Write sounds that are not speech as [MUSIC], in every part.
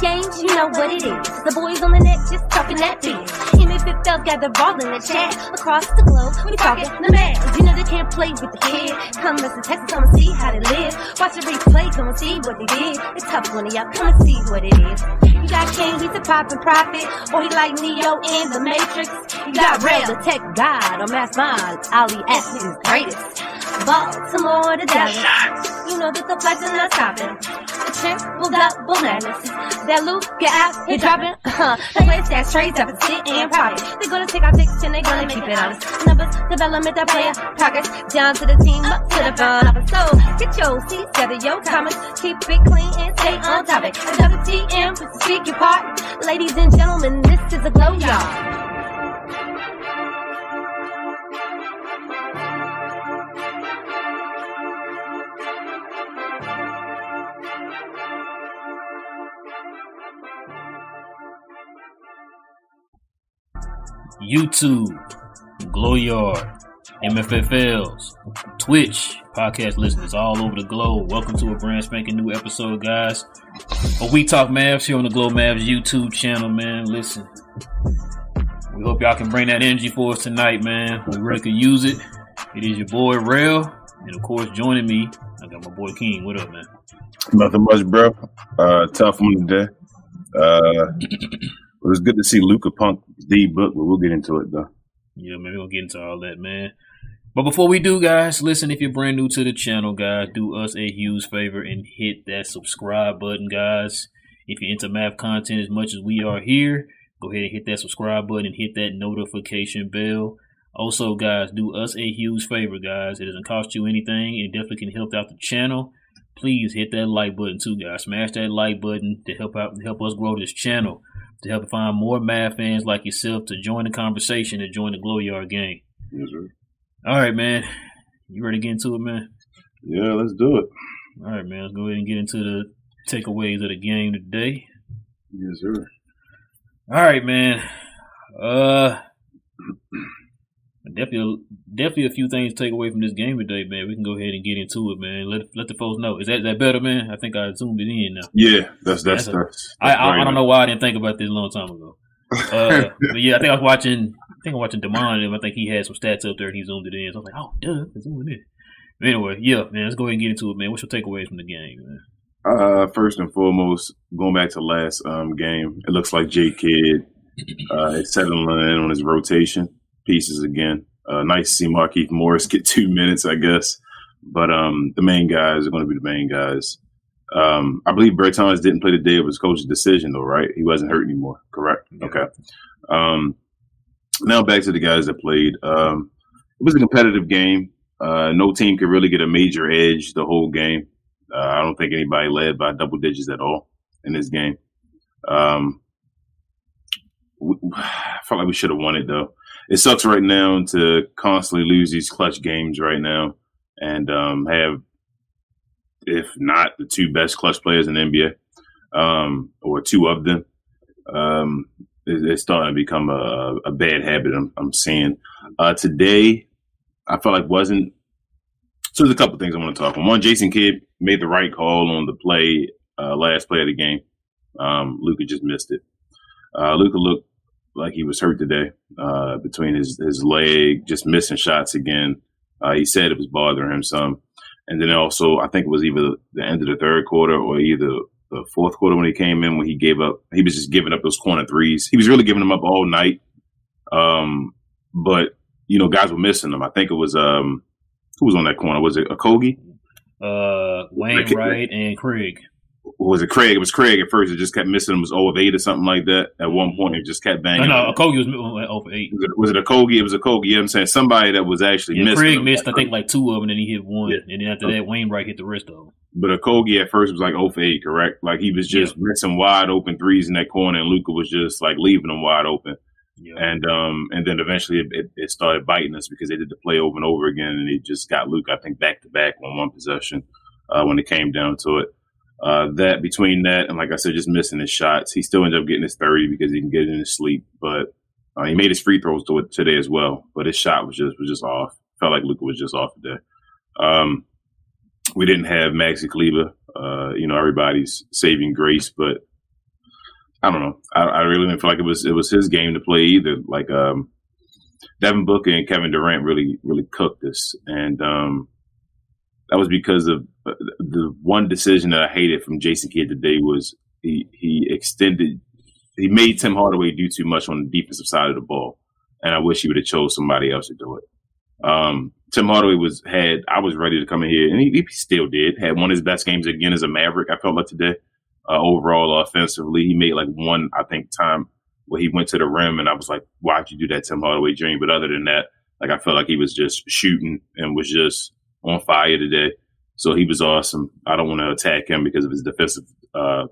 games, you know what it is. The boys on the net just talking that biz. Him and Fifth Up gather ball in the chat. Across the globe, we talking the mad. You know they can't play with the kid. Come listen, Texas, come and see how they live. Watch the replay, come and see what they did. It's tough when y'all come and see what it is. You got King, he's a poppin' prophet. Or he like Neo in the Matrix. You got Rail, the tech god, or Mass Mind. Ali X is greatest. Baltimore to Dallas. You know that the flights are not stopping. The triple double madness. That loop, get out, hit dropping. Uh, the place that's trades up and profit. They're gonna take our picks and they're gonna keep it honest. Numbers, development, that player, progress. Down to the team, up to the front of. So get your seats, gather your comments. Keep it clean and stay on topic. Another WTM, speak your part. Ladies and gentlemen, this is a glow yard. YouTube, Glow Yard, MFFLs, Twitch, podcast listeners all over the globe. Welcome to a brand spanking new episode, guys. We Talk Mavs here on the Glow Mavs YouTube channel, man. Listen, we hope y'all can bring that energy for us tonight, man. We really could use it. It is your boy Rail, and of course, joining me, I got my boy King. What up, man? Nothing much, bro. Uh, tough one today. Uh, it was good to see Luka Punk the book, but we'll get into it though. Yeah, maybe we'll get into all that, man. But before we do, guys, listen, if you're brand new to the channel, guys, do us a huge favor and hit that subscribe button, guys. If you're into math content as much as we are here, go ahead and hit that subscribe button and hit that notification bell. Also, guys, do us a huge favor, guys. It doesn't cost you anything. It definitely can help out the channel. Please hit that like button too, guys. Smash that like button to help out help us grow this channel to help find more Mad fans like yourself to join the conversation and join the Glow Yard gang. Yes, sir. All right, man. You ready to get into it, man? Yeah, let's do it. All right, man. Let's go ahead and get into the takeaways of the game today. Yes, sir. All right, man. Uh, definitely, definitely a few things to take away from this game today, man. We can go ahead and get into it, man. Let let the folks know. Is that that better, man? I think I zoomed it in now. Yeah, that's that's. that's, a, that's I, I, I don't know why I didn't think about this a long time ago. Uh, [LAUGHS] but yeah, I think I was watching. I think I'm watching Demond, and I think he had some stats up there, and he zoomed it in. So I was like, oh, duh, I zoomed it in. But anyway, yeah, man. Let's go ahead and get into it, man. What's your takeaways from the game, man? Uh, first and foremost, going back to last um, game, it looks like J Kidd uh, is settling in on his rotation pieces again. Uh, nice to see Markieff Morris get two minutes, I guess. But um, the main guys are going to be the main guys. Um, I believe Bertans didn't play the day of his coach's decision, though, right? He wasn't hurt anymore, correct? Yeah. Okay. Um, now back to the guys that played. Um, it was a competitive game. Uh, no team could really get a major edge the whole game. Uh, I don't think anybody led by double digits at all in this game. Um, we, [SIGHS] I felt like we should have won it though. It sucks right now to constantly lose these clutch games right now and um, have, if not the two best clutch players in NBA, um, or two of them. Um, it, it's starting to become a, a bad habit. I'm, I'm seeing uh, today. I felt like wasn't. So there's a couple things I want to talk on. One, Jason Kidd made the right call on the play, uh, last play of the game. Um, Luka just missed it. Uh, Luka looked like he was hurt today uh, between his his leg, just missing shots again. Uh, he said it was bothering him some, and then also I think it was either the end of the third quarter or either the fourth quarter when he came in when he gave up. He was just giving up those corner threes. He was really giving them up all night. Um, but you know, guys were missing them. I think it was um, who was on that corner? Was it Okogie? Uh, Wainwright and Craig. Was it Craig? It was Craig at first. It just kept missing. It was 0 of 8 or something like that. At one point, it just kept banging. No, no, Kogi was like over eight. Was it, was it Okogie? It was Okogie. You know what I'm saying? Somebody that was actually Yeah, missing. Craig missed, I think, like two of them, and then he hit one, Yeah. and then after that, Wainwright hit the rest of them. But Okogie at first was like 0 for 8, correct? Like he was just missing wide open threes in that corner, and Luka was just like leaving them wide open. Yeah, And um, and then eventually it, it, it started biting us because they did the play over and over again, and it just got Luka, I think, back to back on one possession uh, when it came down to it. Uh, that between that and like I said, just missing his shots, he still ended up getting his thirty because he can get in his sleep. But uh, he made his free throws to today as well. But his shot was just was just off. Felt like Luka was just off today. Um, we didn't have Maxi Kleber. Uh, you know, everybody's saving grace, but I don't know. I, I, really didn't feel like it was it was his game to play either. Like um, Devin Booker and Kevin Durant really really cooked this, and um, that was because of uh, the one decision that I hated from Jason Kidd today was he he extended he made Tim Hardaway do too much on the defensive side of the ball, and I wish he would have chose somebody else to do it. Um, Tim Hardaway was had I was ready to come in here, and he, he, still did. Had one of his best games again as a Maverick. I felt like today, uh, overall offensively, he made like one I think time where he went to the rim, and I was like, why'd you do that, Tim Hardaway Jr.? But other than that, like I felt like he was just shooting and was just on fire today. So he was awesome. I don't want to attack him because of his defensive uh,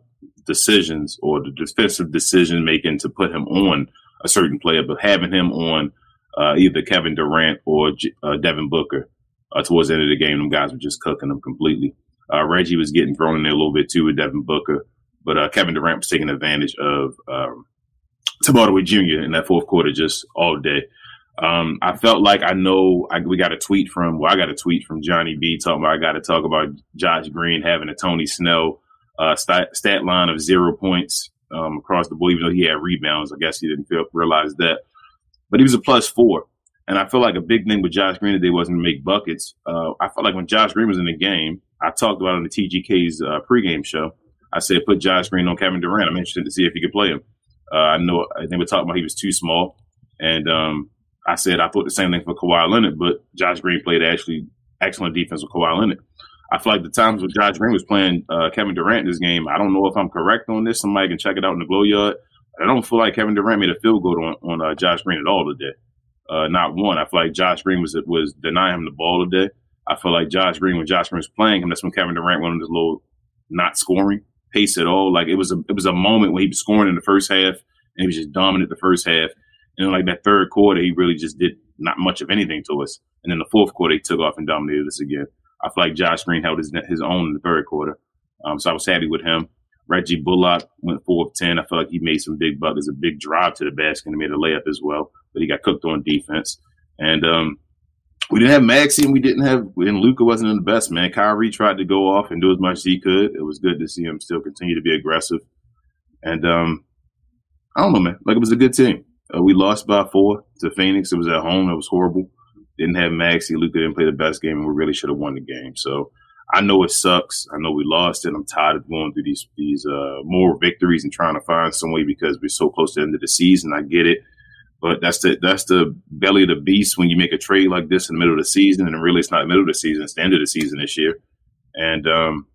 decisions or the defensive decision making to put him on a certain player, but having him on uh, either Kevin Durant or uh, Devin Booker uh, towards the end of the game, them guys were just cooking them completely. Uh, Reggie was getting thrown in there a little bit too with Devin Booker, but uh, Kevin Durant was taking advantage of um, Tim Jr. in that fourth quarter just all day. Um, I felt like I know I, we got a tweet from, well, I got a tweet from Johnny B talking about I got to talk about Josh Green having a Tony Snell uh, stat, stat line of zero points um, across the board, even though he had rebounds. I guess he didn't feel, realize that. But he was a plus four. And I feel like a big thing with Josh Green today wasn't to make buckets. Uh, I felt like when Josh Green was in the game, I talked about on the TGK's uh, pregame show. I said, put Josh Green on Kevin Durant. I'm interested to see if he could play him. Uh, I know I think we talked about he was too small. And um, I said I thought the same thing for Kawhi Leonard, but Josh Green played actually excellent defense with Kawhi Leonard. I feel like the times when Josh Green was playing uh, Kevin Durant this game, I don't know if I'm correct on this. Somebody can check it out in the glow yard. I don't feel like Kevin Durant made a field goal on, on uh, Josh Green at all today. Uh, not one. I feel like Josh Green was was denying him the ball today. I feel like Josh Green, when Josh Green was playing him, that's when Kevin Durant went on this little not scoring pace at all. Like it was a it was a moment when he was scoring in the first half and he was just dominant the first half. And like that third quarter, he really just did not much of anything to us. And then the fourth quarter, he took off and dominated us again. I feel like Josh Green held his his own in the third quarter. Um, so I was happy with him. Reggie Bullock went four of ten. I feel like he made some big buckets, a big drive to the basket, and made a layup as well. But he got cooked on defense. And um, we didn't have Maxi, and we didn't have, and Luka wasn't in the best man. Kyrie tried to go off and do as much as he could. It was good to see him still continue to be aggressive. And um, I don't know, man. Like it was a good team. Uh, we lost by four to Phoenix. It was at home. It was horrible. Didn't have Maxi. Luka didn't play the best game, and we really should have won the game. So I know it sucks. I know we lost it. I'm tired of going through these these uh, more victories and trying to find some way because we're so close to the end of the season. I get it, but that's the that's the belly of the beast when you make a trade like this in the middle of the season, and really it's not the middle of the season; it's the end of the season this year. And um,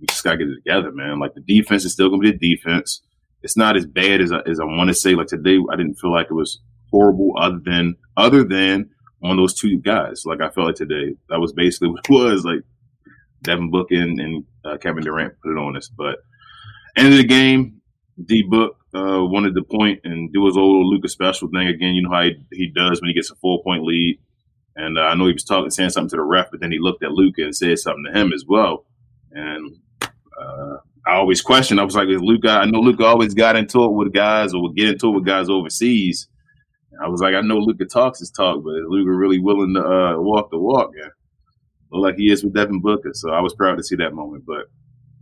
we just gotta get it together, man. Like the defense is still gonna be the defense it's not as bad as I, as I want to say. Like today, I didn't feel like it was horrible, other than other than on those two guys. Like I felt like today, that was basically [LAUGHS] what it was. Like Devin Book and, and uh, Kevin Durant put it on us. But end of the game, D Book uh, wanted to point and do his old Luka special thing again. You know how he, he does when he gets a four point lead. And uh, I know he was talking, saying something to the ref, but then he looked at Luka and said something to him as well. And uh, I always question. I was like, Luka, I know Luka always got into it with guys or would get into it with guys overseas. I was like, I know Luka talks his talk, but is Luka really willing to uh, walk the walk? Yeah. Like he is with Devin Booker. So I was proud to see that moment. But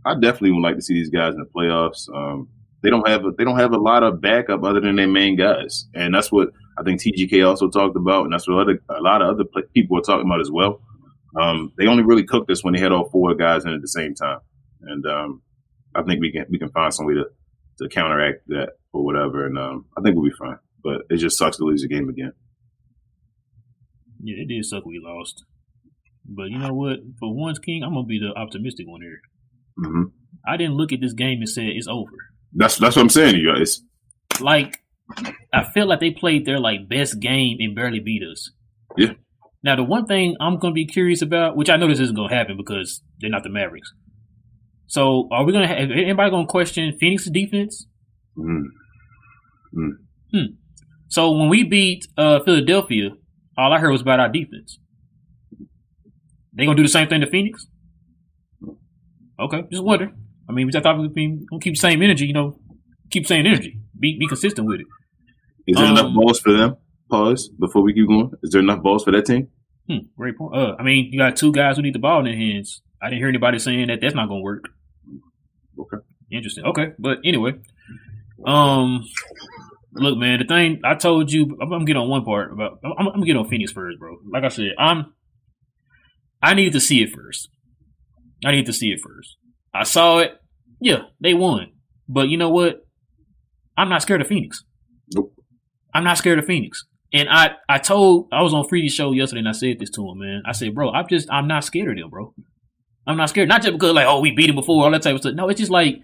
I definitely would like to see these guys in the playoffs. Um, they don't have a, they don't have a lot of backup other than their main guys, and that's what I think TGK also talked about, and that's what other, a lot of other people are talking about as well. Um, they only really cooked us when they had all four guys in at the same time, and um, I think we can we can find some way to to counteract that or whatever, and um, I think we'll be fine. But it just sucks to lose the game again. Yeah, it did suck we lost. But you know what? For once, King, I'm gonna be the optimistic one here. Mm-hmm. I didn't look at this game and say it's over. That's that's what I'm saying. You guys, like I feel like they played their like best game and barely beat us. Yeah. Now the one thing I'm gonna be curious about, which I know this isn't gonna happen because they're not the Mavericks, so are we gonna have anybody gonna question Phoenix's defense? Mm. Mm. Hmm. So when we beat uh, Philadelphia, all I heard was about our defense. They gonna do the same thing to Phoenix? Okay, just wonder. I mean, I thought we'd be gonna keep the same energy. You know, keep the same energy. Be be consistent with it. Is there um, enough balls for them? Pause before we keep going. Is there enough balls for that team? Hmm, great point. Uh, I mean, you got two guys who need the ball in their hands. I didn't hear anybody saying that that's not gonna work. Okay. Interesting. Okay, but anyway, Um, look, man, the thing I told you, I'm, gonna get on one part about. I'm, I'm gonna get on Phoenix first, bro. Like I said, I'm. I need to see it first. I need to see it first. I saw it. Yeah, they won. But you know what? I'm not scared of Phoenix. Nope. I'm not scared of Phoenix. And I, I told I was on Freedy's show yesterday and I said this to him, man. I said, bro, I'm just I'm not scared of them, bro. I'm not scared. Not just because like, oh, we beat him before, all that type of stuff. No, it's just like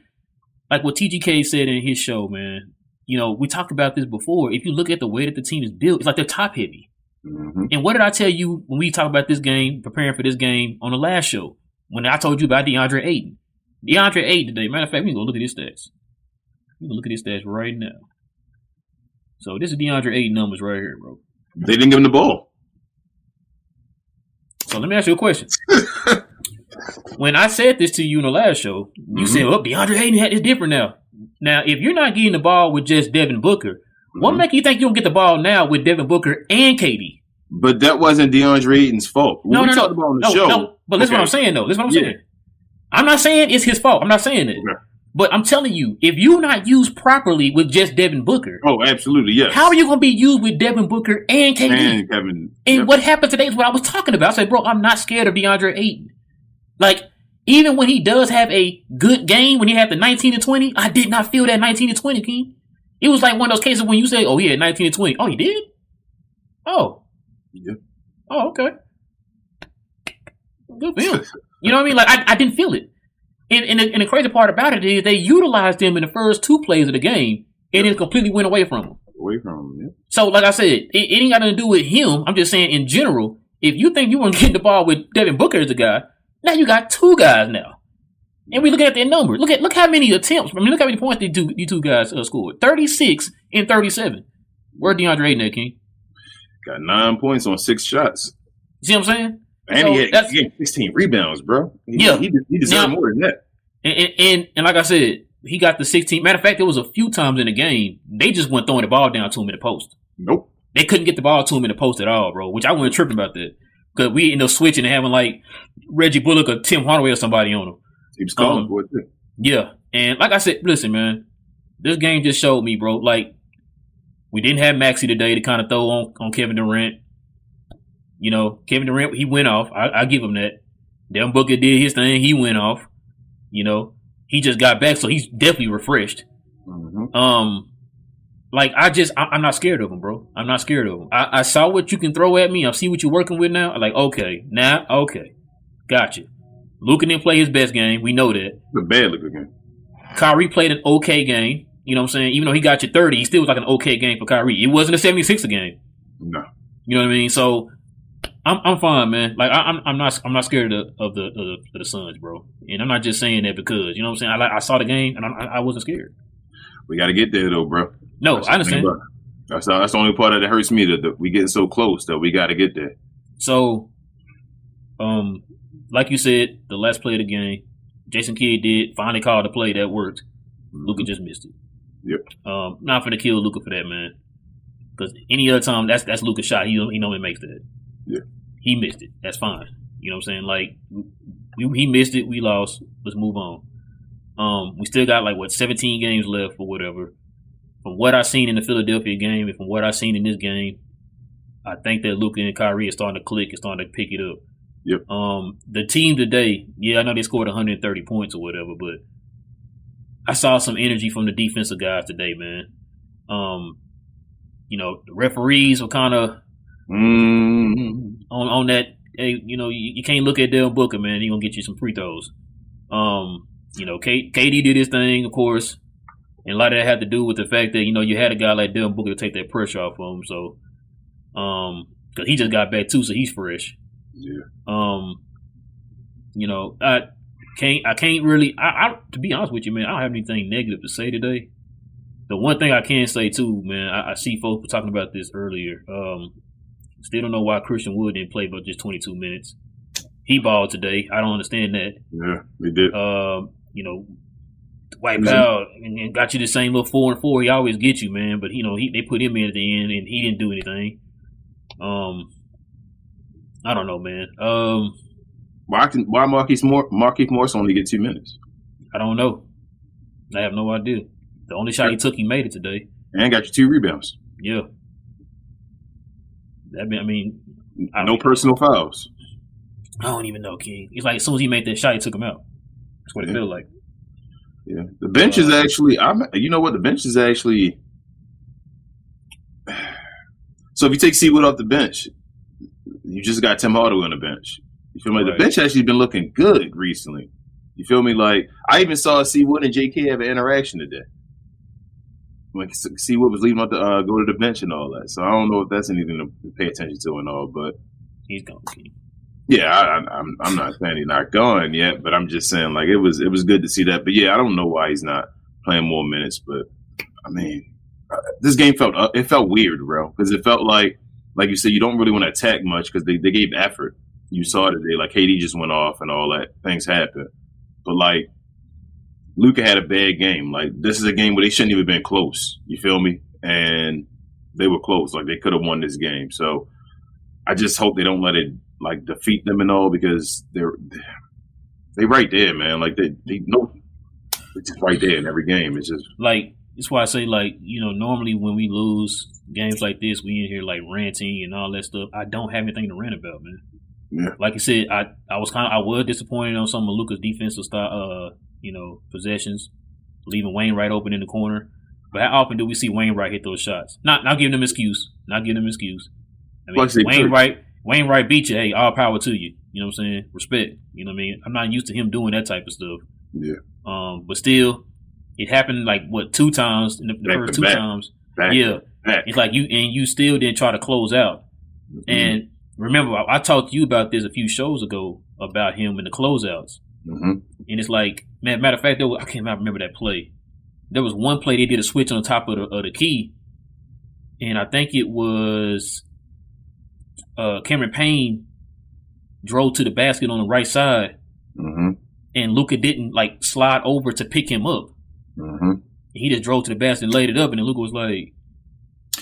like what TGK said in his show, man. You know, we talked about this before. If you look at the way that the team is built, it's like they're top heavy. Mm-hmm. And what did I tell you when we talked about this game, preparing for this game on the last show? When I told you about DeAndre Ayton. DeAndre Ayton today, matter of fact, we can go look at his stats. We can look at his stats right now. So this is DeAndre Ayton numbers right here, bro. They didn't give him the ball. So let me ask you a question. [LAUGHS] when I said this to you in the last show, you Mhm. said, "Oh, DeAndre Ayton had is different now." Now, if you're not getting the ball with just Devin Booker, what Mhm. make you think you don't get the ball now with Devin Booker and KD? But that wasn't DeAndre Ayton's fault. No, we no, talked no, about on the no, show. no. But listen, what I'm saying though. Listen, what I'm Yeah. saying. I'm not saying it's his fault. I'm not saying it. Okay. But I'm telling you, if you're not used properly with just Devin Booker, Oh, absolutely, yes. how are you going to be used with Devin Booker and KD? And, And Kevin. what happened today is what I was talking about. I said, bro, I'm not scared of DeAndre Ayton. Like, even when he does have a good game, when he had the 19 to 20, I did not feel that 19 to 20, King. It was like one of those cases when you say, oh, yeah, 19 to 20. Oh, he did? Oh. Yeah. Oh, okay. Good him. [LAUGHS] You know what I mean? Like, I, I didn't feel it. And, and, the, and the crazy part about it is they utilized him in the first two plays of the game and then completely went away from him. Away from him, yeah. So, like I said, it, it ain't got nothing to do with him. I'm just saying, in general, if you think you want to [LAUGHS] get the ball with Devin Booker as a guy, now you got two guys now. And we looking at their number. Look at look how many attempts. I mean, look how many points they do. You two guys uh, scored. 36 and 37. Where DeAndre Ayton at, King? Got nine points on six shots. See what I'm saying? And So he, had, he had 16 rebounds, bro. He, Yeah. He, he deserved Now- more than that. And, and, and, and like I said, he got the 16. Matter of fact, there was a few times in the game, they just went throwing the ball down to him in the post. Nope. They couldn't get the ball to him in the post at all, bro, which I wasn't tripping about that. Because we ended up switching and having like Reggie Bullock or Tim Hardaway or somebody on him. He was calling Um, for it, too. Yeah. And like I said, listen, man, this game just showed me, bro, like, we didn't have Maxi today to kind of throw on, on Kevin Durant. You know, Kevin Durant, he went off. I, I give him that. Devin Booker did his thing. He went off. You know, he just got back, so he's definitely refreshed. Mhm. Um, like I just, I, I'm not scared of him, bro. I'm not scared of him. I, I saw what you can throw at me. I see what you're working with now. I'm like, okay, now, okay, gotcha. Luka didn't play his best game. We know that. A bad look again. Kyrie played an okay game. You know what I'm saying? Even though he got you 30, he still was like an okay game for Kyrie. It wasn't a 76 game. No. You know what I mean? So I'm I'm fine, man. Like I, I'm I'm not I'm not scared of the of the, of the of the Suns, bro. And I'm not just saying that because you know what I'm saying. I like I saw the game and I, I wasn't scared. We got to get there, though, bro. No, That's I the understand. it. That's, the- that's the only part that hurts me that, that we getting so close that we got to get there. So, um, like you said, the last play of the game, Jason Kidd did finally call the play that worked. Luka just missed it. Yep. Um, not for the kill Luka for that man, because any other time that's that's Luka's shot. He he normally makes that. Yeah. He missed it. That's fine. You know what I'm saying? Like we, he missed it. We lost. Let's move on. Um, we still got like what 17 games left or whatever. From what I've seen in the Philadelphia game and from what I've seen in this game, I think that Luka and Kyrie are starting to click and starting to pick it up. Yep. Um, the team today, yeah, I know they scored 130 points or whatever, but I saw some energy from the defensive guys today, man. Um, you know, the referees were kind of Mm. on on that. Hey, you know, you, you can't look at Devin Booker, man. He gonna get you some free throws. Um, you know, K, KD did his thing, of course, and a lot of that had to do with the fact that you know you had a guy like Devin Booker to take that pressure off of him. So, um, because he just got back too, so he's fresh. Yeah. Um, you know, I can't, I can't really, I, I, to be honest with you, man, I don't have anything negative to say today. The one thing I can say too, man, I, I see folks were talking about this earlier. Um, still don't know why Christian Wood didn't play but just 22 minutes. He balled today. I don't understand that. Yeah, we did. Um, you know, Dwight Mhm. Powell and, and got you the same little four and four. He always gets you, man. But you know, he they put him in at the end and he didn't do anything. Um, I don't know, man. Um, Why, can, why Markieff, Mor- Markieff Morris only get two minutes? I don't know. I have no idea. The only shot he took, he made it today. and got you two rebounds. Yeah. That mean, I mean, I No personal fouls. I don't even know, King. It's like as soon as he made that shot, he took him out. That's what it Yeah. felt like. Yeah, the bench is actually. I'm. You know what? The bench is actually. So if you take C-Wood off the bench, you just got Tim Hardaway on the bench. You feel me? Right. The bench actually been looking good recently. You feel me? Like I even saw C-Wood and JK have an interaction today. Like C-Wood was leaving out to uh, go to the bench and all that. So I don't know if that's anything to pay attention to and all, but He's gone, King. Yeah, I, I- I'm I'm not saying he's not going yet, but I'm just saying like it was it was good to see that. But yeah, I don't know why he's not playing more minutes. But I mean, uh, this game felt uh, it felt weird, bro, because it felt like like you said, you don't really want to attack much because they, they gave effort. You saw today, like KD just went off and all that things happened, but like Luka had a bad game. Like this is a game where they shouldn't even been close. You feel me? And they were close. Like they could have won this game. So I just hope they don't let it like defeat them and all because they're they right there, man. Like they they know it's just right there in every game. It's just Like that's why I say like you know normally when we lose games like this, we in here like ranting and all that stuff. I don't have anything to rant about, man. Yeah. Like I said, I I was kind of I was disappointed on some of Luka's defensive style, uh, you know, possessions, leaving Wainwright open in the corner. But how often do we see Wainwright hit those shots? Not not giving them excuse, not giving them excuse. I mean, Like I said, Wainwright, beat you. Hey, all power to you. You know what I'm saying? Respect. You know what I mean? I'm not used to him doing that type of stuff. yeah. Um, but still, it happened like what two times in the, the first two back. times. Back, yeah, back. it's like you and you still didn't try to close out. And remember, I, I talked to you about this a few shows ago about him and the closeouts. hmm And it's like, man, matter of fact, there was, I can't remember that play. There was one play they did a switch on top of the, of the key, and I think it was uh, Cameron Payne drove to the basket on the right side, hmm and Luka didn't like slide over to pick him up. hmm He just drove to the basket and laid it up, and then Luka was like,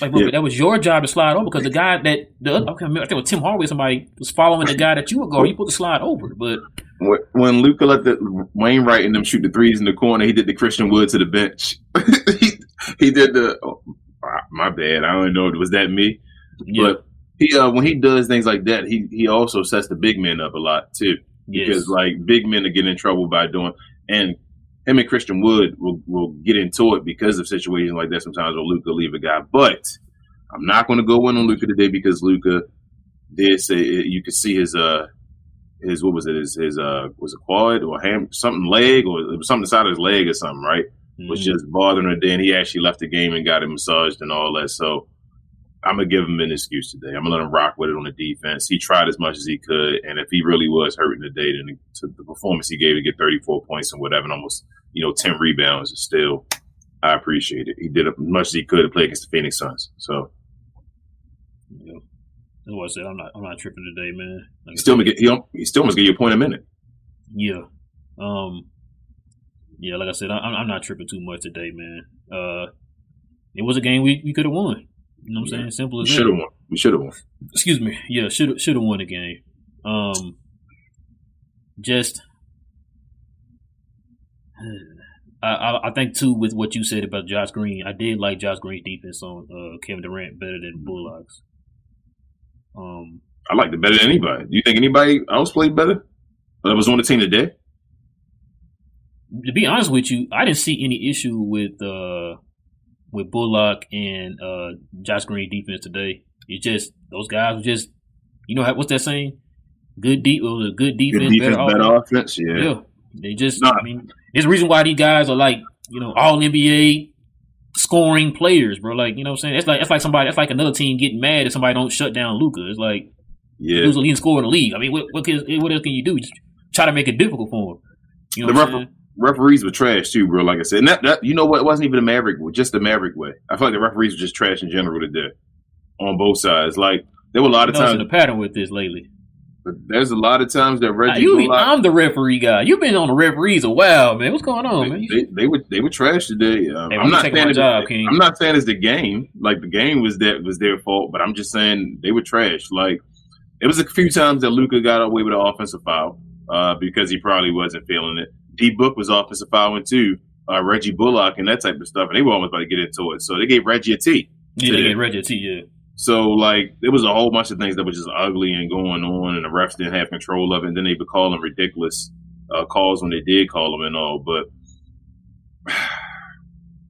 "Like, Yeah. that was your job to slide over because the guy that the other, I can't remember, I think it was Tim Hardaway. Somebody was following the guy that you were going. You put the slide over, but When, when Luca let the Wainwright and them shoot the threes in the corner, he did the Christian Wood to the bench. [LAUGHS] he, he did the. Oh, my bad. I don't know. Was that me? yeah, But he uh, when he does things like that, he he also sets the big men up a lot too. yes, Because like big men are getting in trouble by doing and him and Christian Wood will will get into it because of situations like that sometimes where Luka leave a guy. But I'm not gonna go in on Luka today because Luka did say you could see his uh his what was it his his uh was it quad or ham something leg or it was something inside of his leg or something right was Mhm. just bothering her. Then he actually left the game and got it massaged and all that. So I'm gonna give him an excuse today. I'm gonna let him rock with it on the defense. He tried as much as he could, and if he really was hurting today, then to the performance he gave to get 34 points and whatever, and almost you know 10 rebounds is still. I appreciate it. He did as much as he could to play against the Phoenix Suns. So Yeah. That's what I said. I'm not. I'm not tripping today, man. Like he still get he, he still must get you a point a minute. Yeah. Um. Yeah, like I said, I, I'm I'm not tripping too much today, man. Uh, it was a game we, we could have won. You know what I'm Yeah. saying? Simple as We as should that. have won. We should have won. Excuse me. Yeah, should should have won the game. Um. Just. I, I I think too with what you said about Josh Green, I did like Josh Green's defense on uh, Kevin Durant better than Bullocks. Um, I liked it better than anybody. Do you think anybody else played better? That was on the team today. to be honest with you, I didn't see any issue with uh with Bullock and uh Josh Green defense today. It's just those guys were just you know what's that saying? Good deep was a good defense, Good defense, better, better offense. Yeah. Yeah. They just Nah. I mean there's a reason why these guys are like, you know, all NBA scoring players, bro. Like, you know what I'm saying? It's like it's like somebody it's like another team getting mad if somebody don't shut down Luka. It's like Yeah. who's the leading scorer in the league. I mean what what, can, what else can you do? Just try to make it difficult for him. You know The refer-? Referees were trash too, bro. Like I said, and that, that you know what? It wasn't even the Maverick way, just the Maverick way. I feel like the referees were just trash in general today, on both sides. Like there were a lot of times. a pattern with this lately. There's a lot of times that Now, Reggie you, Bullock, I'm the referee guy. You've been on the referees a while, man. What's going on, man? they, they, they were they were trash today. Um, Hey, I'm not saying job, King. I'm not saying it's the game. Like the game was that was their fault, but I'm just saying they were trash. Like it was a few times that Luka got away with an offensive foul uh, because he probably wasn't feeling it. D Book was offensive fouling too uh, Reggie Bullock and that type of stuff, and they were almost about to get into it. So they gave Reggie a T. Yeah, they gave Reggie a T. Yeah. So like it was a whole bunch of things that were just ugly and going on, and the refs didn't have control of it. And then they would call them ridiculous uh, calls when they did call them and all. But [SIGHS]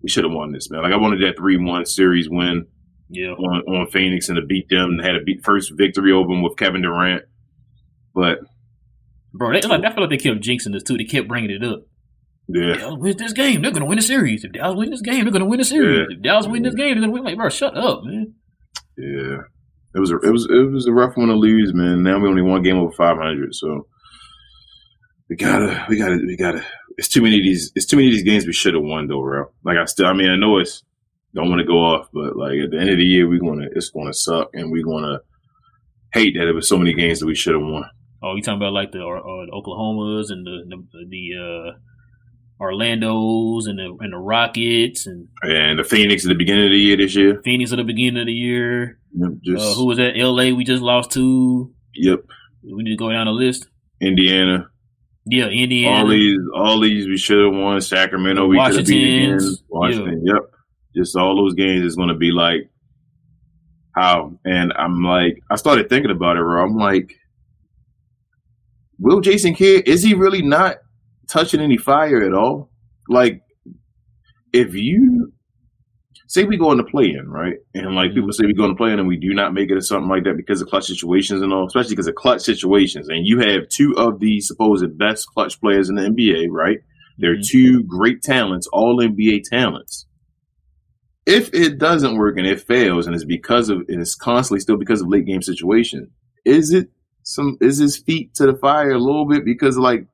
we should have won this, man. Like I wanted that three one series win Yeah. on, on Phoenix and to beat them and had a beat, first victory over them with Kevin Durant. But Bro, they, like, I feel like they kept jinxing this too. They kept bringing it up. yeah, Dallas wins this game, they're gonna win the series. If Dallas win this game, they're gonna win the series. If Dallas win this game, they're gonna win. Like, bro, shut up, man. yeah, it was a, it was it was a rough one to lose, man. Now we only one game over five hundred, so we gotta we gotta we gotta. It's too many of these. It's too many of these games we should have won though, bro. Like I still, I mean, I know it's don't want to go off, but like at the end of the year, we're gonna it's gonna suck, and we're gonna hate that it was so many games that we should have won. Oh, you talking about like the, uh, the Oklahomas and the the, the uh, Orlando's and the and the Rockets and And the Phoenix at the beginning of the year this year, Phoenix at the beginning of the year. yep, just Uh, who was that? L.A. We just lost to. yep, We need to go down the list. Indiana. Yeah, Indiana. All these, all these, we should have won. Sacramento, we could have beat again. Washington, yep. Just all those games is going to be like how. And I'm like, I started thinking about it. Bro. I'm like, will Jason Kidd is he really not touching any fire at all? Like, if you say we go into play in, right? And like people say we go into play in and we do not make it or something like that because of clutch situations and all, especially because of clutch situations. And you have two of the supposed best clutch players in the NBA, right? They're Mhm. two great talents, all NBA talents. If it doesn't work and it fails and it's because of and it's constantly still because of late game situation, is it some is his feet to the fire a little bit because like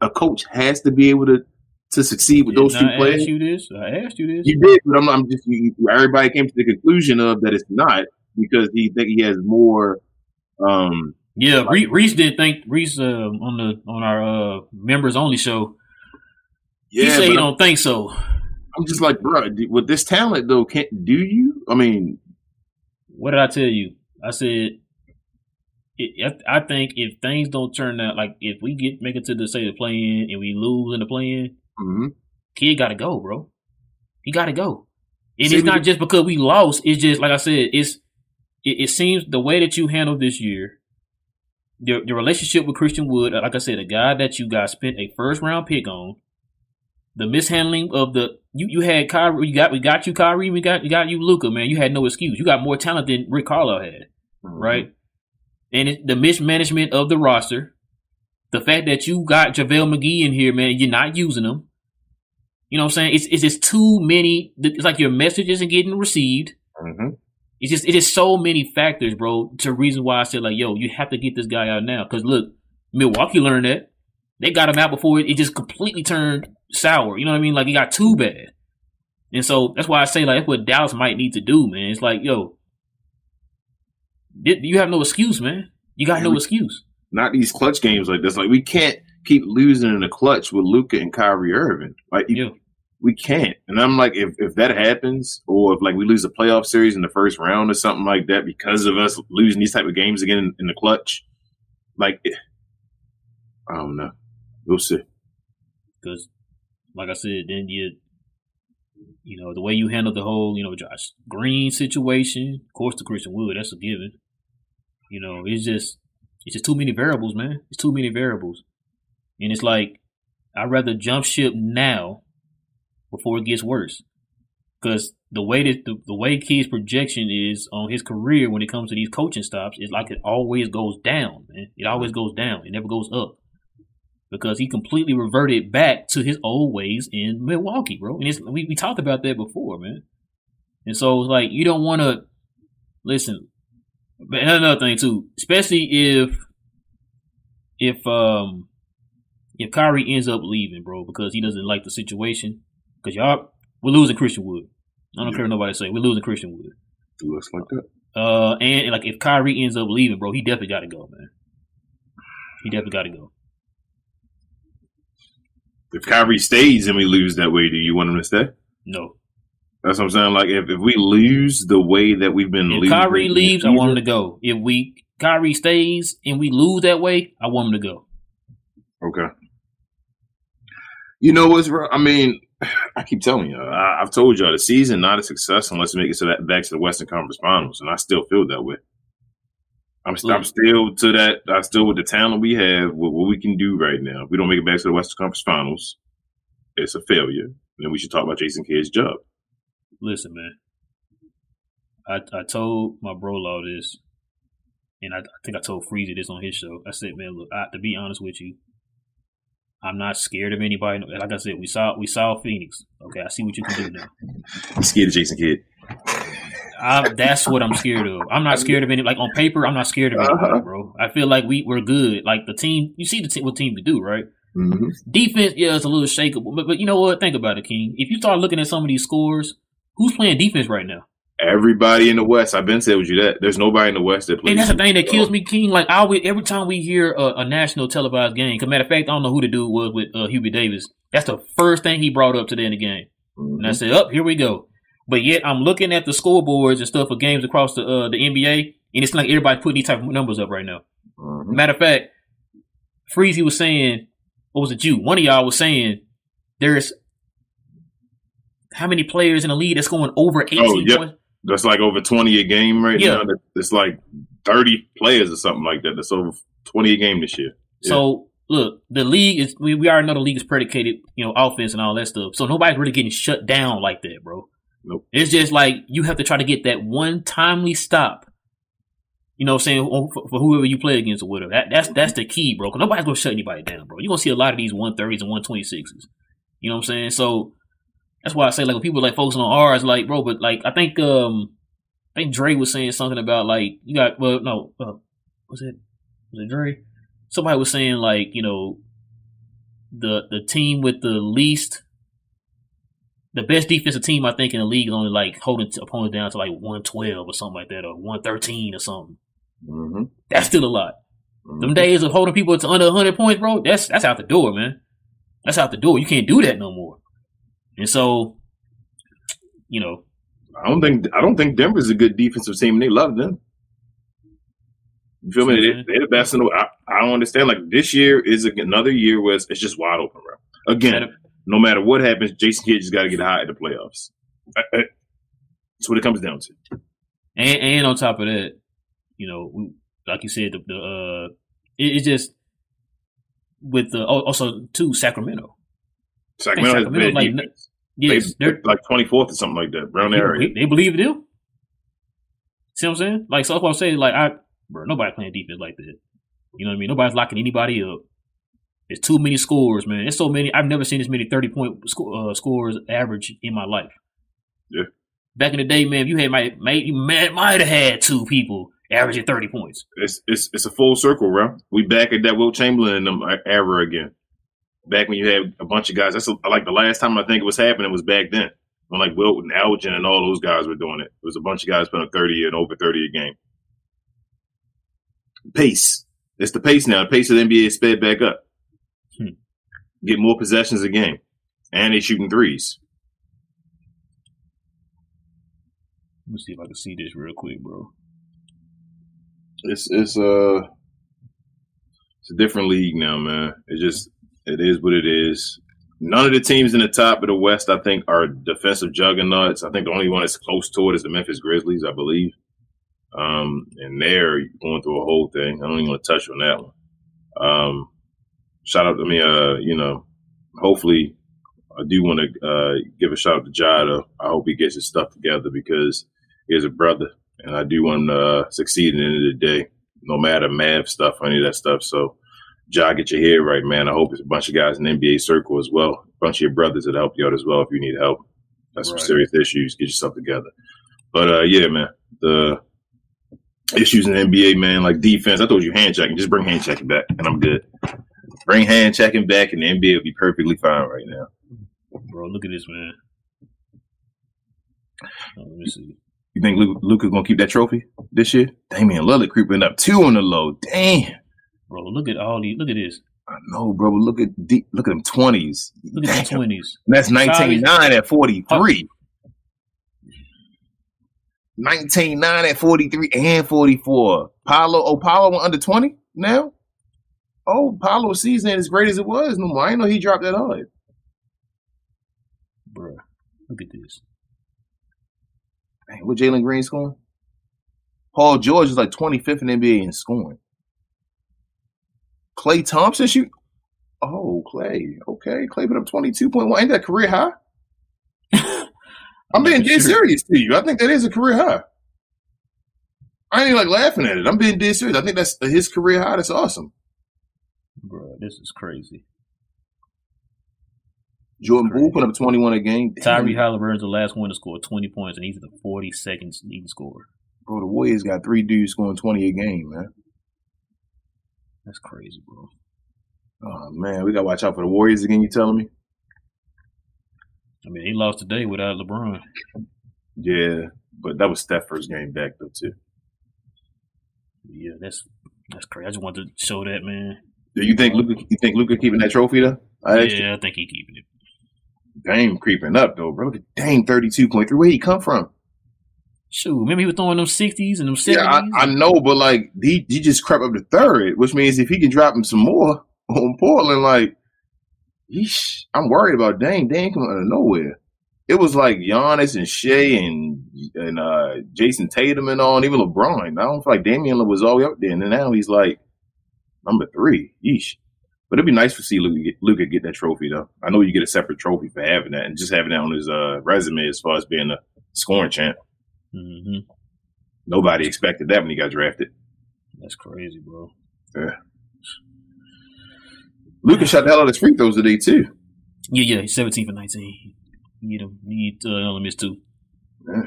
a coach has to be able to to succeed with those two I players? asked you this. I asked you this. You did, but I'm, I'm just you, everybody came to the conclusion of that it's not because he think he has more. Um, Yeah, Re- Reese did think Reese uh, on the on our uh, members only show. yeah, he said he I'm, don't think so. I'm just like, bro, with this talent though, can't do you? I mean, What did I tell you? I said, it, I think if things don't turn out like if we get make it to the say the play-in and we lose in the play-in, mhm. kid got to go, bro. He got to go. And See, it's not just because we lost. It's just like I said. It's it, it seems the way that you handled this year, your your relationship with Christian Wood, like I said, a guy that you guys spent a first round pick on, the mishandling of the you you had Kyrie, you got we got you Kyrie, we got you got you Luka, man. You had no excuse. You got more talent than Rick Carlisle had right? And it, the mismanagement of the roster, the fact that you got JaVale McGee in here, man, you're not using him. You know what I'm saying? It's it's just too many. It's like your message isn't getting received. Mhm. It's just it is so many factors, bro. To reason why I said like, yo, you have to get this guy out now. Because look, Milwaukee learned that they got him out before it, it just completely turned sour. You know what I mean? Like it got too bad. And so that's why I say like that's what Dallas might need to do, man. It's like, yo, you have no excuse, man. You got no excuse. Not these clutch games like this. Like we can't keep losing in the clutch with Luka and Kyrie Irving. Like Yeah. we can't. And I'm like, if if that happens, or if like we lose a playoff series in the first round or something like that because of us losing these type of games again in, in the clutch, like eh, I don't know. We'll see. Because, like I said, then you, you know, the way you handle the whole, you know, Josh Green situation, of course, the Christian Wood, that's a given. You know, it's just, it's just too many variables, man. It's too many variables, and it's like I'd rather jump ship now before it gets worse. Because the way that the, the way Kid's projection is on his career when it comes to these coaching stops, is like it always goes down, man. It always goes down. It never goes up because he completely reverted back to his old ways in Milwaukee, bro. And it's, we we talked about that before, man. And so it's like you don't want to listen. But another thing too, especially if if um if Kyrie ends up leaving, bro, because he doesn't like the situation. Because y'all, we're losing Christian Wood. I don't care what nobody say. We're losing Christian Wood. It looks like that. Uh, and like if Kyrie ends up leaving, bro, he definitely got to go, man. He definitely got to go. If Kyrie stays and we lose that way, do you want him to stay? No. That's what I'm saying. Like if, if we lose the way that we've been If losing, Kyrie leaves, I want him to go. If we Kyrie stays and we lose that way, I want him to go. Okay. You know what's wrong? I mean, [SIGHS] I keep telling you, I, have told y'all the season not a success unless we make it to that back to the Western Conference Finals, and I still feel that way. I'm, st- I'm still to that. I still with the talent we have, what, what we can do right now. If we don't make it back to the Western Conference Finals, it's a failure. Then we should talk about Jason Kidd's job. Listen, man. I I told my bro law this, and I, I think I told Freezy this on his show. I said, man, look, I, to be honest with you, I'm not scared of anybody. Like I said, we saw we saw Phoenix. Okay, I see what you can do now. [LAUGHS] I'm scared of Jason Kidd. I, that's what I'm scared of. I'm not scared of any. Like on paper, I'm not scared of anybody, uh-huh. bro. I feel like we we're good. Like the team, you see the team, what team to do, right? Mm-hmm. Defense, yeah, it's a little shakeable, but but you know what? Think about it, King. If you start looking at some of these scores, who's playing defense right now? Everybody in the West. I've been saying with you that there's nobody in the West that plays. And that's the thing that kills me, King. Like I always, every time we hear a, a national televised game, cause matter of fact, I don't know who the dude was with uh, Hubie Davis. That's the first thing he brought up today in the game, mm-hmm. and I said, "Up, oh, here we go." But yet, I'm looking at the scoreboards and stuff for games across the uh, the NBA, and it's like everybody putting these type of numbers up right now. Mm-hmm. Matter of fact, Freezy was saying, "What was it? You? One of y'all was saying there's how many players in the league that's going over 18 oh, yep. points? That's like over 20 a game right yeah. now. It's like 30 players or something like that. That's over 20 a game this year. Yeah. So look, the league is we, we already know the league is predicated, you know, offense and all that stuff. So nobody's really getting shut down like that, bro. Nope. It's just like you have to try to get that one timely stop. You know what I'm saying? For, for whoever you play against or whatever. That, that's that's the key, bro. Cause nobody's gonna shut anybody down, bro. You're gonna see a lot of these 130s and 126s. You know what I'm saying? So that's why I say like when people like focusing on ours, like bro, but like I think um I think Dre was saying something about like you got well no uh, was it was it Dre? Somebody was saying like you know the the team with the least the best defensive team I think in the league is only like holding opponents down to like one twelve or something like that or one thirteen or something. Mm-hmm. That's still a lot. Mm-hmm. Them days of holding people to under hundred points, bro. That's that's out the door, man. That's out the door. You can't do that no more. And so, you know, I don't think I don't think Denver's a good defensive team. and They love them. You feel me? They, are the best in the. I, I don't understand. Like this year is another year where it's, it's just wide open, bro. Again, no matter what happens, Jason Kidd just got to get high at the playoffs. That's what it comes down to. And, and on top of that, you know, like you said, the, the uh, it, it just with the also to Sacramento. Sacramento, Sacramento like. Yes, they, are like twenty fourth or something like that, around there. They, they believe it. Do see what I'm saying? Like, so what I'm saying, like, I, bro, nobody playing defense like that. You know what I mean? Nobody's locking anybody up. There's too many scores, man. There's so many. I've never seen this many thirty point sco- uh, scores average in my life. Yeah. Back in the day, man, you had might might you might, have had two people averaging thirty points. It's it's it's a full circle, bro. We back at that Wilt Chamberlain um, era again back when you had a bunch of guys. That's a, like the last time I think it was happening was back then when like Wilt and Elgin and all those guys were doing it. It was a bunch of guys putting up 30 and over 30 a game. Pace. It's the pace now. The pace of the NBA is sped back up. Hmm. Get more possessions a game. And they shooting threes. Let me see if I can see this real quick, bro. It's it's uh it's a different league now, man. It just it is what it is. None of the teams in the top of the West, I think, are defensive juggernauts. I think the only one that's close to it is the Memphis Grizzlies, I believe. Um, and they're going through a whole thing. I don't even want to touch on that one. Um, shout out to me, uh, you know, hopefully I do want to uh, give a shout out to Jada. I hope he gets his stuff together because he's a brother, and I do want to uh, succeed at the end of the day, no matter math stuff or any of that stuff. So Ja, get your head right, man. I hope it's a bunch of guys in the NBA circle as well. A bunch of your brothers that help you out as well if you need help. That's right. some serious issues. Get yourself together. But uh, yeah, man, the issues in the NBA, man, like defense. I told you hand checking. Just bring hand checking back, and I'm good. Bring hand checking back, and the NBA will be perfectly fine right now. Bro, look at this, man. Oh, let me see. You think Luka gonna keep that trophy this year? Damian Lillard creeping up two on the low. Damn bro. Look at all these. Look at this. I know, bro. Look at the, look at them twenties. Look at the twenties. That's nineteen nine at forty three. Nineteen nine at forty three and forty four. Paolo, oh went under twenty now. Oh, Paolo's season as great as it was. No more. I didn't know he dropped that hard. Bruh, look at this. Man, what Jalen Green scoring? Paul George is like 25th in NBA in scoring. Klay Thompson shoot. Oh, Klay. Okay, Klay put up 22.1. Ain't that career high? [LAUGHS] I'm being dead serious to you. I think that is a career high. I ain't like laughing at it. I'm being dead serious. I think that's his career high. That's awesome. Bro, this is crazy. Jordan Poole put up 21 a game. Damn. Tyrese Haliburton's the last one to score 20 points, and he's the 42nd leading scorer. Bro, the Warriors got three dudes scoring 20 a game, man. That's crazy, bro. Oh, man. We got to watch out for the Warriors again, you telling me? I mean, he lost today without LeBron. Yeah, but that was Steph's first game back, though, too. Yeah, that's that's crazy. I just wanted to show that, man. Do you think Luka? You think Luka keeping that trophy though? I. Yeah, I think he keeping it. Dame creeping up though, bro. Look at Dame thirty two point three. Where he come from? Shoot, remember he was throwing them 60s and them 70s? Yeah, I, I know, but like he he just crept up to third, which means if he can drop him some more [LAUGHS] on Portland, like, yeesh, I'm worried about Dame. Dame coming out of nowhere. It was like Giannis and Shai and and uh, Jayson Tatum and all, and even LeBron. I don't feel like Damian was all the way up there, and then now he's like number three. Yeesh. But it'd be nice to see Luka get, Luka get that trophy, though. I know you get a separate trophy for having that, and just having that on his uh, resume as far as being a scoring champ. Hmm Nobody expected that when he got drafted. That's crazy, bro. Yeah. Luka shot the hell out of his free throws today too. Yeah, yeah, he's 17 for 19. Need him. Need uh, only missed two. Yeah.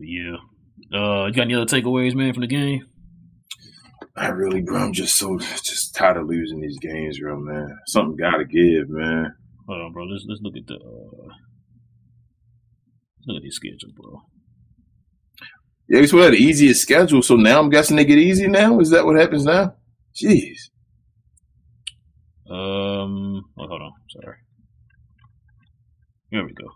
Yeah. Uh, you got any other takeaways, man, from the game? I really, bro, I'm just so just tired of losing these games, bro, man. Something got to give, man. Hold on, bro. Let's let's look at the uh, look at the schedule, bro. Yeah, we had the easiest schedule, so now I'm guessing they get easy now. Is that what happens now? Jeez. Um, oh, hold on. Sorry. Here we go.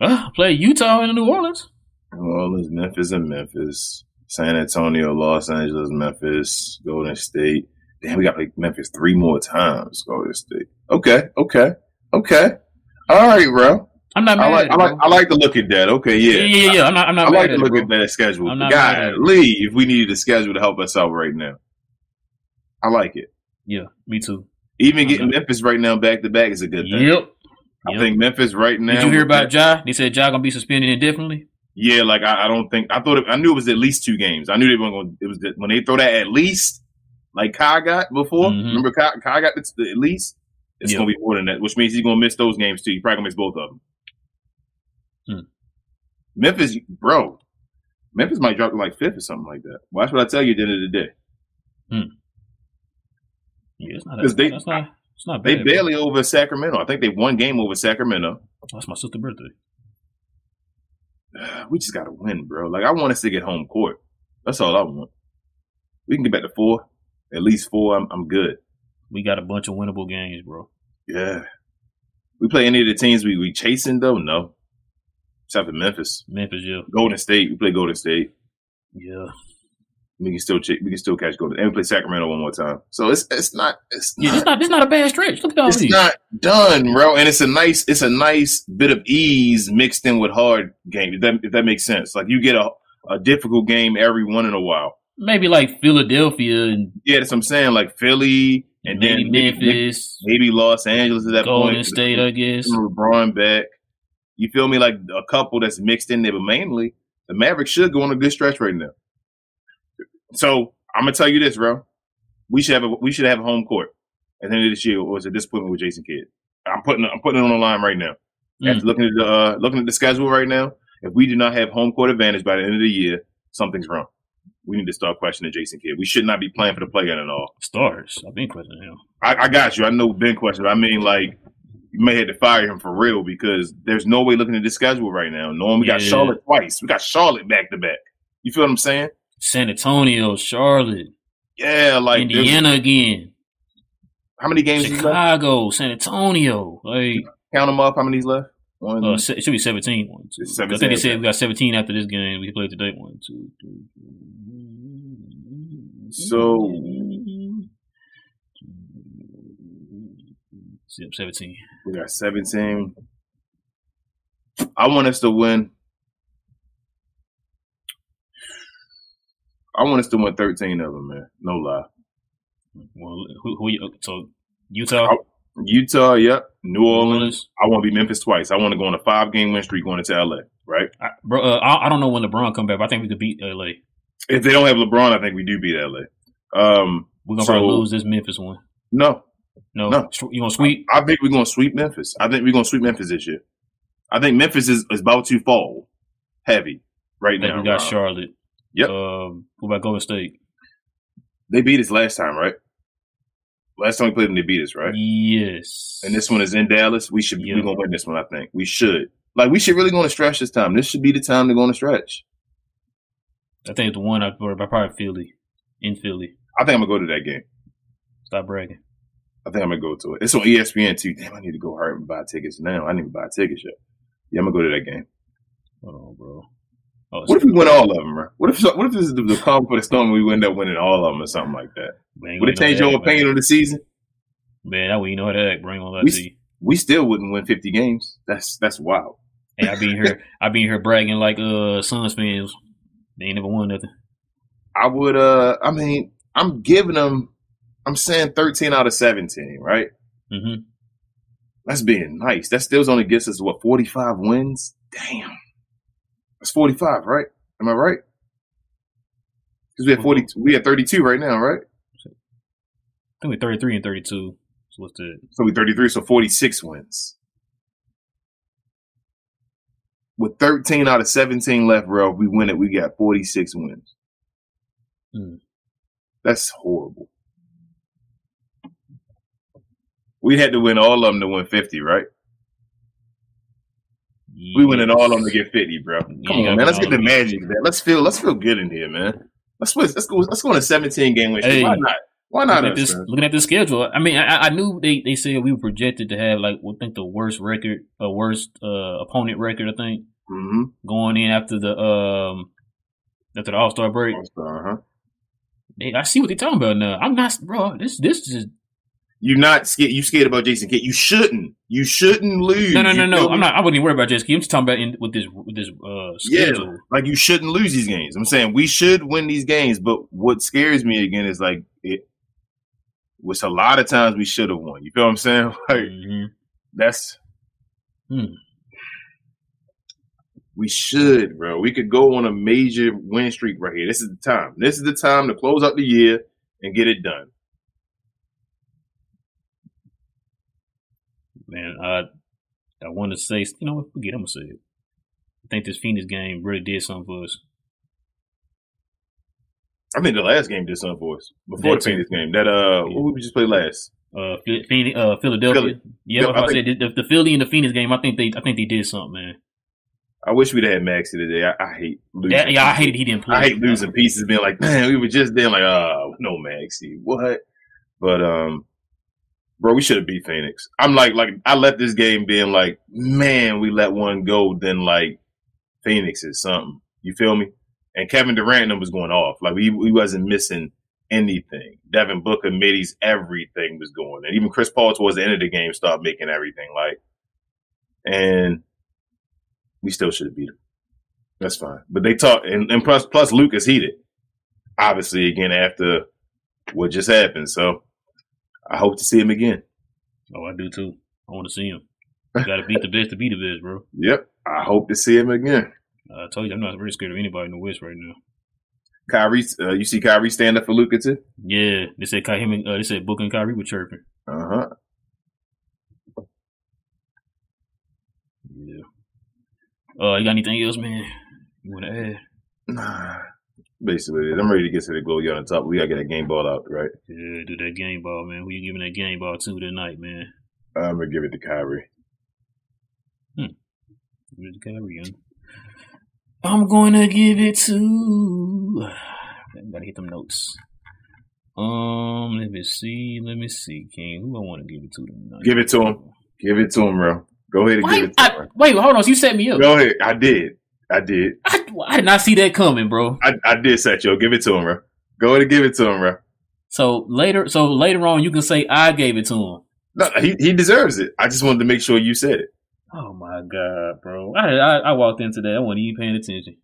Ah, play Utah and New Orleans. New Orleans, Memphis, and Memphis. San Antonio, Los Angeles, Memphis, Golden State. Damn, we got like Memphis three more times. Golden State. Okay, okay, okay. All right, bro. I'm not mad I like, I like. I like to look at that. Okay, yeah, yeah. yeah, yeah. I'm not, I'm not I mad like at to it, look bro. at that schedule. I'm not mad at it. Golly, if we needed a schedule to help us out right now. I like it. Yeah, me too. Even getting Okay. Memphis right now back to back is a good thing. Yep. I Yep. think Memphis right now. Did you hear about Ja? They said Ja gonna be suspended indefinitely. Yeah, like I, I don't think I thought it, I knew it was at least two games. I knew they weren't going. To it was when they throw that at least, like Kai got before. Mhm. Remember Kai, Kai got the, the at least. It's Yeah. gonna be more than that, which means he's gonna miss those games too. He probably gonna miss both of them. Hmm. Memphis, bro, Memphis might drop to like fifth or something like that. Watch what I tell you at the end of the day. Yeah, it's not. they- that's not. It's not They bad. bro. barely over Sacramento. I think they won game over Sacramento. That's my sister's birthday. [SIGHS] We just gotta win, bro. Like I want us to get home court. That's all I want. We can get back to four, at least four. I'm, I'm good. We got a bunch of winnable games, bro. Yeah. We play any of the teams we we chasing though? No. Except for Memphis, Memphis, yeah, Golden State. We play Golden State. yeah. We can still ch- we can still catch Golden, and we play Sacramento one more time. So it's it's not it's Yeah, not, this not this not a bad stretch. Look at all it's these. not done, bro. And it's a nice it's a nice bit of ease mixed in with hard game. If that if that makes sense, like you get a a difficult game every one in a while. Maybe like Philadelphia and Yeah, that's what I'm saying. Like Philly and maybe then maybe, Memphis, maybe Los Angeles at that Golden point. Golden State, I guess. LeBron back. You feel me? Like a couple that's mixed in there, but mainly the Mavericks should go on a good stretch right now. So I'm gonna tell you this, bro. We should have a we should have a home court at the end of this year, or was a disappointment with Jason Kidd. I'm putting I'm putting it on the line right now. Mm. After looking at the uh, looking at the schedule right now, if we do not have home court advantage by the end of the year, something's wrong. We need to start questioning Jason Kidd. We should not be playing for the play-in at all. Stars. I've been questioning him. I, I got you. I know Ben questioned. I mean, like, you may have to fire him for real because there's no way looking at the schedule right now. Knowing we got Charlotte twice. We got Charlotte back to back. You feel what I'm saying? San Antonio, Charlotte, Yeah, like Indiana again, How many games? Chicago, San Antonio. Like, Count them up. How many's left? One. uh, it should be 17. One, two. It's I think they said we got 17 after this game. We played today. One, two, three. four. So- Yep, 17. We got 17. I want us to win. I want us to win 13 of them, man. No lie. Well, who, who you, so Utah, Oh, Utah, yep. New New Orleans. Orleans. I want to be Memphis twice. I want to go on a five game win streak going into LA, right? I, bro, uh, I, I don't know when LeBron come back, but I think we could beat LA. If they don't have LeBron, I think we do beat LA. Um, We're gonna So- probably lose this Memphis one. no, No, No. You gonna sweep? I think we're going to sweep Memphis. I think we're going to sweep Memphis this year. I think Memphis is, is about to fall heavy right now. we got Rob. Charlotte. Yep. Um, what about Golden State? They beat us last time, right? Last time we played them, they beat us, right? Yes. And this one is in Dallas. We should Yeah. we're gonna win this one. I think we should. Like we should really go on a stretch this time. This should be the time to go on a stretch. I think it's the one I or probably Philly in Philly. I think I'm gonna go to that game. Stop bragging. I think I'm gonna go to it. It's on ESPN too. Damn, I need to go hard and buy tickets now. I need to buy tickets yet. Yeah, I'm gonna go to that game. Hold on, bro. Oh, What if we win all of them, bro? What if what if this is the, the calm for the storm and we end up winning all of them or something like that? Would it change your opinion on the season? Man, that way you know how to act. Bring on that We- to you. We still wouldn't win 50 games. That's that's wild. Hey, I be in here. I be in here bragging like uh Suns fans. They ain't never won nothing. I would. uh I mean, I'm giving them. I'm saying 13 out of 17, right? Mm-hmm. That's being nice. That still only gets us what 45 wins. Damn, that's 45, right? Am I right? Because we have 40. We have 32 right now, right? I think we're 33 and 32. So what's the So we 33, so 46 wins. With 13 out of 17 left, bro, if we win it. We got 46 wins. Hmm. That's horrible. We had to win all of them to win 50, right? We winning all of them to get 50, bro. Come Yeah, on, man. Let's get the magic. Man. Let's feel. Let's feel good in here, man. Let's let's let's go. Let's go on a 17 game win. Hey. Why not? Why not looking at us, this, looking at the schedule, I mean, I, I knew they, they said we were projected to have like, I think the worst record, uh, worst uh, opponent record. I think Mm-hmm. going in after the um after the All Star break. Uh-huh. Hey, I see what they're talking about now. I'm not, bro. This this is You're not scared. You scared about Jason Kidd. You shouldn't. You shouldn't lose. no, no, no, You no. I'm not. I wouldn't even worry about Jessica. I'm just talking about in, with this with this uh Yeah, schedule. like you shouldn't lose these games. I'm saying we should win these games, but what scares me again is like it. Which a lot of times we should have won. You feel what I'm saying? [LAUGHS] Like Mhm. that's. Hmm. We should, bro. We could go on a major win streak right here. This is the time. This is the time to close out the year and get it done. Man, I I want to say, you know what? Forget. I'm gonna say it. I think this Phoenix game really did something for us. I think the last game did something for us before That the too. Phoenix game. That uh, Yeah. what we just played last? Uh, Phoenix, uh, Philadelphia. Philly. Yeah, Yep, I, I said the, the Philly and the Phoenix game. I think they, I think they did something, man. I wish we'd had Maxi today. I, I hate losing. Yeah, yeah, I hated he didn't play. I hate losing pieces, being like, man, we were just there, like, oh, no, Maxi, what? But um, bro, we should have beat Phoenix. I'm like, like I left this game being like, man, we let one go. Then like, Phoenix is something. You feel me? And Kevin Durant was going off. Like he, he wasn't missing anything. Devin Booker, middies, everything was going. And even Chris Paul towards the end of the game started making everything like. And we still should have beat him. That's fine. But they talk and, and plus plus Luke is heated. Obviously, again after what just happened. So I hope to see him again. Oh, I do too. I want to see him. You got to beat the best to beat the best, bro. [LAUGHS] Yep. I hope to see him again. I told you, I'm not really scared of anybody in the West right now. Kyrie, uh, you see Kyrie stand up for Luka too? Yeah, they said Ky- him and uh, they said Booker and Kyrie were chirping. Uh huh. Yeah. Uh, you got anything else, man? You want to add? Nah. Basically, I'm ready to get to the goal on top. We gotta get that game ball out, right? Yeah, do that game ball, man. Who you giving that game ball to tonight, man? I'm gonna give it to Kyrie. Give it to Kyrie, huh? I'm going to give it to. [SIGHS] Gotta hit them notes. Um, let me see. Let me see, King. Who I want to give it to tonight? Give it to him. Give it to him, bro. Go ahead and give it to I, him. wait, hold on. So You set me up. Go ahead. I did. I did. I, I did not see that coming, bro. I, I did you. Give it to him, bro. Go ahead and give it to him, bro. So later, so later on, you can say I gave it to him. No, he he deserves it. I just wanted to make sure you said it. Oh my god, bro! I I, I walked into that. I wasn't even paying attention.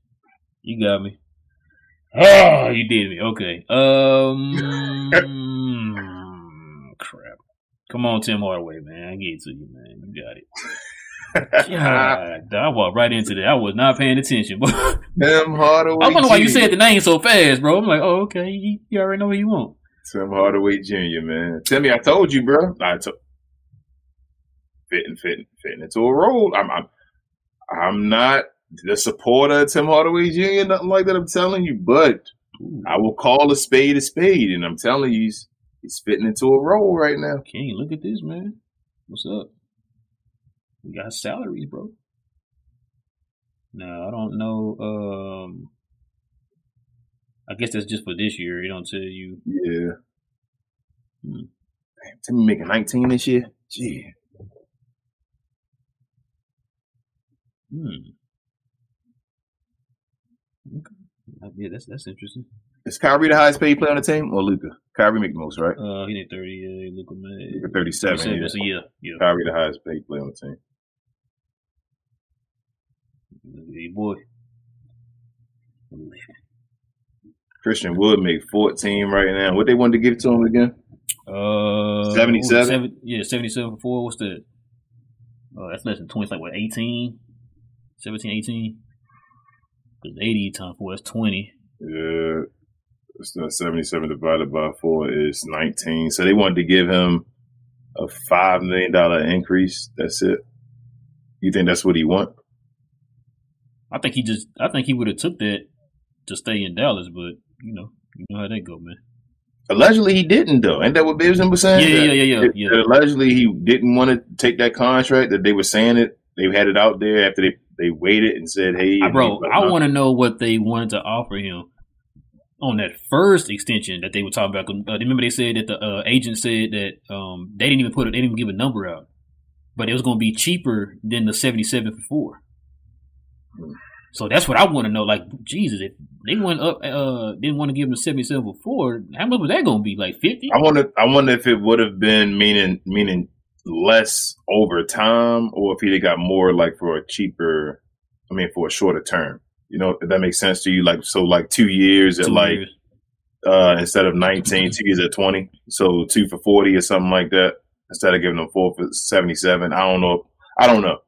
You got me. Oh, you did me. Okay. Um. [LAUGHS] crap. Come on, Tim Hardaway, man. I get to you, man. You got it. God, I walked right into that. I was not paying attention, Tim Hardaway. I wonder why you said the name so fast, bro. I'm like, oh, okay. You, you already know what you want. Tim Hardaway Jr. Man, Timmy, I told you, bro. I told fitting, fitting, fitting into a role. I'm, I'm, I'm not the supporter of Tim Hardaway Jr. Nothing like that. I'm telling you, but I will call a spade a spade, and I'm telling you, he's he's fitting into a role right now. King, look at this, man. What's up? We got salaries, bro. Now I don't know. Um, I guess that's just for this year. It don't tell you. Yeah. Hmm. Damn, Timmy making 19 this year. Gee. Hmm. Okay. Yeah, that's that's interesting. Is Kyrie the highest paid player on the team or Luka? Kyrie make the most, right? Uh, he did thirty. Uh, at me. Luka 37. yeah. So yeah, yeah. Kyrie the highest paid player on the team. Hey, boy. Christian Wood make 14 right now. What they wanted to give to him again? Uh, 77? seven- yeah, seventy-seven for four. What's that? Uh, that's less than twenty. It's like what, 18? 17, 18? Because eighty times four, that's twenty. Yeah. It's not 77 divided by 4 is 19. So they wanted to give him a $5 million increase. That's it. You think that's what he want? I think he just. I think he would have took that to stay in Dallas, but you know, you know how that go, man. Allegedly, he didn't, though. Ain't that what Bibbs was saying? yeah, yeah, yeah, that- yeah. Allegedly, he didn't want to take that contract. That they were saying it. They had it out there after they they waited and said, "Hey, Uh, bro, I want to know what they wanted to offer him on that first extension that they were talking about. Uh, remember, they said that the uh, agent said that um, they didn't even put it, they didn't even give a number out, but it was going to be cheaper than the seventy-seven for four. So that's what I want to know. Like, Jesus, if they went up, uh, didn't want to give him the seventy-seven for four, how much was that going to be? Like fifty? I wonder. I wonder if it would have been meaning meaning less over time, or if he'd have got more like for a cheaper. I mean, for a shorter term. You know, if that makes sense to you. Like so, like two years at Two like years. uh instead of 19, two years at twenty. So two for forty or something like that. Instead of giving them four for seventy seven. I don't know. I don't know.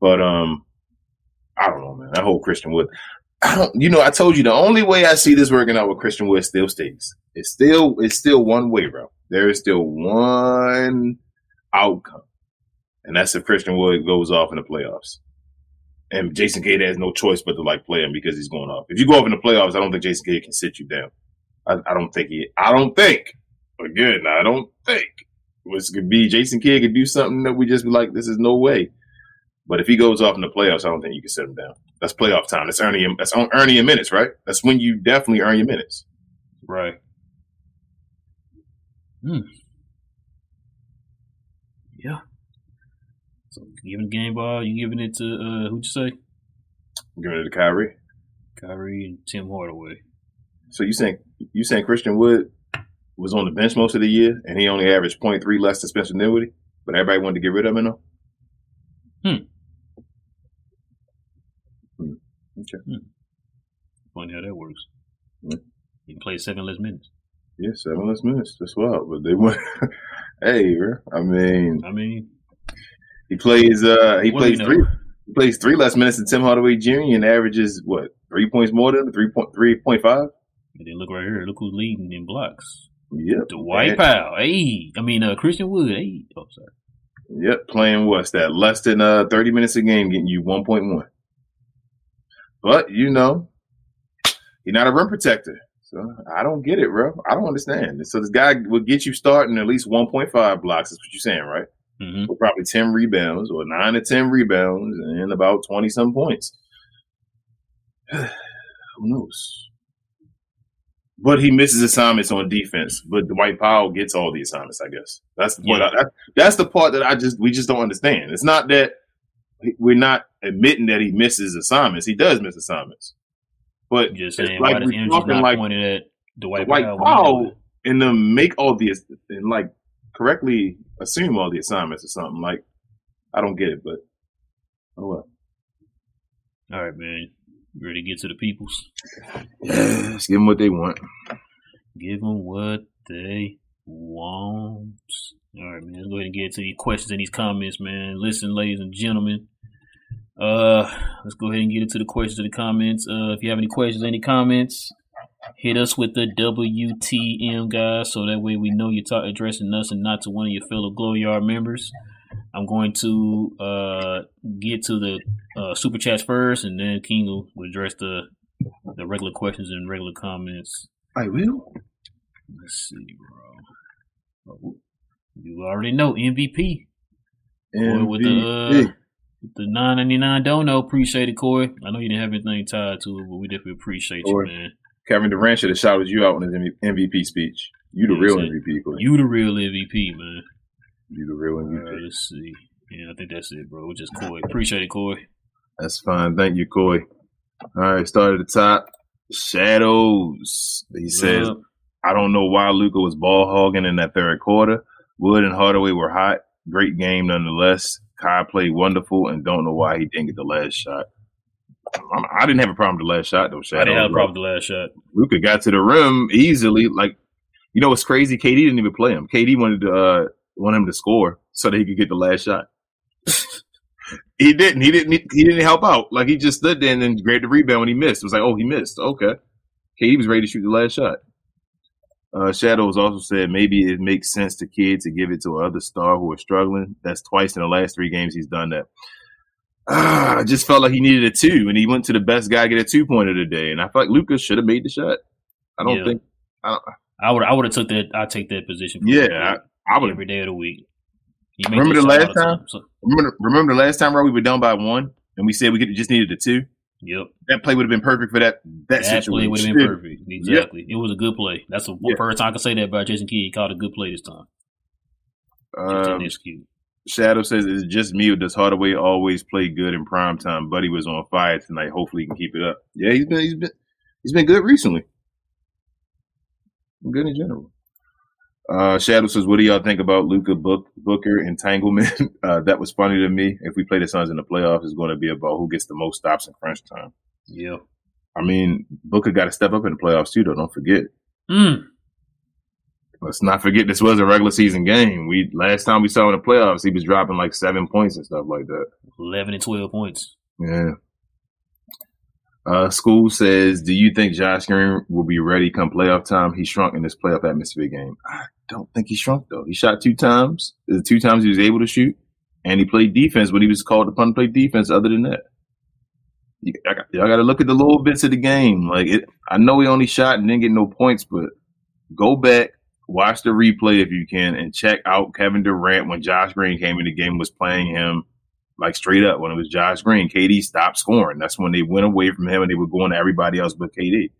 But um, I don't know, man. That whole Christian Wood. I don't. You know, I told you the only way I see this working out with Christian Wood still stays. It's still it's still one way, bro. There is still one outcome, and that's if Christian Wood goes off in the playoffs. And Jason Kidd has no choice but to like play him because he's going off. If you go off in the playoffs, I don't think Jason Kidd can sit you down. I, I don't think he. I don't think. Again, I don't think. Which could be Jason Kidd could do something that we just be like, this is no way. But if he goes off in the playoffs, I don't think you can sit him down. That's playoff time. That's earning him. That's earning your minutes, right? That's when you definitely earn your minutes. Right. Hmm. Yeah. So giving game ball, you giving it to uh who'd you say? Giving it to Kyrie. Kyrie and Tim Hardaway. So you saying you saying Christian Wood was on the bench most of the year and he only averaged 0.3 less than Spencer Dinwiddie, but everybody wanted to get rid of him, though. Funny how that works. Hmm. He played seven less minutes. Yeah, seven less minutes. That's wild. But they went. [LAUGHS] hey, bro. I mean, I mean, he plays. uh He what plays three. know? He plays three less minutes than Tim Hardaway Jr. and averages what three points more than three point three point five. And then look right here. Look who's leading in blocks. Yep. Dwight Powell. Hey, I mean uh, Christian Wood. Hey, oh sorry. Yep, playing what's that? Less than uh, 30 minutes a game, getting you 1.1. But, you know, you're not a rim protector. So I don't get it, bro. I don't understand. So this guy will get you starting at least 1.5 blocks, is what you're saying, right? hmm With probably 10 rebounds or 9 to 10 rebounds and about 20 some points. [SIGHS] Who knows? But he misses assignments on defense. But Dwight Powell gets all the assignments, I guess. That's the part. Yeah. I, that's the part that I just we just don't understand. It's not that we're not admitting that he misses assignments. He does miss assignments. But Just saying, like why we're talking like pointed at Dwight, Dwight Powell? Powell and to make all the and like correctly assume all the assignments or something. Like I don't get it, but oh well. All right, man. You ready to get to the peoples? Yeah, let's give them what they want. Give them what they want. All right, man. Let's go ahead and get to these questions and these comments, man. Listen, ladies and gentlemen. Uh, let's go ahead and get into the questions and the comments. Uh, if you have any questions, any comments, hit us with the WTM guys, so that way we know you're talk- addressing us and not to one of your fellow Glow Yard members. I'm going to uh get to the uh, super chats first, and then King will will address the the regular questions and regular comments. I will. Let's see, bro. Oh, You already know MVP. Boy, with the uh, with the nine ninety nine dono, appreciate it, Corey. I know you didn't have anything tied to it, but we definitely appreciate you, man. Kevin Durant should have shouted you out in his MVP speech. You the Yeah, real MVP, Corey. You the real MVP, man. You the real All right, MVP. let's see. Yeah, I think that's it, bro. Just Corey. Appreciate it, Corey. That's fine. Thank you, Corey. All right, start at the top. Shadows. He says, Uh, I don't know why Luka was ball hogging in that third quarter. Wood and Hardaway were hot. Great game nonetheless. Kai played wonderful and don't know why he didn't get the last shot. I'm- I didn't have a problem with the last shot though. Shadows. I didn't have a problem with the last shot. Luka got to the rim easily. Like, you know what's crazy? KD didn't even play him. KD wanted to uh, want him to score so that he could get the last shot. [LAUGHS] he didn't. He didn't. He didn't help out. Like he just stood there and then grabbed the rebound when he missed. It was like, oh, he missed. Okay. KD was ready to shoot the last shot. Uh, Shadows also said maybe it makes sense to kid to give it to another star who is struggling. That's twice in the last three games he's done that. Ah, I just felt like he needed a two, and he went to the best guy to get a two pointer today. And I felt like Lucas should have made the shot. I don't Yeah. think. I would I would have took that. I take that position. for Yeah, I, I would every day of the week. Remember the last the time? So, remember. Remember the last time, we were down by one, and we said we could, just needed the two. Yep, That play would have been perfect for that. That, that play situation would have been perfect. Exactly. It was a good play. That's the Yeah. first time I can say that about Jason Kidd. He called a good play this time. Um. Shadow says, "Is it just me or does Hardaway always play good in prime time?" Buddy was on fire tonight. Hopefully, he can keep it up. Yeah, he's been he's been he's been good recently. Good in general. Uh, Shadow says, "What do y'all think about Luka Book, Booker entanglement? [LAUGHS] uh, that was funny to me. If we play the Suns in the playoffs, it's going to be about who gets the most stops in crunch time. Yeah. I mean, Booker got to step up in the playoffs too, though. Don't forget. Mm. Let's not forget this was a regular season game. We last time we saw him in the playoffs, he was dropping like seven points and stuff like that. Eleven and twelve points. Yeah. Uh, school says, "Do you think Josh Green will be ready come playoff time? He shrunk in this playoff atmosphere game. I don't think he shrunk though. He shot two times. The two times he was able to shoot, and he played defense when he was called upon to play defense. Other than that, I got, y'all got to look at the little bits of the game. Like it, I know he only shot and didn't get no points, but go back, watch the replay if you can, and check out Kevin Durant when Josh Green came in the game was playing him like straight up when it was Josh Green. KD stopped scoring. That's when they went away from him and they were going to everybody else but KD.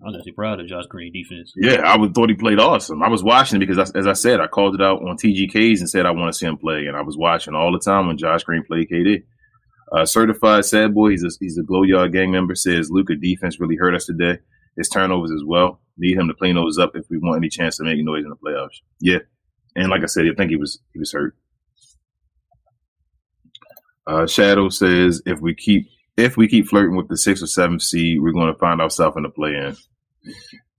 I was actually proud of Josh Green defense. Yeah, I thought he played awesome. I was watching because, I, as I said, I called it out on TGKs and said I want to see him play, and I was watching all the time when Josh Green played KD. Uh, certified sad boy, he's a, he's a glow yard gang member. Says Luka defense really hurt us today. His turnovers as well. Need him to clean those up if we want any chance to make noise in the playoffs. Yeah, and like I said, I think he was he was hurt. Uh, Shadow says if we keep if we keep flirting with the six or seventh seed, we're going to find ourselves in the play-in.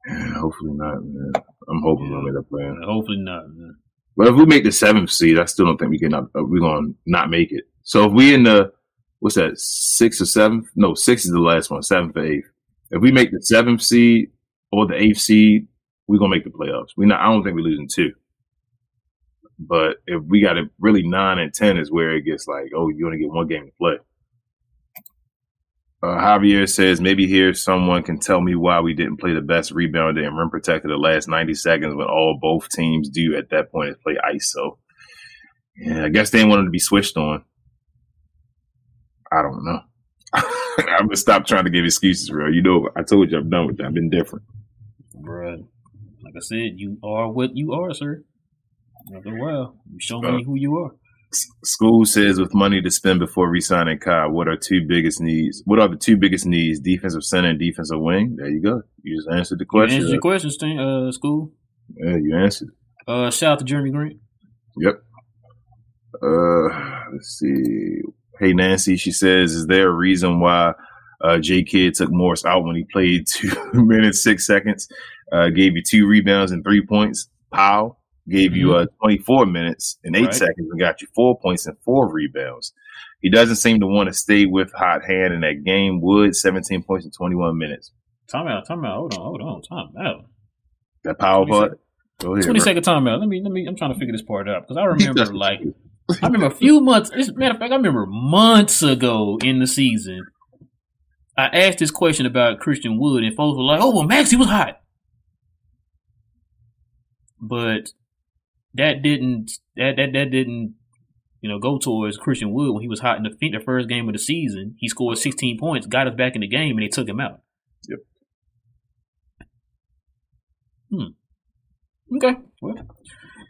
[SIGHS] Hopefully not, man. I'm hoping we'll make the play-in. Uh, hopefully not. Man. But if we make the seventh seed, I still don't think we can. Not, uh, we're going to not make it. So if we in the what's that six or seventh? No, six is the last one. Seventh or eighth. If we make the seventh seed or the eighth seed, we're gonna make the playoffs. We not. I don't think we're losing two. But if we got it really nine and ten is where it gets like, oh, you only get one game to play. Uh, Javier says maybe here someone can tell me why we didn't play the best rebounder and rim protector the last 90 seconds when all both teams do at that point is play ISO. Yeah, I guess they didn't want him to be switched on. I don't know. [LAUGHS] I'm gonna stop trying to give excuses, bro. You know, I told you I'm done with that. I've been different. bro. Like I said, you are what you are, sir. After a while, you show me Uh, who you are. School says with money to spend before re-signing Kyle, what are two biggest needs? What are the two biggest needs? Defensive center and defensive wing. There you go. You just answered the You question. answered your question, Stan, uh, school. Yeah, you answered. Uh, shout out to Jeremy Green. Yep. Uh, let's see. Hey Nancy, she says, is there a reason why uh, J Kidd took Morris out when he played [LAUGHS] two minutes six seconds? Uh, gave you two rebounds and three points. Powell gave you uh, 24 minutes and eight Right. seconds and got you four points and four rebounds. He doesn't seem to want to stay with hot hand in that game. Wood 17 points in 21 minutes. Time out, time out. Hold on, hold on, time out. That Powell 20 part. Go ahead. Twenty bro. second time out. Let me let me. I'm trying to figure this part out because I [LAUGHS] remember like I remember a few months. As a matter of fact, I remember months ago in the season, I asked this question about Christian Wood, and folks were like, "Oh, well, Maxi was hot," but that didn't that that that didn't you know go towards Christian Wood when he was hot in the, the first game of the season. He scored 16 points, got us back in the game, and they took him out. Yep. Hmm. Okay. Well,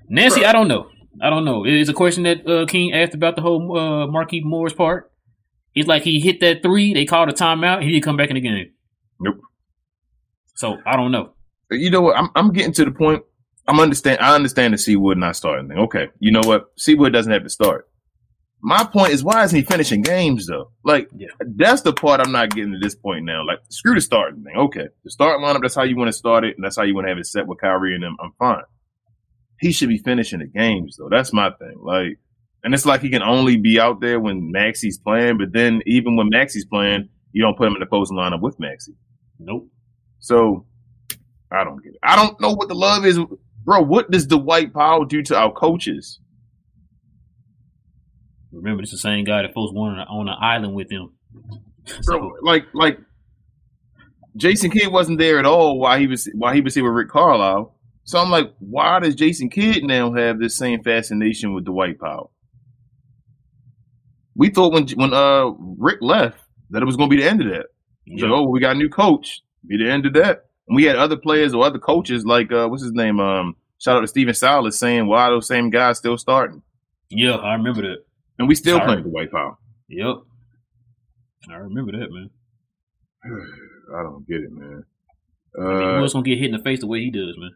Nancy, I don't know. I don't know. It's a question that uh, King asked about the whole uh, Markieff Morris part. It's like he hit that three, they called a timeout, he didn't come back in the game. Nope. So I don't know. you know what? I'm I'm getting to the point. I'm understand. I understand the C-Wood not starting thing. Okay, you know what? C-Wood doesn't have to start. My point is, why isn't he finishing games though? Like Yeah. that's the part I'm not getting to this point now. Like screw the starting thing. Okay, the start lineup. That's how you want to start it, and that's how you want to have it set with Kyrie and them. I'm fine. He should be finishing the games though. That's my thing. Like, and it's like he can only be out there when Maxi's playing. But then even when Maxi's playing, you don't put him in the closing lineup with Maxi. Nope. So I don't get it. I don't know what the love is, bro. What does the white power do to our coaches? Remember, this is the same guy that folks wanted on an island with him. Bro, So, like, like Jason Kidd wasn't there at all while he was while he was here with Rick Carlisle. So I'm like, why does Jason Kidd now have this same fascination with the white power? We thought when when uh Rick left that it was going to be the end of that. yeah. So, oh, we got a new coach. Be the end of that. And we had other players or other coaches like uh what's his name? Um shout out to Stephen Silas saying, why are those same guys still starting? yeah, I remember that. And we still playing the white power. Yep. I remember that, man. [SIGHS] I don't get it, man. I mean, Uh, who else gonna get hit in the face the way he does, man?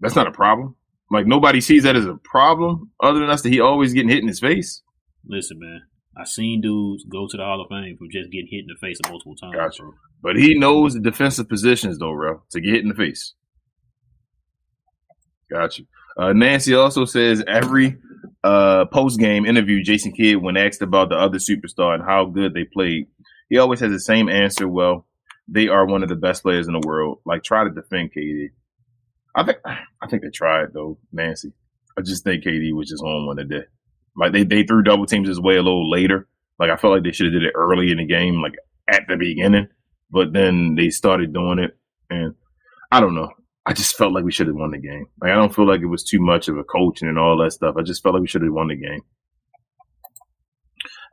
that's not a problem. Like nobody sees that as a problem other than us that he always getting hit in his face. Listen, man. I seen dudes go to the Hall of Fame for just getting hit in the face multiple times. Gotcha. But he knows the defensive positions though, bro, to get hit in the face. Gotcha. Uh, Nancy also says every uh, post game interview, Jason Kidd, when asked about the other superstar and how good they played, he always has the same answer. Well, they are one of the best players in the world. Like, try to defend KD. I think I think they tried though, Nancy. I just think KD was just on one today. Like they they threw double teams his way a little later. Like I felt like they should have did it early in the game, like at the beginning. But then they started doing it, and I don't know. I just felt like we should have won the game. Like I don't feel like it was too much of a coaching and all that stuff. I just felt like we should have won the game.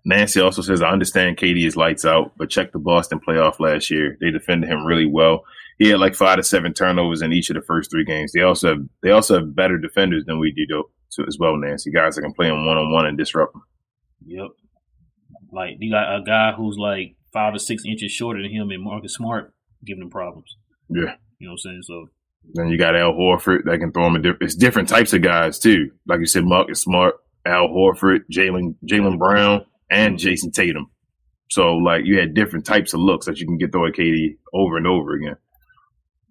Nancy also says, I understand KD is lights out, but check the Boston playoff last year. They defended him really well. He had like five to seven turnovers in each of the first three games. They also have they also have better defenders than we do though, so as well, Nancy. Guys that can play him one on one and disrupt him. Yep. Like you got a guy who's like five or six inches shorter than him and Marcus Smart giving him problems. Yeah. You know what I'm saying? So Then you got Al Horford that can throw him in different. It's different types of guys too. Like you said, Marcus Smart, Al Horford, Jalen Jaylen Brown, and Jayson Tatum. So like you had different types of looks that you can get through at KD over and over again.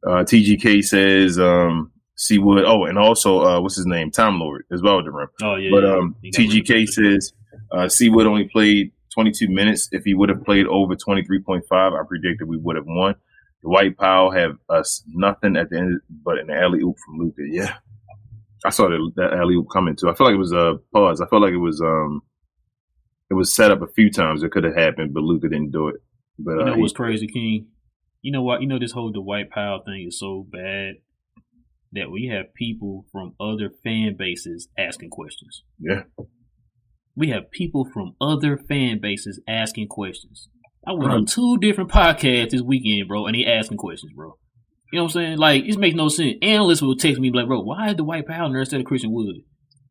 Uh, TGK says um, C-Wood. Oh, and also uh, what's his name? Tom Lord as well, Jerome. oh yeah. But um, He got rid of TGK says uh, C-Wood only played 22 minutes. If he would have played over 23.5, I predicted we would have won. The Dwight Powell have us nothing at the end, but an alley oop from Luther. Yeah, I saw that, that alley oop coming too. I feel like it was a pause. I felt like it was um, it was set up a few times. It could have happened, but Luther didn't do it. But You uh, know he- what's crazy, King? You know what? You know this whole Dwight Powell thing is so bad that we have people from other fan bases asking questions. yeah, We have people from other fan bases asking questions. I went on two different podcasts this weekend, bro, and they asking questions, bro. You know what I'm saying? Like, it makes no sense. Analysts will text me like, bro, why is Dwight Powell there instead of Christian Wood?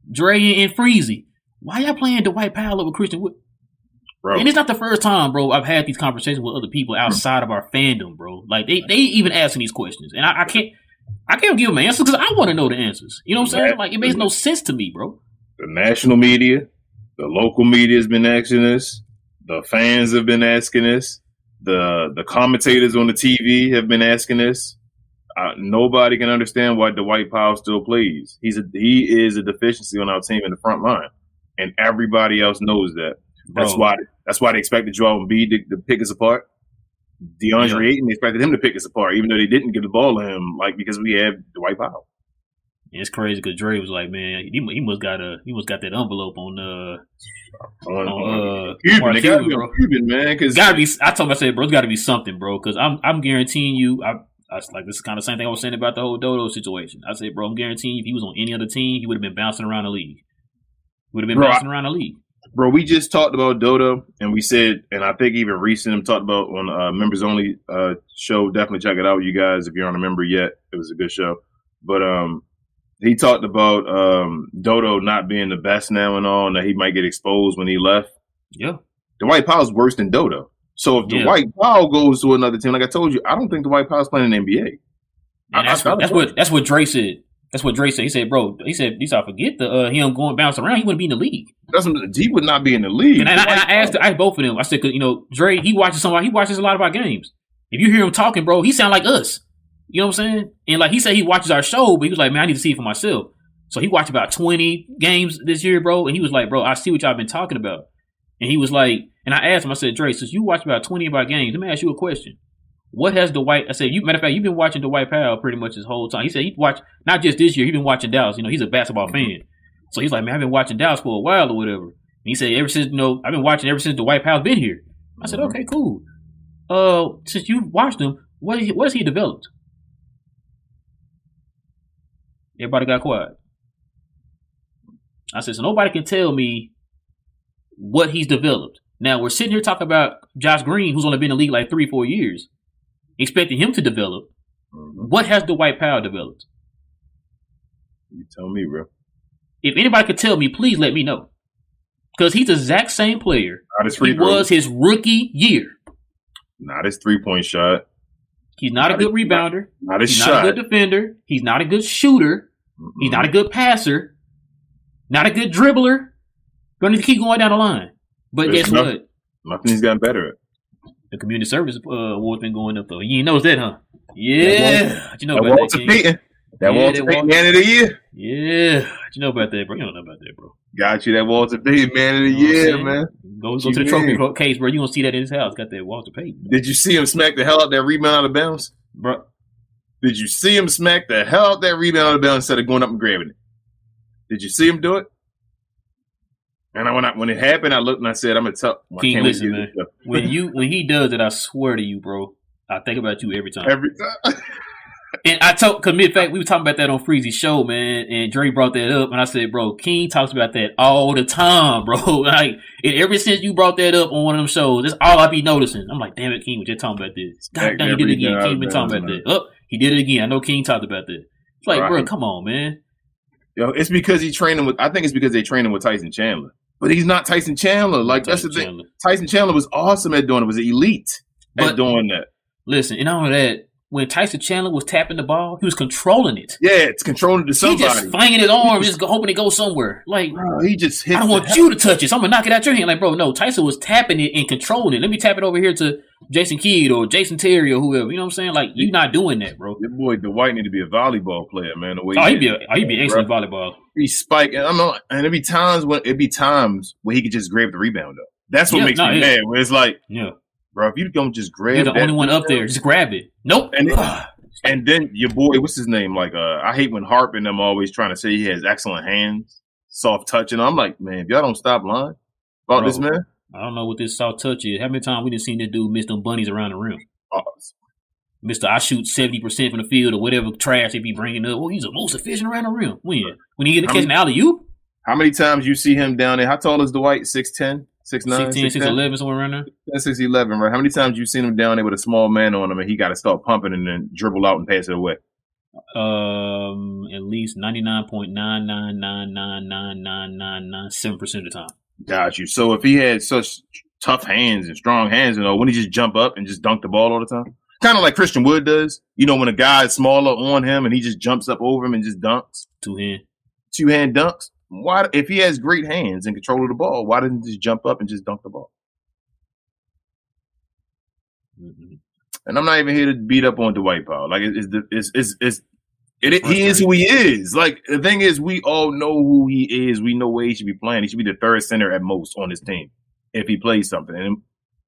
Dre and Freezy, why y'all playing the Dwight Powell over Christian Wood? bro. And it's not the first time, bro. I've had these conversations with other people outside of our fandom, bro. Like they, they even asking these questions, and I, I can't. I can't give him answers because I want to know the answers. You know what I'm saying? Like it makes no sense to me, bro. The national media, the local media has been asking this. The fans have been asking this. The the commentators on the TV have been asking this. Uh, nobody can understand why Dwight Powell still plays. He's a, he is a deficiency on our team in the front line, and everybody else knows that. That's Bro. why that's why they expected Joel Embiid to, to pick us apart. DeAndre Ayton they expected him to pick us apart, even though they didn't give the ball to him, like because we have Dwight Powell. And it's crazy because Dre was like, man, he, he must got a he must got that envelope on uh On, on uh Cuban, Cuban, bro. Cuban, man, because gotta be. I told him I said, bro, it's got to be something, bro, because I'm I'm guaranteeing you. I, I like this is kind of the same thing I was saying about the whole Dodo situation. I said, bro, I'm guaranteeing if he was on any other team, he would have been bouncing around the league. Would have been Bro, bouncing around the league. bro, we just talked about Dodo, and we said, and I think even recent talked about on uh, members only uh, show. Definitely check it out, you guys, if you're not a member yet. It was a good show, but um, he talked about um Dodo not being the best now and all, and that he might get exposed when he left. Yeah, Dwight Powell's worse than Dodo. So if Yeah. Dwight Powell goes to another team, like I told you, I don't think Dwight Powell's playing in the NBA. I- that's I- what, that's what that's what Dre said. That's what Dre said. He said, bro, he said, he said, forget the uh, him going bounce around. He wouldn't be in the league. That's he would not be in the league. And, I, and I, asked, I asked both of them. I said, 'cause, you know, Dre, he watches somebody, he watches a lot of our games. If you hear him talking, bro, he sound like us. You know what I'm saying? And like he said, he watches our show, but he was like, man, I need to see it for myself. So he watched about 20 games this year, bro, and he was like, bro, I see what y'all been talking about. And he was like, and I asked him, I said, Dre, since you watch about 20 of our games, let me ask you a question. What has Dwight? I said, you matter of fact, you've been watching Dwight Powell pretty much his whole time. He said he watched not just this year, he's been watching Dallas. You know, he's a basketball fan, so he's like, man, I've been watching Dallas for a while or whatever. And he said, ever since you know, I've been watching ever since Dwight Powell's been here. I said, okay, cool. Uh, since you've watched him, what what has he developed? Everybody got quiet. I said, so nobody can tell me what he's developed. Now we're sitting here talking about Josh Green, who's only been in the league like three, four years, expecting him to develop. Mhm. What has Dwight Powell developed? You tell me, bro. If anybody could tell me, please let me know. Because he's the exact same player Not his he free throw. was his rookie year. Not his three point shot. He's not a good his- rebounder. Not his He's shot. not a good defender. He's not a good shooter. He's not a good passer. Not a good dribbler. Going to keep going down the line. But There's guess no- what? Nothing he's gotten better at. The community service uh, award's been going up though. You ain't noticed that, huh? Yeah. What you know that about Walter that. That Yeah, Walter Payton man of the year. Yeah. What you know about that, bro? You don't know about that, bro. Got you that Walter Payton man of the You know year, man. Go, go to the you trophy mean? case, bro. You gonna see that in his house. Got that Walter Payton, Did you see him smack the hell out that rebound out of bounds? bro. Did you see him smack the hell out that rebound out of bounds instead of going up and grabbing it? Did you see him do it? And I, when I, when it happened, I looked and I said, "I'm gonna tell." King, listen, man. When you when he does it, I swear to you, bro. I think about you every time. every time. [LAUGHS] And I told, cause in fact, we were talking about that on Freezy's show, man. And Dre brought that up, and I said, bro, King talks about that all the time, bro. [LAUGHS] Like, and ever since you brought that up on one of them shows, that's all I be noticing. I'm like, damn it, King was just talking about this. God damn, he did it again. King been talking about that. Oh, he did it again. I know King talked about that. It's like, Right. bro, come on, man. Yo, it's because he's training with. I think it's because they training with Tyson Chandler, but he's not Tyson Chandler. Like that's the Tyson thing. Chandler. Tyson Chandler was awesome at doing it. Was elite But- at doing that. Listen, and not only that, when Tyson Chandler was tapping the ball, he was controlling it. Yeah, it's controlling to He somebody. just flinging his arm, just hoping it goes somewhere. Like, Bro, he just hit. I don't want you to touch it, so I'm gonna knock it out your hand. Like, bro, no, Tyson was tapping it and controlling it. Let me tap it over here to Jason Kidd or Jason Terry or whoever. You know what I'm saying? Like, you're not doing that, bro. Your boy Dwight need to be a volleyball player, man. The way Oh, he he'd be, a, oh, he'd be Bro. excellent volleyball. he spike, and I'm not, and it'd be times when it'd be times where he could just grab the rebound up. That's what Yeah, makes no, me yeah. mad. Where it's like, Yeah, bro, if you don't just grab, you're the only one up there. Just grab it. Nope. And it- and then your boy, what's his name? Like, uh, I hate when Harp and them always trying to say he has excellent hands, soft touch, and I'm like, man, if y'all don't stop lying about Bro. this man, I don't know what this soft touch is. How many times we done seen that dude miss them bunnies around the rim? uh, Mister, I shoot seventy percent from the field or whatever trash they be bringing up. Well, he's the most efficient around the rim. When when he get to How catch an many- alley oop, how many times you see him down there? How tall is Dwight? 6'10", 6'9", 6'10", 6'10"? 6'11", somewhere around there. That's 6'11", right? How many times you seen him down there with a small man on him and he got to start pumping and then dribble out and pass it away? Um, at least ninety nine point nine nine nine nine nine nine nine nine seven percent of the time. Got you. So if he had such tough hands and strong hands, you know, wouldn't he just jump up and just dunk the ball all the time? Kind of like Christian Wood does. You know, when a guy is smaller on him and he just jumps up over him and just dunks, Two hand. two hand dunks. Why, if he has great hands and control of the ball, why doesn't he just jump up and just dunk the ball? Mhm. And I'm not even here to beat up on Dwight Powell. Like it's the it's it's, it's it, he is who he is. Like the thing is, we all know who he is. We know where he should be playing. He should be the third center at most on this team if he plays something. And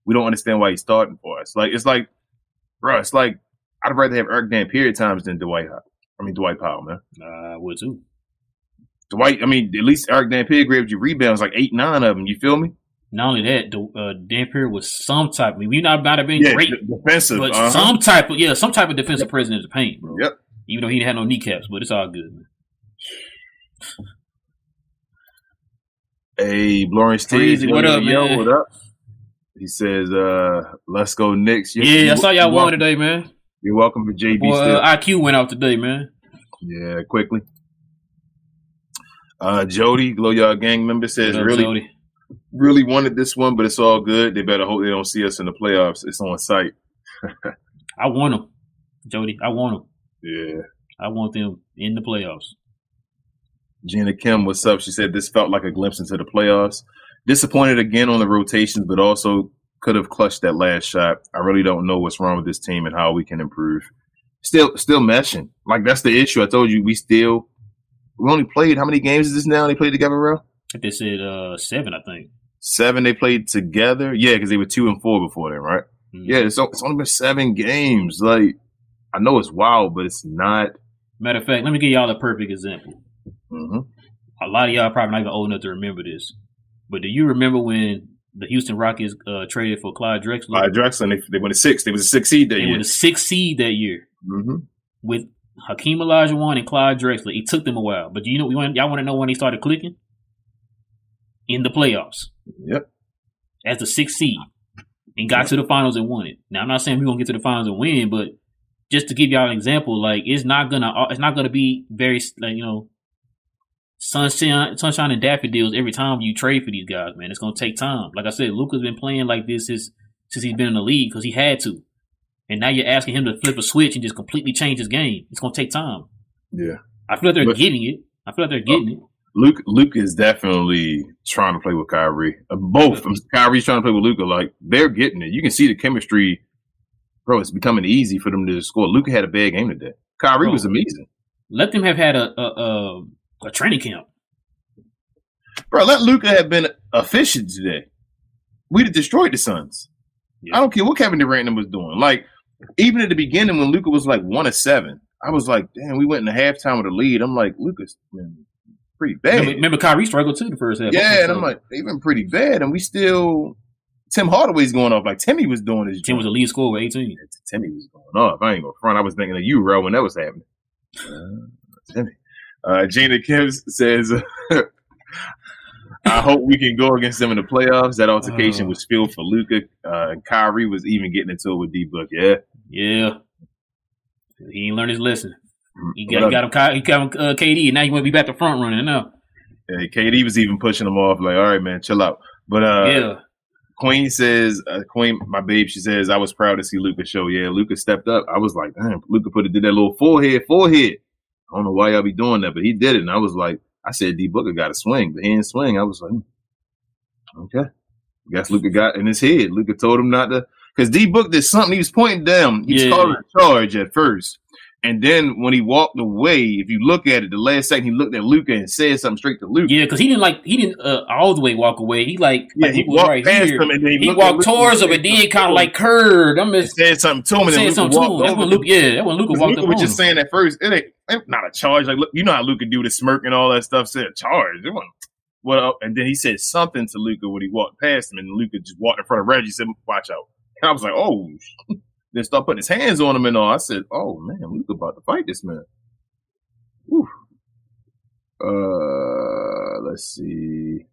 we don't understand why he's starting for us. Like it's like, bro, it's like I'd rather have Erick Dampier at times than Dwight. I mean Dwight Powell, man. I would too. Dwight, I mean, at least Erick Dampier grabbed you rebounds like eight, nine of them. You feel me? Not only that, the, uh, Dampier was some type. I mean, we not about to be great, d- defensive. but uh-huh. some type of yeah, some type of defensive presence in the paint, bro. Yep. Even though he didn't have no kneecaps, but it's all good. Man. Hey, Lawrence Teague, what up, yo, man? What up? He says, uh, let's go Knicks. You're- Yeah, I you're- saw y'all won today, man. You're welcome for JB Boy, still. uh, IQ went out today, man. yeah, quickly. Uh, Jody, Glow Yard Gang member says, really, Jody? really wanted this one, but it's all good. They better hope they don't see us in the playoffs. It's on site. [LAUGHS] I want them, Jody. I want them. Yeah. I want them in the playoffs. Gina Kim, what's up? She said this felt like a glimpse into the playoffs. Disappointed again on the rotations, but also could have clutched that last shot. I really don't know what's wrong with this team and how we can improve. Still, still meshing. Like that's the issue. I told you we still we only played how many games is this now? They played together, bro. They said uh, seven, I think. Seven. They played together. Yeah, because they were two and four before then, right? Mhm. Yeah, it's, it's only been seven games. Like I know it's wild, but it's not. Matter of fact, let me give y'all a perfect example. hmm A lot of y'all probably not even old enough to remember this, but do you remember when the Houston Rockets uh, traded for Clyde Drexler? Clyde Drexler, they, they went a six. They was a six seed that they year. were the sixth seed that year hmm with Hakeem Olajuwon and Clyde Drexler. It took them a while, but you know y'all want to know when they started clicking? In the playoffs, Yep. as the sixth seed, and got to the finals and won it. Now I'm not saying we're gonna get to the finals and win, but just to give y'all an example, like it's not gonna uh, it's not gonna be very like you know sunshine sunshine and daffodils every time you trade for these guys, man. It's gonna take time. Like I said, Luka's been playing like this since since he's been in the league because he had to, and now you're asking him to flip a switch and just completely change his game. It's gonna take time. Yeah. I feel like they're But- getting it. I feel like they're getting it. Luke Luke is definitely trying to play with Kyrie. Uh, both. Kyrie's trying to play with Luka. Like they're getting it. You can see the chemistry, bro. It's becoming easy for them to score. Luka had a bad game today. Kyrie Bro. was amazing, Let them have had a a, a, a training camp. bro. Let Luka have been efficient today. We'd have destroyed the Suns. Yeah. I don't care what Kevin Durant was doing. Like even at the beginning when Luka was like one of seven, I was like, damn, we went in the halftime with a lead. I'm like, Luka's been pretty bad. Remember, remember Kyrie struggled too the first half. Yeah, and I'm like, they've been pretty bad, and we still. Tim Hardaway's going off like Timmy was doing his. Tim was the lead scorer with 18. Timmy was going off. I ain't gonna front. I was thinking of you, bro, when that was happening. Uh, Timmy. Uh, Gina Kim says, [LAUGHS] "I hope we can go against them in the playoffs." That altercation Oh. was filled for Luka. Uh, and Kyrie was even getting into it with D Book. Yeah, Yeah. He ain't learned his lesson. He got, he got him, he got him uh, KD, and now he want to be back to front running now. Yeah, KD was even pushing him off. Like, all right, man, chill out. But uh, yeah. Queen says, uh, Queen, my babe, she says, I was proud to see Luka show. Yeah, Luka stepped up. I was like, damn, Luka put it, did that little forehead, forehead. I don't know why y'all be doing that, but he did it. And I was like, I said, D Booker got a swing, but he didn't swing. I was like, hmm, okay. Guess Luka got in his head. Luka told him not to, because D Book did something. He was pointing down. He Yeah. calling a charge at first. And then when he walked away, if you look at it, the last second he looked at Luka and said something straight to Luka. Yeah, because he didn't like, he didn't uh, all the way walk away. He like, Yeah, like, he was walked right past here. him and then he, He walked towards him, and then kind of like curved. I'm He just said something to him, and then saying Luka something to walked him. That's over when. Luke, yeah, that's when Luka walked Luka up was just saying at first, it ain't, ain't not a charge. Like, look, you know how Luka do the smirk and all that stuff. Said charge. It wasn't. Well, and then he said something to Luka when he walked past him, and Luka just walked in front of Reggie. Said, "Watch out!" And I was like, "Oh." [LAUGHS] then start putting his hands on him and all. I said, "Oh man, Luka about to fight this man." Whew. Uh, let's see.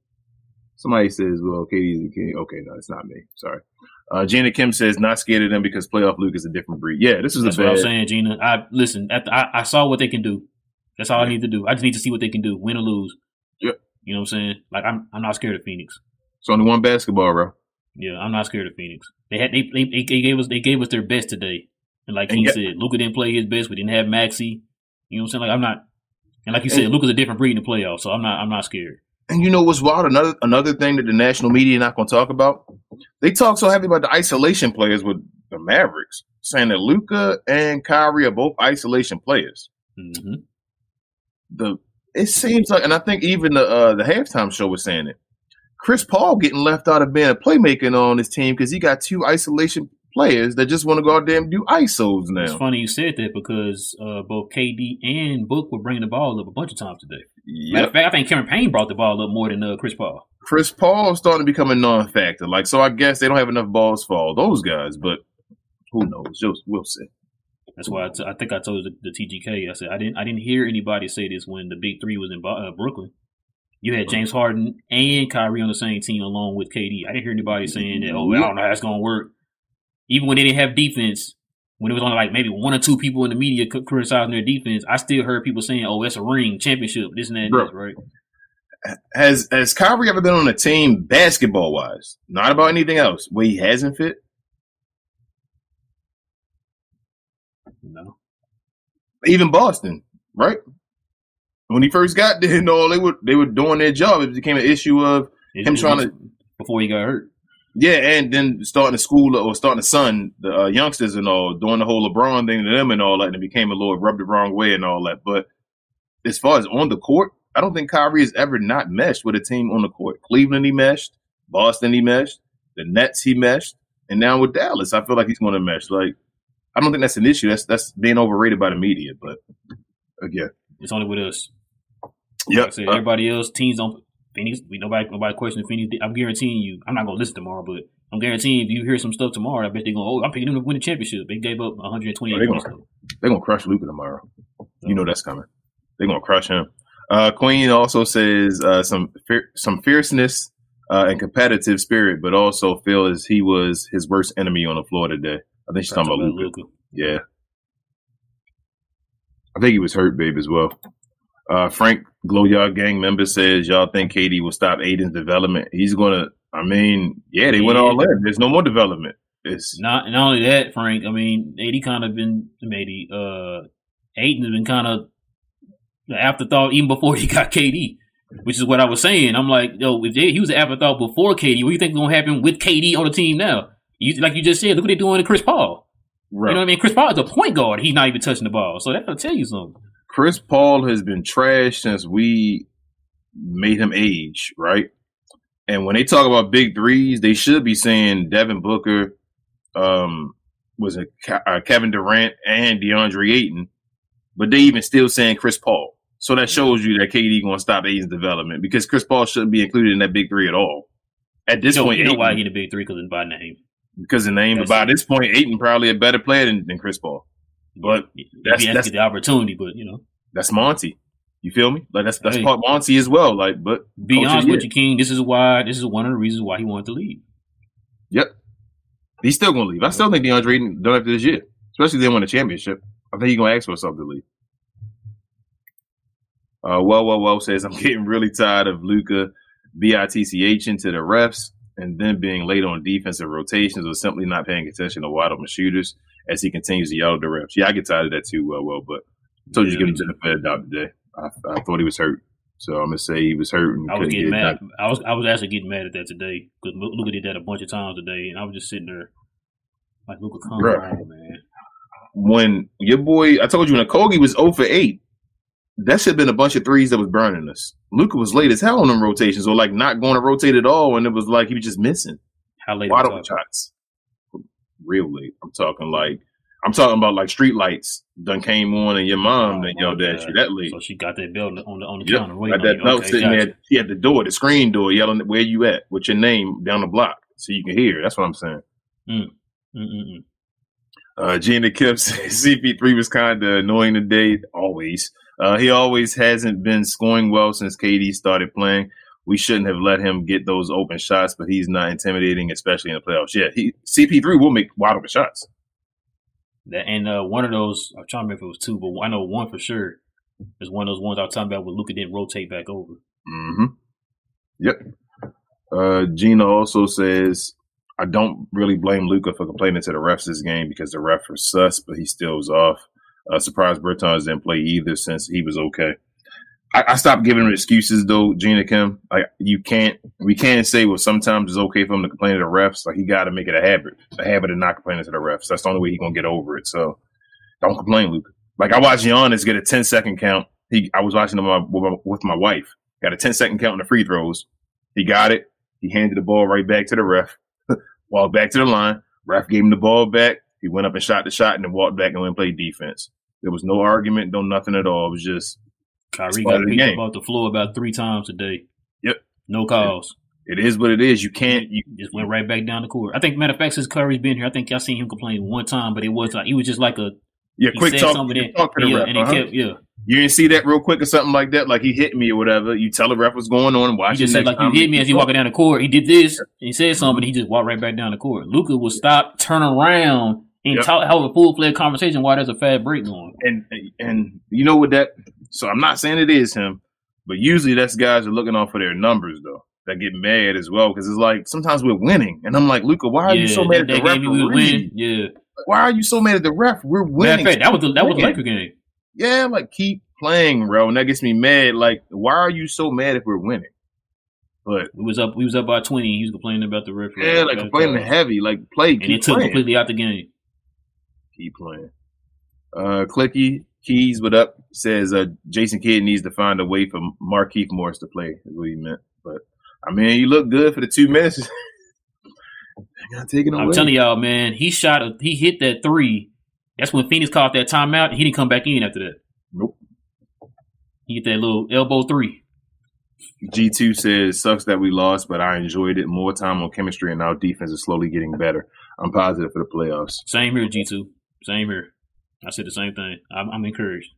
Somebody says, "Well, a king." Okay, no, it's not me. Sorry. Uh, Janet Kim says, "Not scared of them because playoff Luke is a different breed." Yeah, this is That's a what bad. I'm saying, Gina. I listen. The, I, I saw what they can do. That's all I need to do. I just need to see what they can do, win or lose. Yep. You know what I'm saying? Like I'm, I'm not scared of Phoenix. It's only one basketball, bro. Yeah, I'm not scared of Phoenix. They had they they, they gave us they gave us their best today. And like And he said, Luka didn't play his best. We didn't have Maxi. You know what I'm saying? Like I'm not. And like you said, Luka's a different breed in the playoffs, so I'm not. I'm not scared. And you know what's wild? Another another thing that the national media not going to talk about. They talk so heavy about the isolation players with the Mavericks, saying that Luka and Kyrie are both isolation players. hmm The it seems like, and I think even the uh, the halftime show was saying it. Chris Paul getting left out of being a playmaker on his team because he got two isolation players that just want to go out there and do isos now. It's funny you said that because uh, both KD and Book were bringing the ball up a bunch of times today. Matter Yep. of fact, I think Cameron Payne brought the ball up more than uh, Chris Paul. Chris Paul is starting to become a non-factor. Like, so I guess they don't have enough balls for all those guys, but who knows? Just, we'll see. That's why I, t- I think I told the, the TGK. I said I didn't I didn't hear anybody say this when the Big Three was in uh, Brooklyn. You had James Harden and Kyrie on the same team along with KD. I didn't hear anybody saying that. Oh, I don't know how it's gonna work. Even when they didn't have defense, when it was only like maybe one or two people in the media criticizing their defense, I still heard people saying, "Oh, it's a ring, championship, this and that." and Bro. this," right? Has has Kyrie ever been on a team basketball wise? Not about anything else where he hasn't fit. No. Even Boston, right? When he first got there, and all they were they were doing their job. It became an issue of It- Him trying to- before he got hurt. yeah, and then starting to school or starting to son the uh, youngsters and all, doing the whole LeBron thing to them and all that, and it became a little rubbed the wrong way and all that. But as far as on the court, I don't think Kyrie has ever not meshed with a team on the court. Cleveland he meshed, Boston he meshed, the Nets he meshed, and now with Dallas, I feel like he's going to mesh. Like I don't think that's an issue. That's that's being overrated by the media. But again, It's only with us. Yep. Like everybody else teams don't. Phoenix, we nobody nobody questioning Phoenix. I'm guaranteeing you. I'm not gonna listen tomorrow, but I'm guaranteeing if you hear some stuff tomorrow, I bet they're gonna. Oh, I'm picking them to win the championship. They gave up 128 Oh, they points. gonna-. They're gonna crush Luka tomorrow. You know that's coming. They're gonna crush him. Uh, Queen also says uh, some fier- some fierceness uh, and competitive spirit, but also feel as he was his worst enemy on the floor today. I think she's talking about Luca. Luka. Yeah, I think he was hurt, babe, as well. Uh, Frank Glow Yard Gang member says y'all think KD will stop Ayton's development. He's gonna. I mean, yeah, they went all in. There's no more development. It's Not not only that, Frank. I mean, AD kind of been maybe uh, Ayton has been kind of the afterthought even before [LAUGHS] he got KD, which is what I was saying. I'm like, yo, if they, he was an afterthought before KD, what do you think is gonna happen with KD on the team now? You, like you just said, look what they're doing to Chris Paul. right. You know what I mean? Chris Paul is a point guard. He's not even touching the ball, so that'll tell you something. Chris Paul has been trashed since we made him age, right? And when they talk about big threes, they should be saying Devin Booker, um, was Ke- uh, Kevin Durant and DeAndre Ayton, but they even still saying Chris Paul. So that shows you that KD going to stop Ayton's development because Chris Paul shouldn't be included in that big three at all. At this You know, point, you know why he the big three because by name. because the name. But by it. this point, Ayton probably a better player than, than Chris Paul. But that's- that's- the opportunity, but you know, That's Monty. You feel me? Like that's that's Hey. part Monty as well. Like, but be honest with you, King. This is why. This is one of the reasons why he wanted to leave. Yep. He's still gonna leave. I still think DeAndre Ayton done after this year. Especially if they win a championship. I think he's gonna ask for something to leave. Uh well well well says I'm [LAUGHS] getting really tired of Luka BITCH into the refs and then being late on defensive rotations or simply not paying attention to wide open shooters as he continues to yell at the refs. Yeah, I get tired of that too, well well, but I told you to Yeah, give him to the Fed out today. I, I thought he was hurt. So I'm gonna say he was hurt and I was getting get mad. done. I was I was actually getting mad at that today because Luka did that a bunch of times today, and I was just sitting there like, Luka, come on, man. when your boy, I told you when Kogi was 0 for 8, that should have been a bunch of threes that was burning us. Luka was late as hell on them rotations, or like not going to rotate at all, and it was like he was just missing How late? wide open shots. Real late. I'm talking like I'm talking about like street lights done came on, and your mom Oh, done yelled at you that late. So she got that bell on the on the, Yep. counter waiting Got that belt Okay, sitting gotcha. there. She at the door, the screen door, yelling, "Where you at?" with your name down the block, so you can hear. That's what I'm saying. Mm-mm-mm. Uh, Gina [LAUGHS] says CP3 was kind of annoying today. Always. Uh, he always hasn't been scoring well since KD started playing. We shouldn't have let him get those open shots, but he's not intimidating, especially in the playoffs. Yeah, he, CP3 will make wide open shots. That and uh, one of those, I'm trying to remember if it was two, but I know one for sure is one of those ones I was talking about where Luka didn't rotate back over. hmm Yep. Uh, Gina also says, I don't really blame Luka for complaining to the refs this game because the ref was sus, but he still was off. Uh, surprised Bertans didn't play either since he was okay. I, I stopped giving him excuses though, Gina Kim. Like you can't, we can't say well sometimes it's okay for him to complain to the refs. Like he got to make it a habit, a habit of not complaining to the refs. That's the only way he's gonna get over it. So don't complain, Luka. Like I watched Giannis get a 10 second count. He, I was watching him with my, with my wife. Got a 10 second count in the free throws. He got it. He handed the ball right back to the ref. [LAUGHS] walked back to the line. Ref gave him the ball back. He went up and shot the shot and then walked back and went and played defense. There was no argument, no nothing at all. It was just Kyrie got picked game. up off the floor about three times a day. Yep. No calls. it is what it is. You can't. You, Just went right back down the court. I think, matter of fact, since Kyrie's been here, I think y'all seen him complain one time, but it was like he was just like a yeah, quick talk. something, then, talk to the yeah, ref. and uh-huh. kept yeah. You didn't see that real quick or something like that. Like he hit me or whatever. You tell the ref what's going on. Watch He just said like you hit me as he walking down the court. He did this and he said something. He just walked right back down the court. Luka will stop, turn around, and Yep. talk, have a full fledged conversation while there's a fast break going. and and you know what that so I'm not saying it is him, but usually that's guys are looking off for their numbers though. That get mad as well because it's like sometimes we're winning, and I'm like, Luka, why are you so mad at the that game we would referee? win. Yeah, Why are you so mad at the ref? We're winning. fact, that was the, that was the Yeah. Laker game. yeah, like keep playing, bro, and that gets me mad. Like, why are you so mad if we're winning? But We was up, we was up by twenty. He was complaining about the referee. yeah, like complaining heavy, like play, and keep it took playing. completely out the game. keep playing. Uh, Clicky Keys, what up? Says uh, Jason Kidd needs to find a way for Markieff Morris to play. Is what he meant. But I mean, you look good for the two minutes. I [LAUGHS] gotta take it away. I'm telling y'all, man, he shot a, he hit that three. That's when Phoenix caught that timeout, and he didn't come back in after that. Nope. He hit that little elbow three. G2 says, sucks that we lost, but I enjoyed it. More time on chemistry, and our defense is slowly getting better. I'm positive for the playoffs. Same here, G two. Same here. I said the same thing. I'm, I'm encouraged.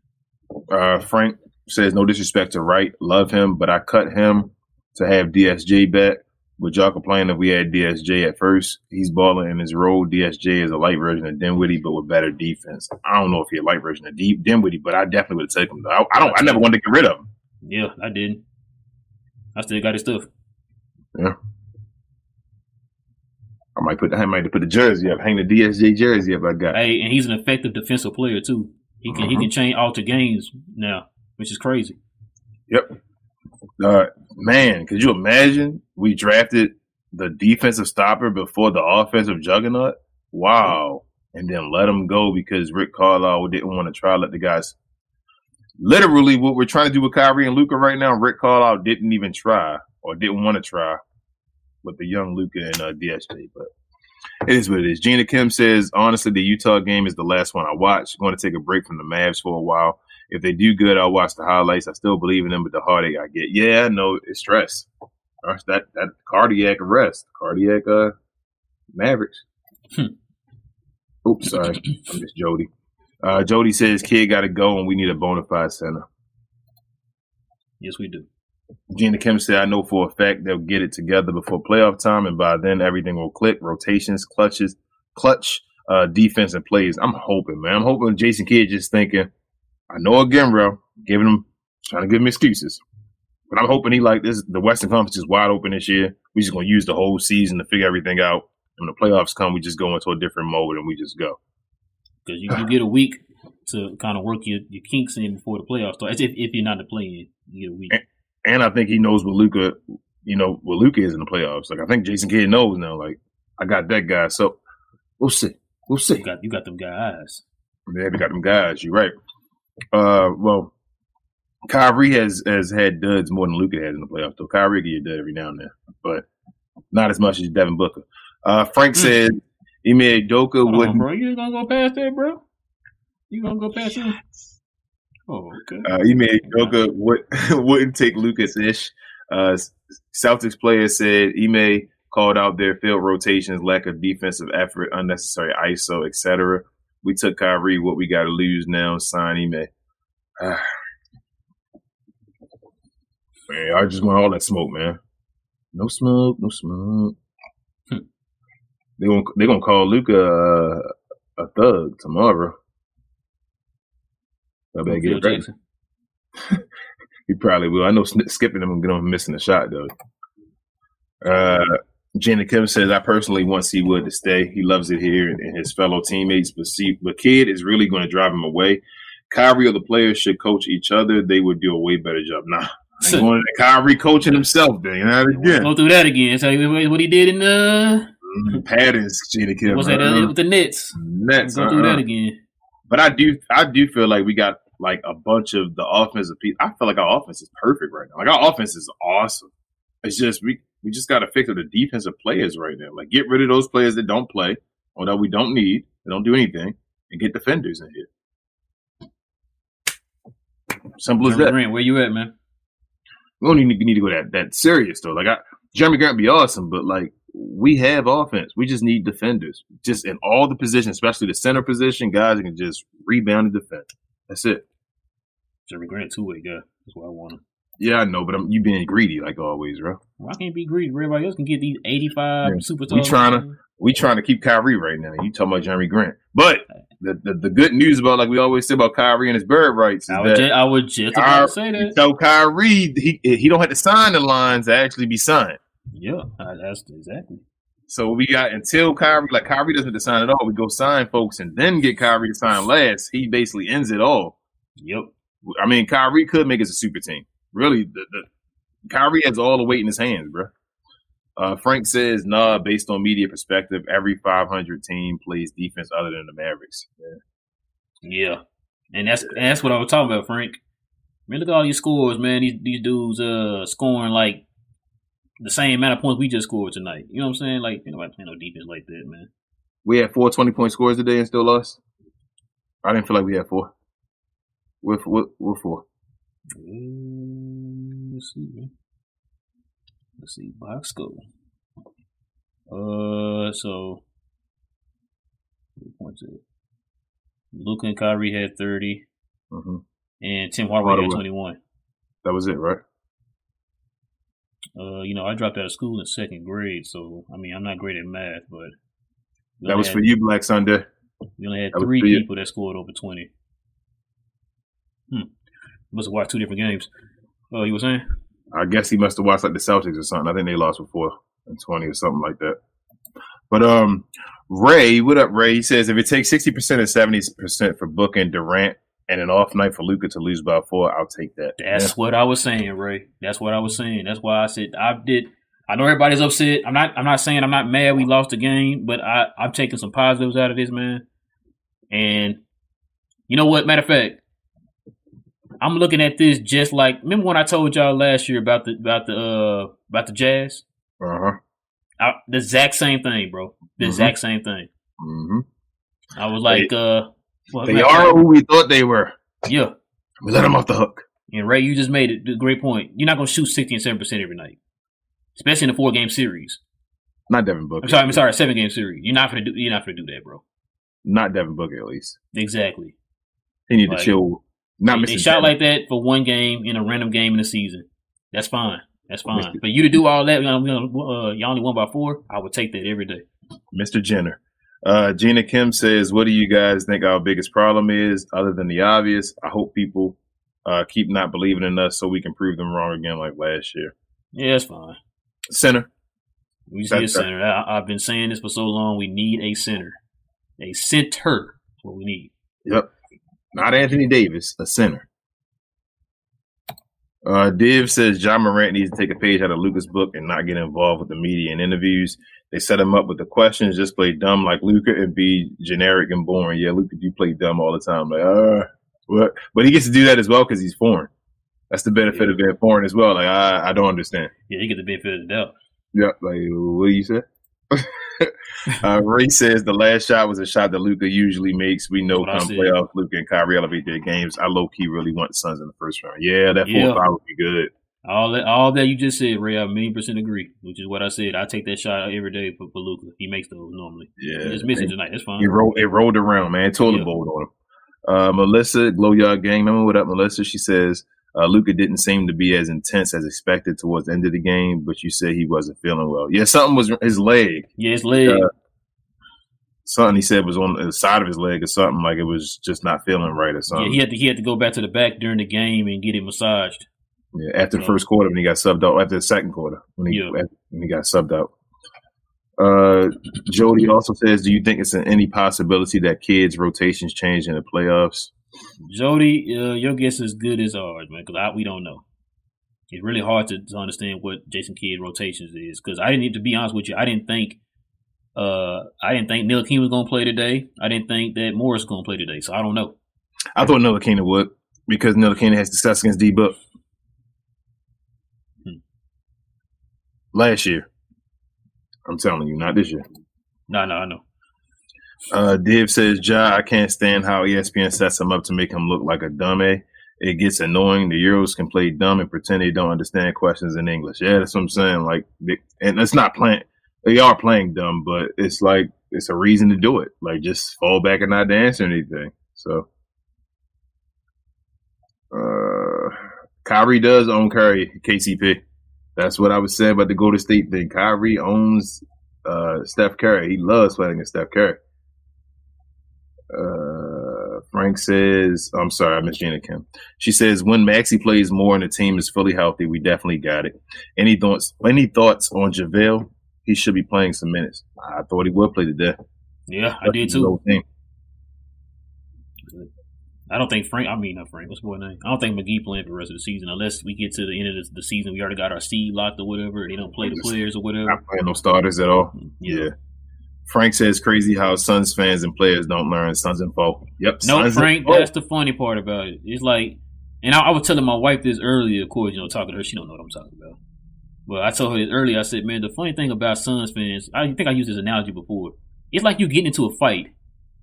Uh, Frank says, no disrespect to Wright. Love him, but I cut him to have DSJ back. Would y'all complain if we had DSJ at first? He's balling in his role. DSJ is a light version of Dinwiddie, but with better defense. I don't know if he's a light version of D- Dinwiddie, but I definitely would take him. Though. I, I don't. I never wanted to get rid of him. Yeah, I didn't. I still got his stuff. I might put. I might put the jersey up. Hang the DSJ jersey up. I got. Hey, and he's an effective defensive player too. He can he Mhm. can change alter games now, which is crazy. Yep. Uh, man, could you imagine we drafted the defensive stopper before the offensive juggernaut? Wow. And then let him go because Rick Carlisle didn't want to try to let the guys. Literally, what we're trying to do with Kyrie and Luka right now, Rick Carlisle didn't even try or didn't want to try with the young Luka and uh, DSJ. But it is what it is. Gina Kim says, honestly, the Utah game is the last one I watched. Going to take a break from the Mavs for a while. If they do good, I'll watch the highlights. I still believe in them, but the heartache I get. Yeah, know it's stress. That that cardiac arrest, cardiac uh Mavericks. Hmm. Oops, sorry, I'm just Jody. Uh, Jody says, "Kidd got to go, and we need a bona fide center." Yes, we do. Gina Kim said, I know for a fact they'll get it together before playoff time, and by then everything will click. Rotations, clutches, clutch, uh, defense, and plays. I'm hoping, man. I'm hoping Jason Kidd just thinking, I know again, bro, giving him, trying to give him excuses. But I'm hoping he like this. The Western Conference is wide open this year. We just gonna use the whole season to figure everything out. When the playoffs come, we just go into a different mode and we just go. Because you, you get a week to kind of work your, your kinks in before the playoffs start. As if, if you're not the playing, you get a week. And I think he knows what Luka, you know, what Luka is in the playoffs. Like I think Jason Kidd knows now. Like I got that guy. So we'll see. We'll see. You got you got them guys. Yeah, we got them guys. You're right. Uh, well, Kyrie has has had duds more than Luka has in the playoffs. Though Kyrie get a dud every now and then, but not as much as Devin Booker. Uh, Frank Hmm. said Ime Udoka Hold on, wouldn't. bro. You gonna go past that, bro? You gonna go past him? Oh, okay. Uh, Ime Udoka would, wouldn't take Luka's ish. Uh, Celtics player said Ime called out their field rotations, lack of defensive effort, unnecessary ISO, etc. We took Kyrie. What we got to lose now? Sign Ime. [SIGHS] Man, I just want all that smoke, man. No smoke, no smoke. Hmm. They gonna they gonna call Luka uh, a thug tomorrow. I better get it right. Jackson. [LAUGHS] He probably will. I know skipping him and get him missing a shot though. Uh, Jenna Kim says, I personally want C-Wood to stay. He loves it here and, his fellow teammates, but see, but Kidd is really going to drive him away. Kyrie or the players should coach each other. They would do a way better job. Nah, going to Kyrie coaching himself. Then not again. Go through that again. So what he did in the Patterns, Jenna Kim. was that uh, uh, with the Nets? Nets. Go through uh-uh. that again. But I do, I do feel like we got like a bunch of the offensive people. I feel like our offense is perfect right now. Like our offense is awesome. It's just we we just got to fix the defensive players right now. Like get rid of those players that don't play or that we don't need, that don't do anything, and get defenders in here. Simple as Jeremy that. Grant, where you at, man? We don't need, need to go that that serious though. Like I, Jerami Grant be awesome, but like we have offense. We just need defenders, just in all the positions, especially the center position. Guys that can just rebound and defend. That's it. Jerami Grant, two way guy. That's what I want him. Yeah, I know, but I'm, you being greedy like always, bro. I can't be greedy? Everybody else can get these eighty-five Yeah. superstars. We tryna- We trying to keep Kyrie right now. You talking about Jerami Grant, but the, the the good news about like we always say about Kyrie and his bird rights is I that just, I was just to say that. So Kyrie he he don't have to sign the lines to actually be signed. Yeah, that's exactly. So we got until Kyrie, like Kyrie doesn't have to sign at all. We go sign folks and then get Kyrie to sign last. He basically ends it all. Yep. I mean, Kyrie could make us a super team. Really, the, the Kyrie has all the weight in his hands, bro. Uh, Frank says, "Nah, based on media perspective, every 500 team plays defense other than the Mavericks." Yeah, and that's and that's what I was talking about, Frank. I mean, look at all these scores, man. These these dudes uh scoring like the same amount of points we just scored tonight. You know what I'm saying? Like, you know, playing no defense like that, man. We had four 20 point scores today and still lost. I didn't feel like we had four. We're, we're, we're four. Uh, let's see. Let's see, box score. Uh, so what points it? Luka and Kyrie had 30, hmm and Tim Hardaway had 21. That was it, right? Uh, you know, I dropped out of school in second grade, so I mean, I'm not great at math, but That was had, for you, Black Sunday. We only had that three for people that scored over 20. Hmm. Must have watched two different games. Oh, you were saying? I guess he must have watched like the Celtics or something. I think they lost before and twenty or something like that. But um, Ray, what up, Ray? He says if it takes sixty percent or seventy percent for Book and Durant and an off night for Luka to lose by four, I'll take that. That's what I was saying, Ray. That's what I was saying. That's why I said I did. I know everybody's upset. I'm not. I'm not saying I'm not mad. We lost the game, but I, I'm taking some positives out of this, man. And you know what? Matter of fact, I'm looking at this just like. Remember when I told y'all last year about the about the uh about the Jazz? Uh huh. I, the exact same thing, bro. The Mhm. exact same thing. hmm I was like, uh, well, They are who we thought they were. yeah. We let them off the hook. And Ray, you just made it a great point. You're not gonna shoot 60 and 7 percent every night, especially in a four game series. Not Devin Booker. I'm sorry, I'm sorry, seven game series. You're not gonna do. You're not gonna do that, bro. Not Devin Booker, at least. Exactly. He need Like, to chill. Not they, missing they shot like that for one game in a random game in the season. That's fine. That's fine. Mr. But you to do all that, you know, uh, you only won by four. I would take that every day. Mr. Jenner. Uh, Gina Kim says, "What do you guys think our biggest problem is, other than the obvious? I hope people uh, keep not believing in us, so we can prove them wrong again, like last year." Yeah, that's fine. Center. We just need a center. I, I've been saying this for so long. We need a center. A center. What we need. Yep. Not Anthony Davis, a center. Uh, Div says Ja Morant needs to take a page out of Luka's book and not get involved with the media and interviews. They set him up with the questions, just play dumb like Luka and be generic and boring. Yeah, Luka, you play dumb all the time. Like, uh, what? But he gets to do that as well because he's foreign. That's the benefit of being foreign as well. Like, I, I don't understand. Yeah, you get the benefit of the doubt. Yep. Like, what do you say? [LAUGHS] [LAUGHS] uh, Ray says the last shot was a shot that Luka usually makes. We know That's what I come playoff, Luka and Kyrie elevate their games. I low key really want the Suns in the first round. Yeah, that four Yeah. five would be good. All that, all that you just said, Ray, I million percent agree. Which is what I said. I take that shot every day for, for Luka. He makes those normally. Yeah, just missing tonight. That's fine. It rolled, it rolled around, man. Toilet Yeah. bowl on him. Uh, Melissa, Glow Yard Gang. Remember what up, Melissa? She says uh, Luka didn't seem to be as intense as expected towards the end of the game, but you said he wasn't feeling well. Yeah, something was his leg. Yeah, his leg. Uh, Something he said was on the side of his leg or something like it was just not feeling right or something. yeah, he had to he had to go back to the back during the game and get it massaged. Yeah, after the first quarter when he got subbed out, after the second quarter when he Yeah. after- when he got subbed out. Uh, Jody also says, "Do you think it's an, any possibility that Kidd's rotations change in the playoffs?" Jody, uh, your guess is as good as ours, man. Because we don't know. It's really hard to, to understand what Jason Kidd rotations is. Because I didn't, need to be honest with you, I didn't think, uh, I didn't think Ntilikina was going to play today. I didn't think that Morris was going to play today. So I don't know. I thought Ntilikina would because Ntilikina has success against D Book hmm. last year. I'm telling you, not this year. No, no, I know. Uh, Div says, Ja, I can't stand how ESPN sets him up to make him look like a dummy. It gets annoying. The Euros can play dumb and pretend they don't understand questions in English. Yeah, that's what I'm saying. Like, they, and it's not playing. They are playing dumb, but it's like it's a reason to do it. Like, just fall back and not answer anything. So, uh, Kyrie does own Curry, KCP. That's what I was saying about the Golden State thing. Kyrie owns uh, Steph Curry. He loves playing against Steph Curry. Uh, Frank says, oh, I'm sorry, I missed Gina Kim. She says, when Maxi plays more and the team is fully healthy, we definitely got it. Any thoughts? Any thoughts on JaVale? He should be playing some minutes. I thought he would play today. Yeah, I did too. I don't think Frank. I mean, not Frank. What's my name? I don't think McGee playing for the rest of the season unless we get to the end of the, season. We already got our seed locked or whatever. They don't play the players or whatever. Not playing no starters at all. Yeah. yeah. Frank says crazy how Suns fans and players don't learn Suns and folk. Yep. No, Suns Frank. That's the funny part about it. It's like, and I, I, was telling my wife this earlier. Of course, you know, talking to her, she don't know what I'm talking about. But I told her this earlier. I said, man, the funny thing about Suns fans, I think I used this analogy before. It's like you get into a fight.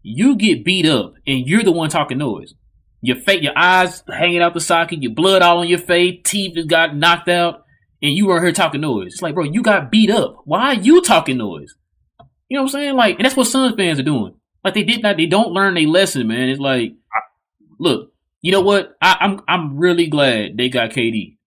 You get beat up, and you're the one talking noise. Your face, your eyes hanging out the socket, your blood all on your face, teeth got knocked out, and you are here talking noise. It's like, bro, you got beat up. Why are you talking noise? You know what I'm saying? Like, and that's what Suns fans are doing. Like they did not, they don't learn a lesson, man. It's like, look, you know what? I, am I'm, I'm really glad they got KD.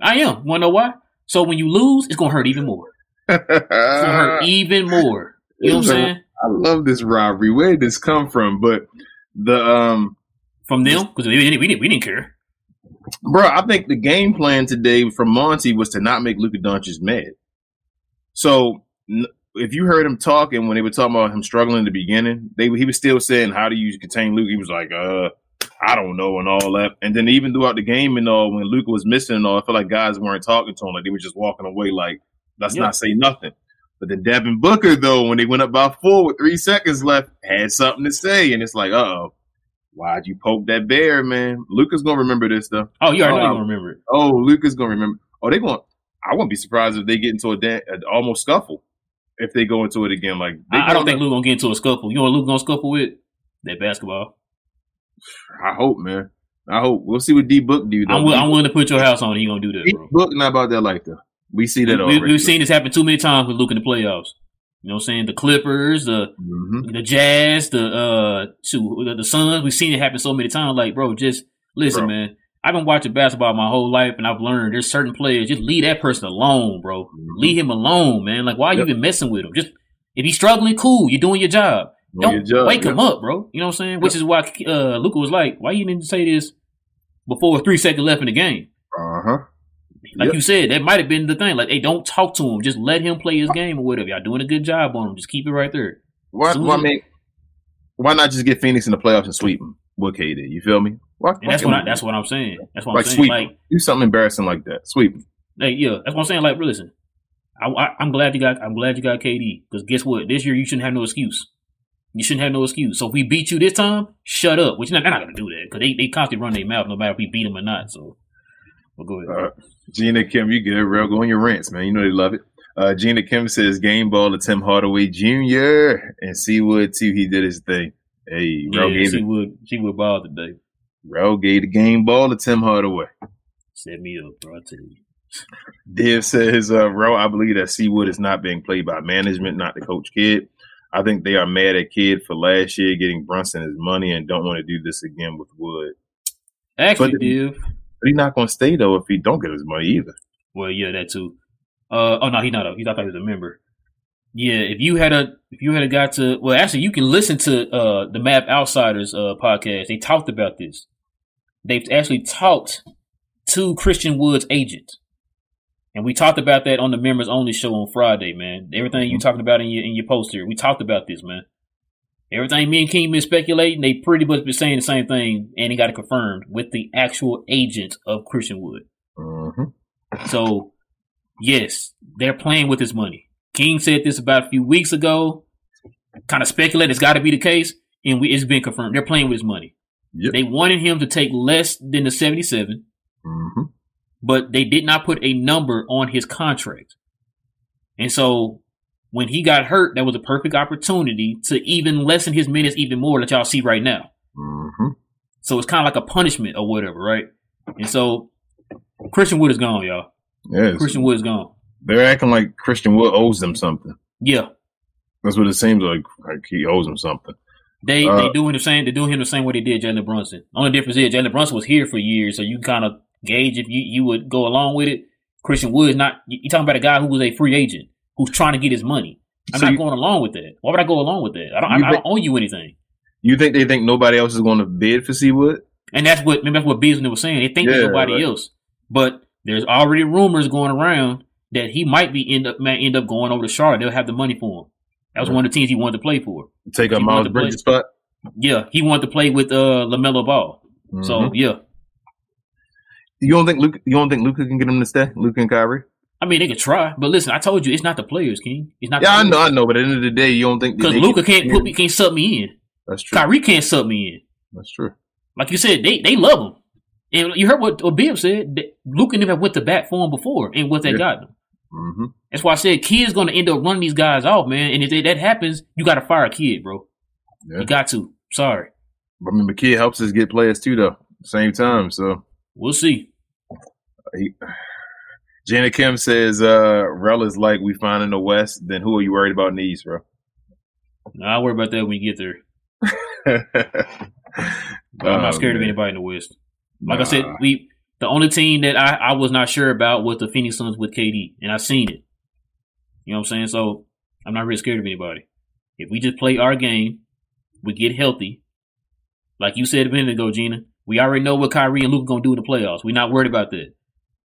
I am. Wanna know why? So when you lose, it's gonna hurt even more. it's gonna hurt [LAUGHS] even more. You know what I'm saying? I love this robbery. Where did this come from? But the um from them because we didn't, we didn't we didn't care. Bro, I think the game plan today from Monty was to not make Luka Doncic mad. So if you heard him talking when they were talking about him struggling in the beginning, they he was still saying, "How do you contain Luke?" He was like, "Uh, I don't know," and all that. And then even throughout the game and all, when Luka was missing and all, I felt like guys weren't talking to him, like they were just walking away, like let's yeah. not say nothing. But then Devin Booker, though, when they went up by four with three seconds left, had something to say, and it's like, uh oh. Why'd you poke that bear, man? Luka's gonna remember this stuff. Oh, you already know gonna remember it. Oh, Luka's gonna remember. Oh, they going I wouldn't be surprised if they get into a, da- a almost scuffle if they go into it again. Like I, I, don't think Luke gonna get into a scuffle. You know what Luke gonna scuffle with? That basketball. I hope, man. I hope we'll see what D Book do. Though. I'm, I'm willing to put your house on. He gonna do that, D Book not about that like though. We see that we, already. We've seen this happen too many times with Luke in the playoffs. You know what I'm saying? The Clippers, the mm-hmm. the Jazz, the uh the, the Suns. We've seen it happen so many times. Like, bro, just listen, bro. man. I've been watching basketball my whole life, and I've learned there's certain players just leave that person alone, bro. Mm-hmm. Leave him alone, man. Like, why are yep. you even messing with him? Just if he's struggling, cool. You're doing your job. Doing Don't your job. wake yep. him up, bro. You know what I'm saying? Yep. Which is why uh, Luka was like, "Why you didn't say this before three seconds left in the game?" Uh huh. Like you said, that might have been the thing. Like, hey, don't talk to him. Just let him play his game or whatever. Y'all doing a good job on him. Just keep it right there. Why? why, mean, why not just get Phoenix in the playoffs and sweep them? What KD? You feel me? Why, and that's what I, that's what I'm saying. That's what like, I'm saying. Sweep like do something embarrassing like that. Sweep. Hey, yeah, that's what I'm saying. Like, listen, I, am glad you got I'm glad you got KD because guess what? This year you shouldn't have no excuse. You shouldn't have no excuse. So if we beat you this time, shut up. Which they're not, going to do that because they they constantly run their mouth no matter if we beat them or not. So, well, go ahead. Uh, Gina Kim, you good, real? Go on your rants, man. You know they love it. Uh, Gina Kim says game ball to Tim Hardaway Jr. and C-Wood too. He did his thing. Hey, real. yeah, C-Wood, C-Wood ball today. Bro gave the game ball to Tim Hardaway. Set me up, bro. I tell you. Div says, uh, Ro, I believe that C-Wood is not being played by management, not the coach Kidd. I think they are mad at Kidd for last year getting Brunson his money and don't want to do this again with Wood. Actually, but, Div. But he's not going to stay, though, if he don't get his money either. Well, yeah, that too. Uh, oh, no, he's not. He's, not thought he was a member. Yeah, if you had a if you had a got to well, actually, you can listen to uh the Map Outsiders uh podcast. They talked about this they've actually talked to Christian Wood's agent. And we talked about that on the members only show on Friday, man. Everything you talking about in your in your post here, we talked about this, man. Everything me and King been speculating, they pretty much been saying the same thing, and he got it confirmed with the actual agent of Christian Wood. Mm-hmm. So, yes, they're playing with his money. King said this about a few weeks ago. Kind of speculate it's got to be the case, and we, it's been confirmed. They're playing with his money. Yep. They wanted him to take less than the 77, Mm-hmm. but they did not put a number on his contract. And so when he got hurt, that was a perfect opportunity to even lessen his minutes even more that y'all see right now. Mm-hmm. So it's kind of like a punishment or whatever, right? And so Christian Wood is gone, y'all. Yes. Christian Wood is gone. They're acting like Christian Wood owes them something. Yeah. That's what it seems like. Like he owes them something. They Uh, they doing the same. They're doing him the same way they did Jalen Brunson. Only difference is Jalen Brunson was here for years, so you kind of gauge if you, you would go along with it. Christian Wood is not. You talking about a guy who was a free agent who's trying to get his money. I'm So not you- going along with that. Why would I go along with that? I don't. I, I don't owe you anything. You think they think nobody else is going to bid for C-Wood? And that's what maybe that's what Beasley was saying. They think there's Yeah, nobody right. else, but there's already rumors going around that he might be end up might end up going over to Charlotte. They'll have the money for him. That was one of the teams he wanted to play for. Take up Miles wanted to play- Bridges' spot? Yeah, he wanted to play with uh LaMelo Ball. So Mhm. yeah, you don't think Luke? You don't think Luka can get him to stay? Luka and Kyrie? I mean they could try, but listen, I told you it's not the players, King. It's not. Yeah, I know, I know. But at the end of the day, you don't think because Luka can't put me can't sub me in. That's true. Kyrie can't sub me in. That's true. Like you said, they they love him. And you heard what, what Bill said. Luka them went to bat for him before, and what they Yeah. got them. hmm That's why I said Kidd's going to end up running these guys off, man. And if that happens, you got to fire a Kidd, bro. Yeah. You got to. Sorry. I mean, the Kidd helps us get players too, though. Same time, so We'll see. he, Janet Kim says, uh, Rel is like we find in the West, then who are you worried about in the East, bro? Nah, I'll worry about that when you get there. [LAUGHS] But I'm Oh, not scared of anybody in the West. Like I said, we the only team that I, I was not sure about was the Phoenix Suns with KD, and I've seen it. You know what I'm saying? So I'm not really scared of anybody. If we just play our game, we get healthy. Like you said a minute ago, Gina, we already know what Kyrie and Luka gonna do in the playoffs. We're not worried about that.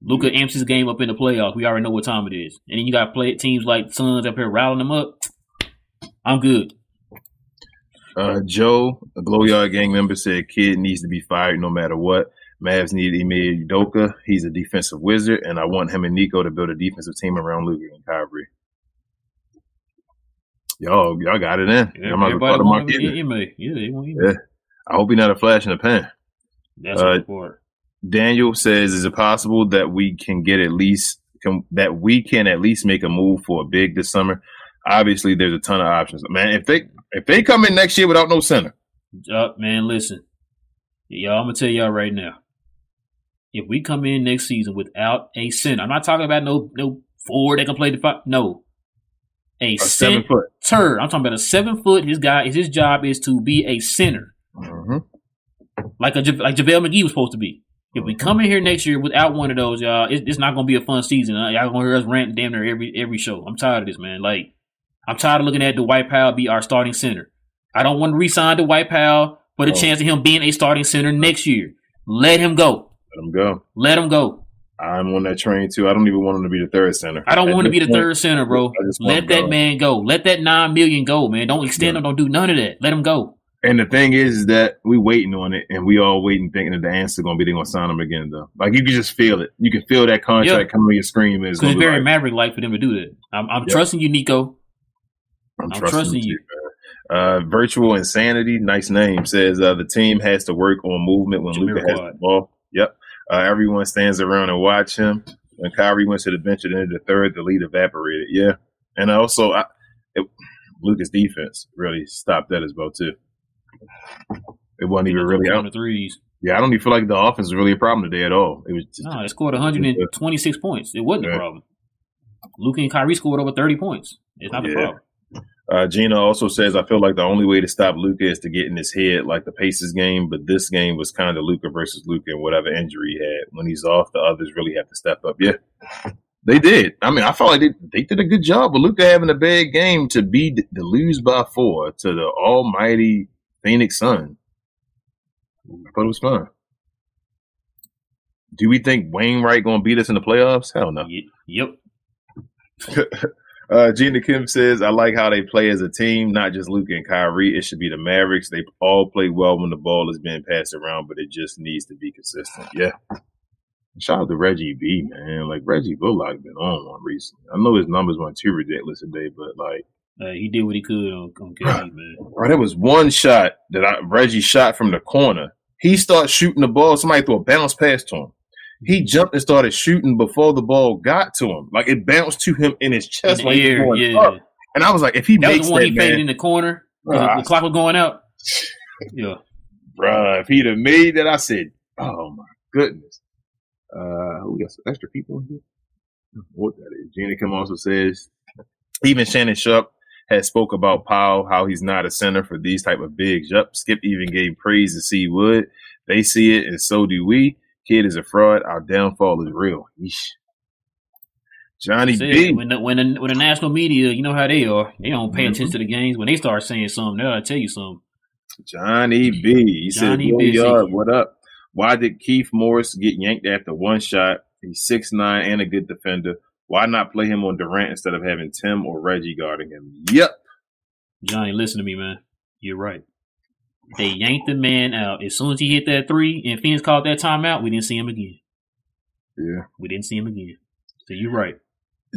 Luka amps his game up in the playoffs. We already know what time it is. And then you got play teams like Suns up here riling them up. I'm good. Uh, Joe, a Glow Yard gang member, said Kidd needs to be fired no matter what. Mavs need Ime Udoka. He's a defensive wizard, and I want him and Nico to build a defensive team around Luka and Kyrie. Y'all, y'all got it in. Be part Everybody of my want him in Ime. Yeah, they want him. Yeah. I hope he's not a flash in the pan. That's Uh. Daniel says, "Is it possible that we can get at least can, that we can at least make a move for a big this summer? Obviously, there's a ton of options, man. If they if they come in next year without no center, Uh, man, listen. Y'all, I'm gonna tell y'all right now. If we come in next season without a center, I'm not talking about no no forward that can play the five. No, a, a seven center. foot. I'm talking about a seven foot. His guy, his job is to be a center, hmm like a like JaVale McGee was supposed to be. If we come in here next year without one of those, y'all, it, it's not gonna be a fun season. Uh, Y'all gonna hear us rant damn near every every show. I'm tired of this, man. Like, I'm tired of looking at Dwight Powell be our starting center. I don't want to re-sign Dwight Powell for the Oh. chance of him being a starting center next year. Let him go. Let him go. Let him go. I'm on that train too. I don't even want him to be the third center. I don't At want to be the point, third center, bro. I just want Let that go. man go. Let that nine million go, man. Don't extend Yeah. him. Don't do none of that. Let him go. And the thing is, is that we waiting on it, and we all waiting, thinking that the answer going to be they're going to sign him again, though. Like you can just feel it. You can feel that contract Yeah. coming on your screen. It's it's very like, Maverick like for them to do that. I'm, I'm Yep. trusting you, Nico. I'm, I'm trusting, trusting you. man. Uh, Virtual Insanity, nice name, says uh, the team has to work on movement when Luka has the ball. Yep. Uh, everyone stands around and watch him. When Kyrie went to the bench at the end of the third, the lead evaporated. Yeah. And also, I, it, Luka's defense really stopped that as well, too. It wasn't even really out. the threes. Yeah, I don't even feel like the offense was really a problem today at all. It was just, No, they scored 126 points. It wasn't Yeah. a problem. Luca and Kyrie scored over 30 points. It's not the Yeah. problem. Uh, Gina also says, I feel like the only way to stop Luka is to get in his head like the Pacers game, but this game was kind of Luka versus Luka and whatever injury he had. When he's off, the others really have to step up. Yeah, [LAUGHS] they did. I mean, I felt like they, they did a good job with Luka having a bad game to be to lose by four to the almighty Phoenix Sun. I thought it was fun. Do we think Wainwright going to beat us in the playoffs? Hell no. Ye- Yep. [LAUGHS] Uh, Gina Kim says, I like how they play as a team, not just Luke and Kyrie. It should be the Mavericks. They all play well when the ball is being passed around, but it just needs to be consistent. Yeah. Shout out to Reggie B, man. Like, Reggie Bullock been on one recently. I know his numbers weren't too ridiculous today, but like, Uh, he did what he could on, on [SIGHS] KD, man. bro, there was one shot that I, Reggie shot from the corner. He starts shooting the ball. Somebody threw a bounce pass to him. He jumped and started shooting before the ball got to him. Like it bounced to him in his chest. the like he was going yeah. up. And I was like, if he That makes was the one that, he faded man, in the corner. Ah. the clock was going out. [LAUGHS] Yeah. bruh, if he'd have made that, I said, oh my goodness. Uh, who got some extra people in here? I don't know What that is? Gina Kim also says, even Shannon Sharpe has spoke about Powell, how he's not a center for these type of bigs. Yup, Skip even gave praise to C-Wood. They see it, and so do we. Kidd is a fraud. Our downfall is real. Yeesh. Johnny Said, B. when the, when the, when the national media, you know how they are. They don't pay Mhm. attention to the games. When they start saying something, they'll tell you something. Johnny B. He said, Johnny Yo, B. Yard, what up? Why did Keith Morris get yanked after one shot? He's six nine and a good defender. Why not play him on Durant instead of having Tim or Reggie guarding him? Yep. Johnny, listen to me, man. You're right. They yanked the man out. As soon as he hit that three and Phoenix called that timeout, we didn't see him again. Yeah. We didn't see him again. So you're right.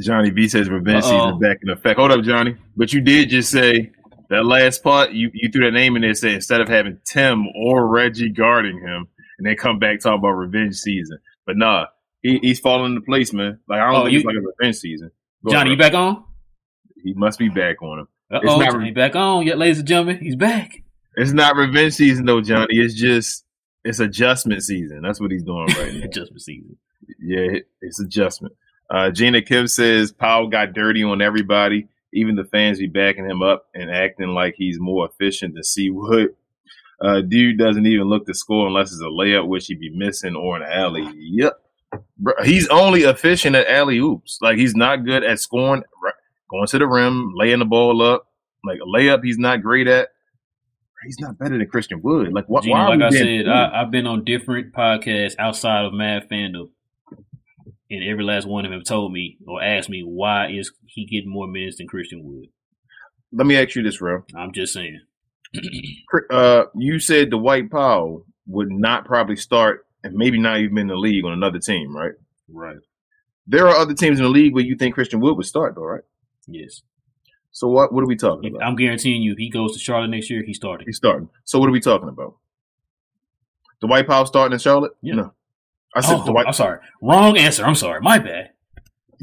Johnny B says revenge Uh-oh. season back in effect. Hold up, Johnny. But you did just say that last part, you, you threw that name in there saying instead of having Tim or Reggie guarding him, and they come back talking about revenge season. But nah, he, he's falling into place, man. Like I don't Oh, think you- it's like a revenge season. Go Johnny, you back on? He must be back on him. Uh oh, not- Johnny back on. Yeah, ladies and gentlemen, he's back. It's not revenge season though, Johnny. It's just it's adjustment season. That's what he's doing right now. [LAUGHS] Adjustment season. yeah, it's adjustment. Uh, Gina Kim says Powell got dirty on everybody. Even the fans be backing him up and acting like he's more efficient than C-Wood. Uh, dude doesn't even look to score unless it's a layup, which he'd be missing, or an alley. Yep. Bro, he's only efficient at alley oops. Like he's not good at scoring, going to the rim, laying the ball up. Like a layup, he's not great at. He's not better than Christian Wood. Like what? Gino, like I said. I, I've been on different podcasts outside of Mad Fandom, and every last one of them told me or asked me why is he getting more minutes than Christian Wood. Let me ask you this, bro. I'm just saying. [CLEARS THROAT] Uh, you said Dwight Powell would not probably start and maybe not even in the league on another team, right? Right. There are other teams in the league where you think Christian Wood would start, though, right? Yes. So what? What are we talking about? I'm guaranteeing you, if he goes to Charlotte next year, he's starting. He's starting. So what are we talking about? Dwight Powell starting in Charlotte? Yeah. No. I said Oh, the White. I'm sorry. Wrong answer. I'm sorry. My bad. [LAUGHS]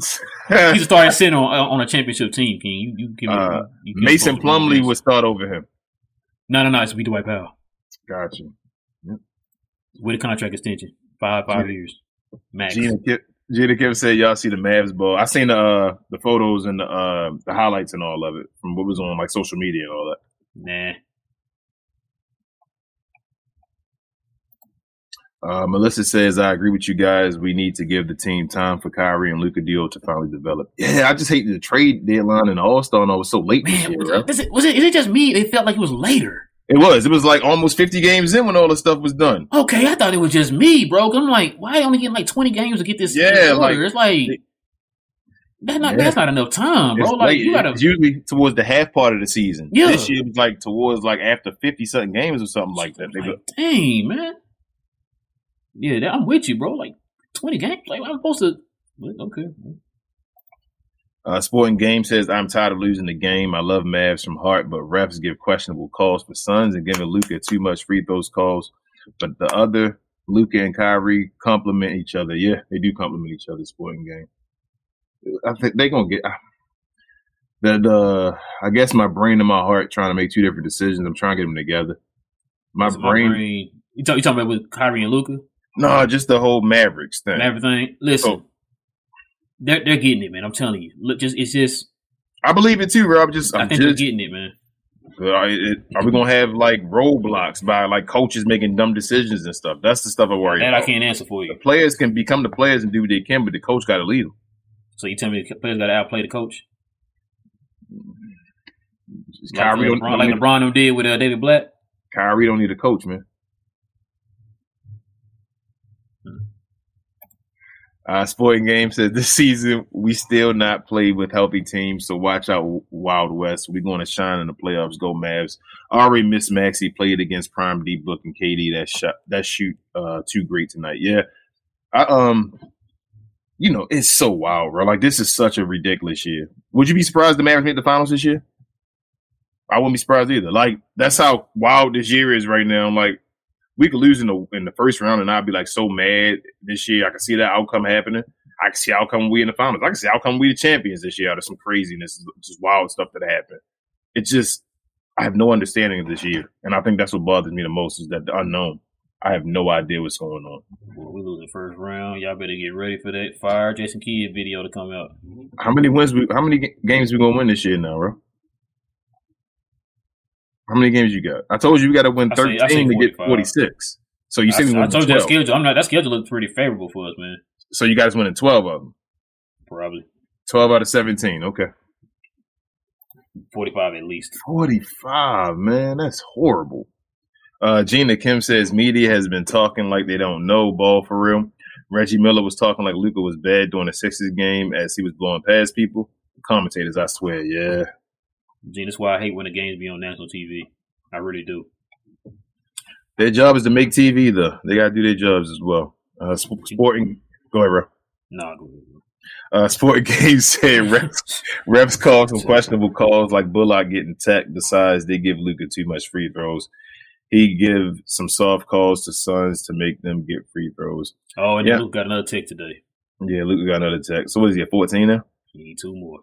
He's a starting center on, on a championship team. Can you, you give me Uh, you Mason Plumlee would start over him. no, no, no. It's be Dwight Powell Gotcha. with a contract extension, five five years max. Gina Gina Kip said y'all see the Mavs ball. I seen the uh, the photos and the uh, the highlights and all of it from what was on like social media and all that. Nah. Uh, Melissa says, I agree with you guys. We need to give the team time for Kyrie and Luka deal to finally develop. Yeah, I just hate the trade deadline and the All Star and all was so late this Man, year, was, is it, was it? Is it just me? It felt like it was later. It was. It was like almost 50 games in when all the stuff was done. Okay, I thought it was just me, bro. I'm like, why are you only getting like 20 games to get this? Yeah, order? like- it's like that's not Yeah. that's not enough time, bro. It's, Like late. you gotta it's usually towards the half part of the season. Yeah. This year was like towards like after 50 something games or something like that. They go, like, dang, man. Yeah, I'm with you, bro. Like 20 games. Like I'm supposed to. Okay. Uh, Sporting Game says, I'm tired of losing the game. I love Mavs from heart, but refs give questionable calls for Suns and giving Luka too much free throws calls. But the other, Luka and Kyrie, complement each other. Yeah, they do complement each other, Sporting Game. I think they're going to get. That uh, I guess my brain and my heart trying to make two different decisions. I'm trying to get them together. My It's brain, You, talk, you talking about with Kyrie and Luka no, just the whole Mavericks thing. and everything? Listen, Oh. They're they're getting it, man. I'm telling you. Look, just it's just I believe it too. I'm just, i I'm think they're getting it, man. Are, it- are we gonna have like roadblocks by like coaches making dumb decisions and stuff? That's the stuff I worry That I can't answer for The you. players can become the players and do what they can, but the coach got to lead them. So you tell me the players got to outplay the coach, like, Kyrie, LeBron, like LeBron did with uh, David Blatt. Kyrie don't need a coach, man. Uh, Sporting Game said this season we still not play with healthy teams, so watch out, Wild West. We're going to shine in the playoffs. Go Mavs. Already Miss Maxi played against Prime D Book and KD. That shot, that shoot, uh, too great tonight. Yeah, I um, you know, it's so wild, bro. Like this is such a ridiculous year. Would you be surprised the Mavericks made the finals this year? I wouldn't be surprised either. Like that's how wild this year is right now. I'm like, we could lose in the in the first round, and I'd be like so mad this year. I can see that outcome happening. I can see outcome we in the finals. I can see outcome we the champions this year out of some craziness, just wild stuff that happened. It's just I have no understanding of this year, and I think that's what bothers me the most is that the unknown. I have no idea what's going on. Well, we lose the first round. Y'all better get ready for that fire Jason Kidd video to come out. How many wins? We, how many games we gonna win this year now, bro? How many games you got? I told you we got to win I say- I say thirteen to get forty six. So you I, said we I won told you that schedule. I'm not. That schedule looked pretty favorable for us, man. So you guys winning twelve of them. Probably Twelve out of seventeen. Okay. 45 at least. 45, man. That's horrible. Uh, Gina Kim says media has been talking like they don't know ball for real. Reggie Miller was talking like Luka was bad during the Sixers game as he was blowing past people. Commentators, I swear, yeah. Gene, that's why I hate when the games be on national TV. I really do. Their job is to make TV, though. They got to do their jobs as well. Uh, sp- sporting, go ahead, bro. Nah, go ahead. bro. Uh, Sport [LAUGHS] Games said refs, refs call some questionable calls like Bullock getting tech. Besides, they give Luka too much free throws. He give some soft calls to Suns to make them get free throws. Oh, and Yeah. Luke got another tech today. Yeah, Luka got another tech. So what is he at 14 now? He need two more.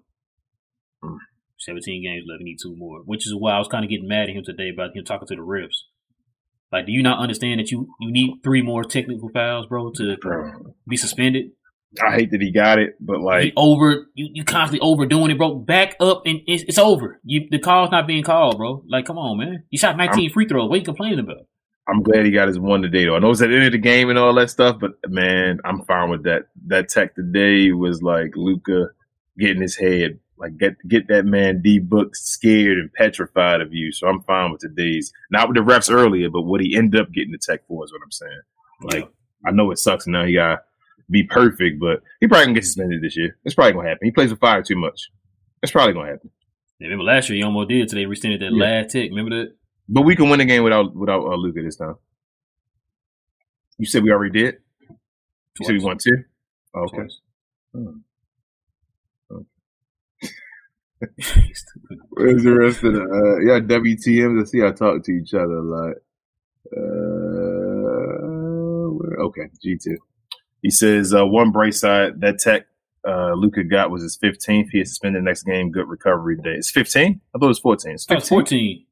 Hmm. 17 games left. He need two more. Which is why I was kind of getting mad at him today about him talking to the refs. Like, do you not understand that you, you need three more technical fouls, bro, to Bro, be suspended? I hate that he got it, but like, over you, you constantly overdoing it, bro. Back up and it's, it's over. You the call's not being called, bro. Like, come on, man. You shot 19 free throws. What are you complaining about? I'm glad he got his one today, though. I know it's at the end of the game and all that stuff, but man, I'm fine with that. That tech today was like Luka getting his head, like get get that man D Book scared and petrified of you. So I'm fine with today's, not with the refs earlier, but what he ended up getting the tech for is what I'm saying. Like, I know it sucks now. He got to be perfect, but he probably gonna get suspended this year. It's probably gonna happen. He plays with fire too much. It's probably gonna happen. Yeah, remember last year you almost did today. Rescinded that Yeah. last tick. Remember that? But we can win the game without without uh, Luka this time. You said we already did. You said we won two. Oh, okay. Twice. [LAUGHS] Where's the rest of the uh, yeah WTMs? I see I talk to each other a lot. Uh, where, okay, G two. He says uh, one bright side that tech uh, Luka got was his 15th. He is suspended next game. Good recovery day. It's 15. I thought it was 14. It's That was 15.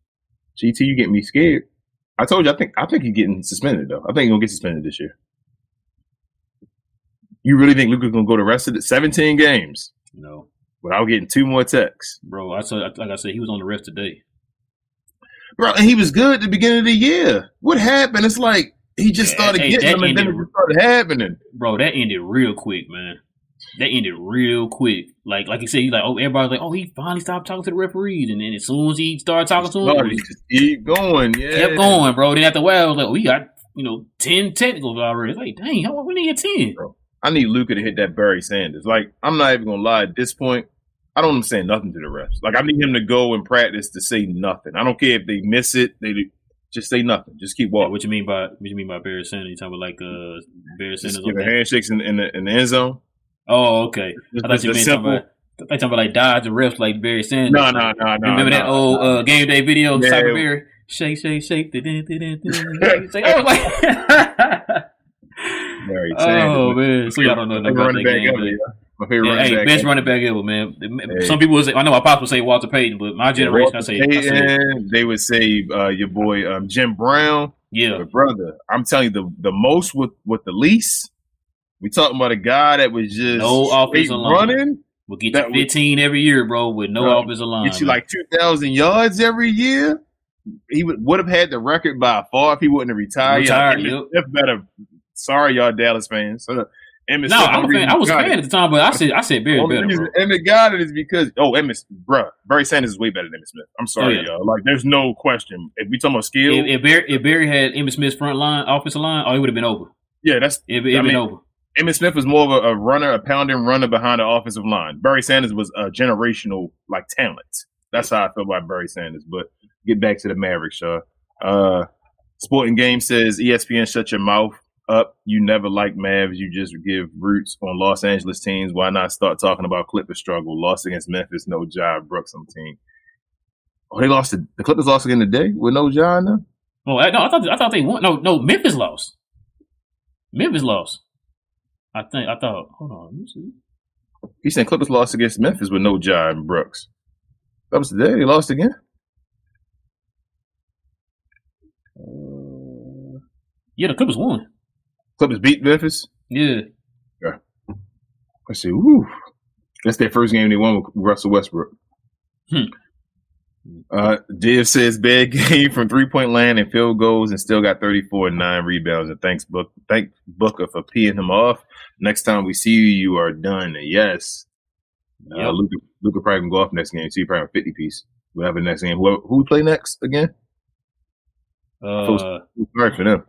14. GT, you get me scared. I told you. I think I think he's getting suspended though. I think he's gonna get suspended this year. You really think Luka's gonna go the rest of the 17 games No, without getting two more techs? bro. I saw. Like I said, he was on the ref today. Bro, and he was good at the beginning of the year. What happened? It's like he just Yeah, started hey, getting them and then it started happening. Bro, that ended real quick, man. That ended real quick. Like, like you said, he like, oh, everybody's like, oh, he finally stopped talking to the referees, and then as soon as he started talking to him, he just keep going. Yeah. kept going, bro. Then after a while, I was like, oh, we got you know ten technicals already. It's like, dang, how we need a ten? I need Luka to hit that Barry Sanders. Like, I'm not even gonna lie, at this point, I don't understand nothing to the refs. Like I need him to go and practice to say nothing. I don't care if they miss it, they just say nothing. Just keep walking. what you mean by what you mean by Barry Sanders? You talking about like uh Barry Just Sanders? give on handshakes in, in, the, in the end zone. Oh, okay. Just, I thought you meant about. I thought talking about like dodge the refs like Barry Sanders. No, no, no, no. Remember that no, old no. uh, game day video Yeah. Cyber Bear? Shake, shake. Shake. I was like, Barry oh Sanders. man, so y'all don't know nothing about running that back game. ever. yeah. My favorite Yeah, running hey, back. best ever. running back ever, man. Hey. Some people would say, I know my pops would say Walter Payton, but my generation, I say, I say Payton, they would say uh, your boy um, Jim Brown. yeah. But brother, I'm telling you, the the most with with the least. We talking about a guy that was just No offensive running, We'll get you would- 15 every year, bro, with no Bro, offensive line. get you man. like two thousand yards every year. He would would have had the record by far if he wouldn't have retired. Retired, Yeah, yep. Smith better. Sorry, y'all Dallas fans. Uh, Emmitt no, I'm a fan. I was a fan at the time, but I said, I said Barry Only better, reason bro. Emmitt got it is because oh Emmitt, bruh, Barry Sanders is way better than Emmitt Smith. I'm sorry, Oh, yeah. y'all. Like, there's no question. If we talking about skill, If, if Barry, if Barry had Emmitt Smith's front line, offensive line, oh, it would have been over. yeah, that's It I been mean, over. Emmitt Smith was more of a, a runner, a pounding runner behind the offensive line. Barry Sanders was a generational like talent. That's how I feel about Barry Sanders. But get back to the Mavericks, Shaw. Uh, Sporting Game says ESPN shut your mouth up. You never like Mavs. You just give roots on Los Angeles teams. Why not start talking about Clippers struggle? Lost against Memphis, no job. Brooks on team. Oh, they lost. To, the Clippers lost again today with no John. Now? Oh, I, no, I thought I thought they won. No, no, Memphis lost. Memphis lost. I think I thought. Hold on, let me see. He said Clippers lost against Memphis with no John Brooks. That was today. They lost again. Uh, yeah, the Clippers won. Clippers beat Memphis. Yeah. Let's see. Woo. That's their first game they won with Russell Westbrook. Hmm. Uh, Div says bad [LAUGHS] game from three point land and field goals and still got 34 and nine rebounds. And thanks, Book, thank Booker for peeing him off. Next time we see you, you are done. And yes, uh, Yep. Luka, Luka probably can go off next game. So you probably have a 50 piece. Whatever next game. Who, who we play next again? Uh, Sorry for them.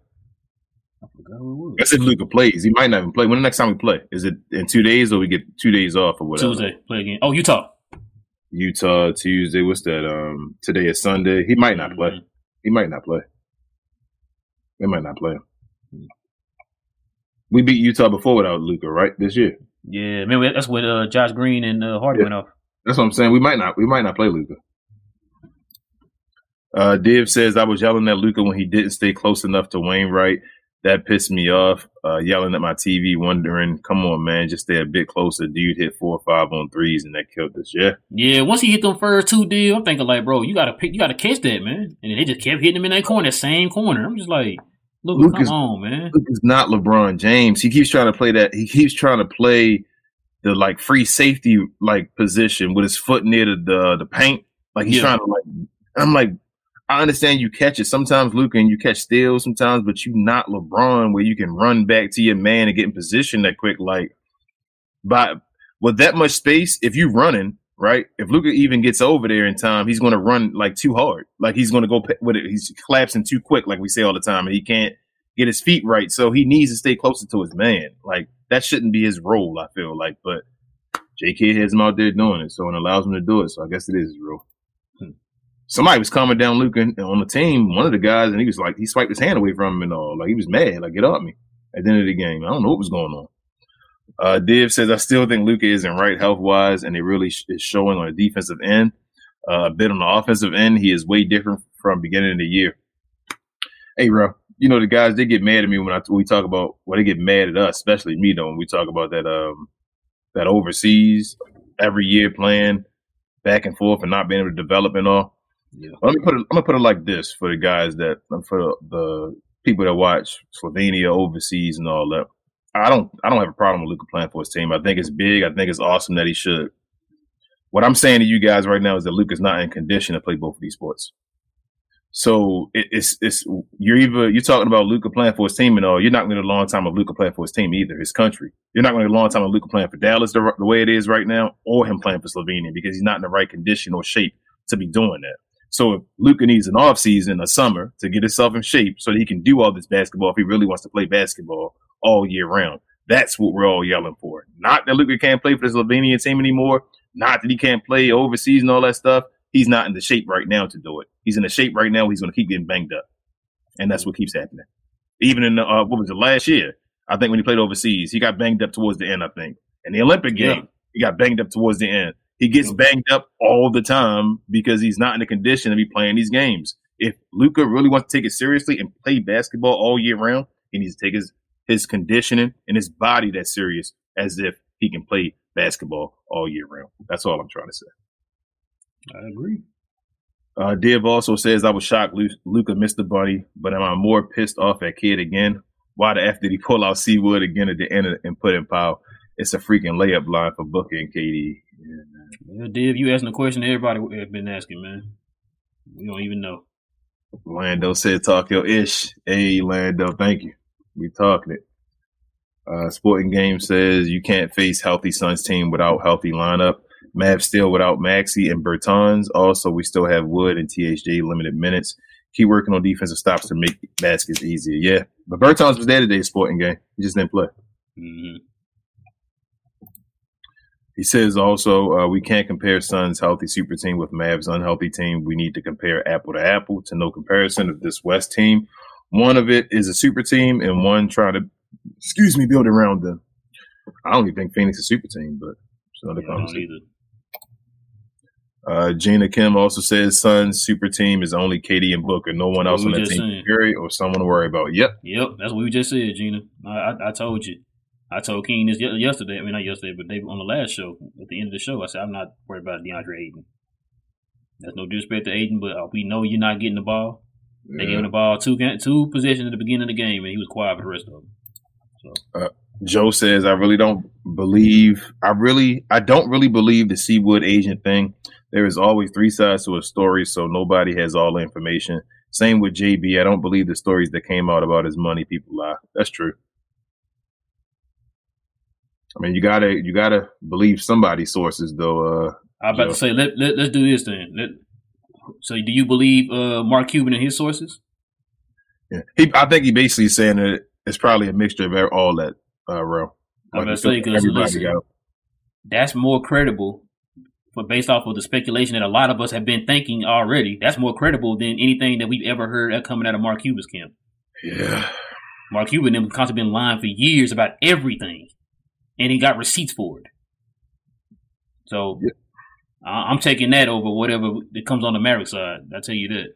I forgot who it was. That's if Luka plays. He might not even play. When the next time we play? Is it in two days or we get two days off or whatever? Tuesday. Play again. Oh, Utah. Utah Tuesday. What's that? Um, today is Sunday. He might not play. Mhm. He might not play. They might not play. We beat Utah before without Luka, right? This year. Yeah, man, that's when uh, Josh Green and uh, Hardy Yeah. went off. That's what I'm saying. We might not. We might not play Luka. Uh, Div says I was yelling at Luka when he didn't stay close enough to Wainwright. That pissed me off. Uh, yelling at my TV, wondering, "Come on, man, just stay a bit closer." Dude hit four or five on threes, and that killed us. Yeah, Yeah, once he hit them first two deal, I'm thinking like, bro, you gotta pick, you gotta catch that, man. And they just kept hitting him in that corner, that same corner. I'm just like, look, Luke come is- on, man. Luka's not LeBron James. He keeps trying to play that. He keeps trying to play the like free safety like position with his foot near the the, the paint. Like he's Yeah. trying to like. I'm like, I understand you catch it sometimes, Luka, and you catch steals sometimes, but you not LeBron where you can run back to your man and get in position that quick. Like, by with that much space, if you running right, if Luka even gets over there in time, he's going to run like too hard. Like he's going to go with it. He's collapsing too quick, like we say all the time, and he can't get his feet right. So he needs to stay closer to his man. Like that shouldn't be his role. I feel like, but J.K. has him out there doing it, so it allows him to do it. So I guess it is his role. Somebody was calming down Luka on the team, one of the guys, and he was like, he swiped his hand away from him and all. Like he was mad, like get off me at the end of the game. I don't know what was going on. Uh, Div says, I still think Luka isn't right health wise, and it really sh- is showing on the defensive end. Uh, a bit on the offensive end, he is way different from beginning of the year. Hey, bro, you know the guys they get mad at me when I when we talk about well they get mad at us, especially me though when we talk about that um that overseas every year playing back and forth and not being able to develop and all. Yeah. Let me put it. I'm gonna put it like this for the guys that for the, people that watch Slovenia overseas and all that. I don't I don't have a problem with Luka playing for his team. I think it's big. I think it's awesome that he should. What I'm saying to you guys right now is that Luka's not in condition to play both of these sports. So it, it's it's you're either you're talking about Luka playing for his team and all. You're not going to a long time of Luka playing for his team either. His country. You're not going to a long time of Luka playing for Dallas the, the way it is right now, or him playing for Slovenia because he's not in the right condition or shape to be doing that. So if Luka needs an off season, a summer, to get himself in shape so that he can do all this basketball if he really wants to play basketball all year round. That's what we're all yelling for. Not that Luka can't play for the Slovenian team anymore. Not that he can't play overseas and all that stuff. He's not in the shape right now to do it. He's in the shape right now. He's going to keep getting banged up, and that's what keeps happening. Even in the, uh, what was it last year? I think when he played overseas, he got banged up towards the end. I think in the Olympic Yeah. game, he got banged up towards the end. He gets banged up all the time because he's not in the condition to be playing these games. If Luka really wants to take it seriously and play basketball all year round, he needs to take his his conditioning and his body that serious as if he can play basketball all year round. That's all I'm trying to say. I agree. Uh, Div also says I was shocked Luka missed the bunny, but am I more pissed off at Kidd again? Why the f did he pull out C-Wood again at the end of, and put in Powell? It's a freaking layup line for Booker and KD. Yeah, man. Yeah, Div, you asking a question everybody have been asking, man. We don't even know. Lando said talk your ish. Hey Lando, thank you. We talking it. Uh, Sporting Game says you can't face healthy Suns team without healthy lineup. Mav still without Maxi and Bertans. Also, we still have Wood and THJ limited minutes. Keep working on defensive stops to make baskets easier. Yeah, but Bertans was there today. Sporting Game, he just didn't play. hmm He says also uh, we can't compare Suns' healthy super team with Mavs' unhealthy team. We need to compare apple to apple to no comparison of this West team. One of it is a super team, and one trying to, excuse me, build around them. I don't even think Phoenix is a super team, but it's another Yeah, conversation. Uh, Gina Kim also says Suns' super team is only KD and Booker. No one else on that team saying. or someone to worry about. Yep. Yep, that's what we just said, Gina. I, I, I told you. I told King this yesterday. I mean, not yesterday, but they on the last show. At the end of the show, I said I'm not worried about DeAndre Ayton. That's no disrespect to Ayton, but uh, we know you're not getting the ball. They gave him the ball two two possessions at the beginning of the game, and he was quiet for the rest of them. Joe says, I really don't believe, I really, I don't really believe the C-Wood agent thing. There is always three sides to a story, so nobody has all the information. Same with JB. I don't believe the stories that came out about his money. People lie. That's true. I mean, you gotta, you gotta believe somebody's sources, though. Uh, I was about to say let, let let's do this then. Let, so, do you believe uh, Mark Cuban and his sources? yeah. he, I think he basically saying that it's probably a mixture of all that, uh, real. I'm about to say because listen, that's more credible for based off of the speculation that a lot of us have been thinking already. That's more credible than anything that we've ever heard coming out of Mark Cuban's camp. yeah. Mark Cuban them constantly been lying for years about everything, and he got receipts for it. So Yep. I- I'm taking that over whatever that comes on the Maverick side. I tell you that.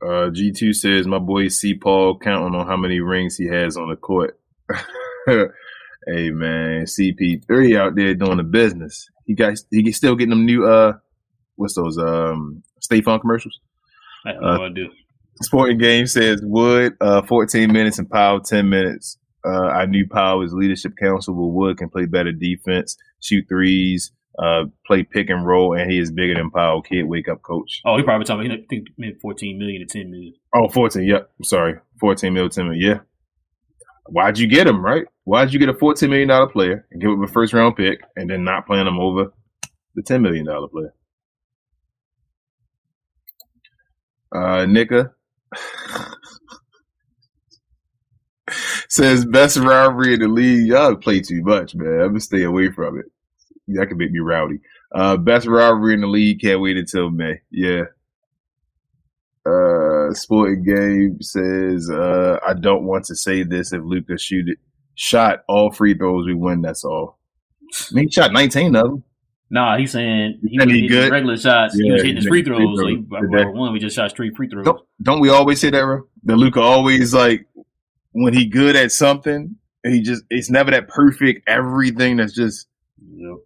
Uh, G2 says, my boy C. Paul counting on how many rings he has on the court. [LAUGHS] hey, man, CP3 out there doing the business. He got, he still getting them new, uh, what's those, um, State Farm commercials? I have Uh, idea. Sporting Game says Wood, uh, 14 minutes and Powell 10 minutes. Uh, I knew Powell was leadership council, but Wood can play better defense, shoot threes, uh, play pick and roll, and he is bigger than Powell. Kidd, wake up, coach. Oh, he probably talking. I think maybe 14 million to 10 million. Oh, 14. Yep. I'm sorry. 14 mil, 10. Yeah. Why'd you get him, right? Why'd you get a $14 million player and give him a first round pick and then not playing him over the $10 million player? Uh, Nika says best rivalry in the league. Y'all play too much, man. I'm gonna stay away from it. That could make me rowdy. Uh, best rivalry in the league. Can't wait until May. Yeah. Uh, Sporting Game says, uh, I don't want to say this if Luka shoot it, shot all free throws, we win. That's all. I mean, he shot 19 of them. Nah, he's saying he was hitting good? regular shots. he was hitting his free made free throws. So he, throws. one, we just shot straight free throws. Don't, don't we always say that, bro? That Luka always like when he good at something, he just it's never that perfect everything that's just Yep.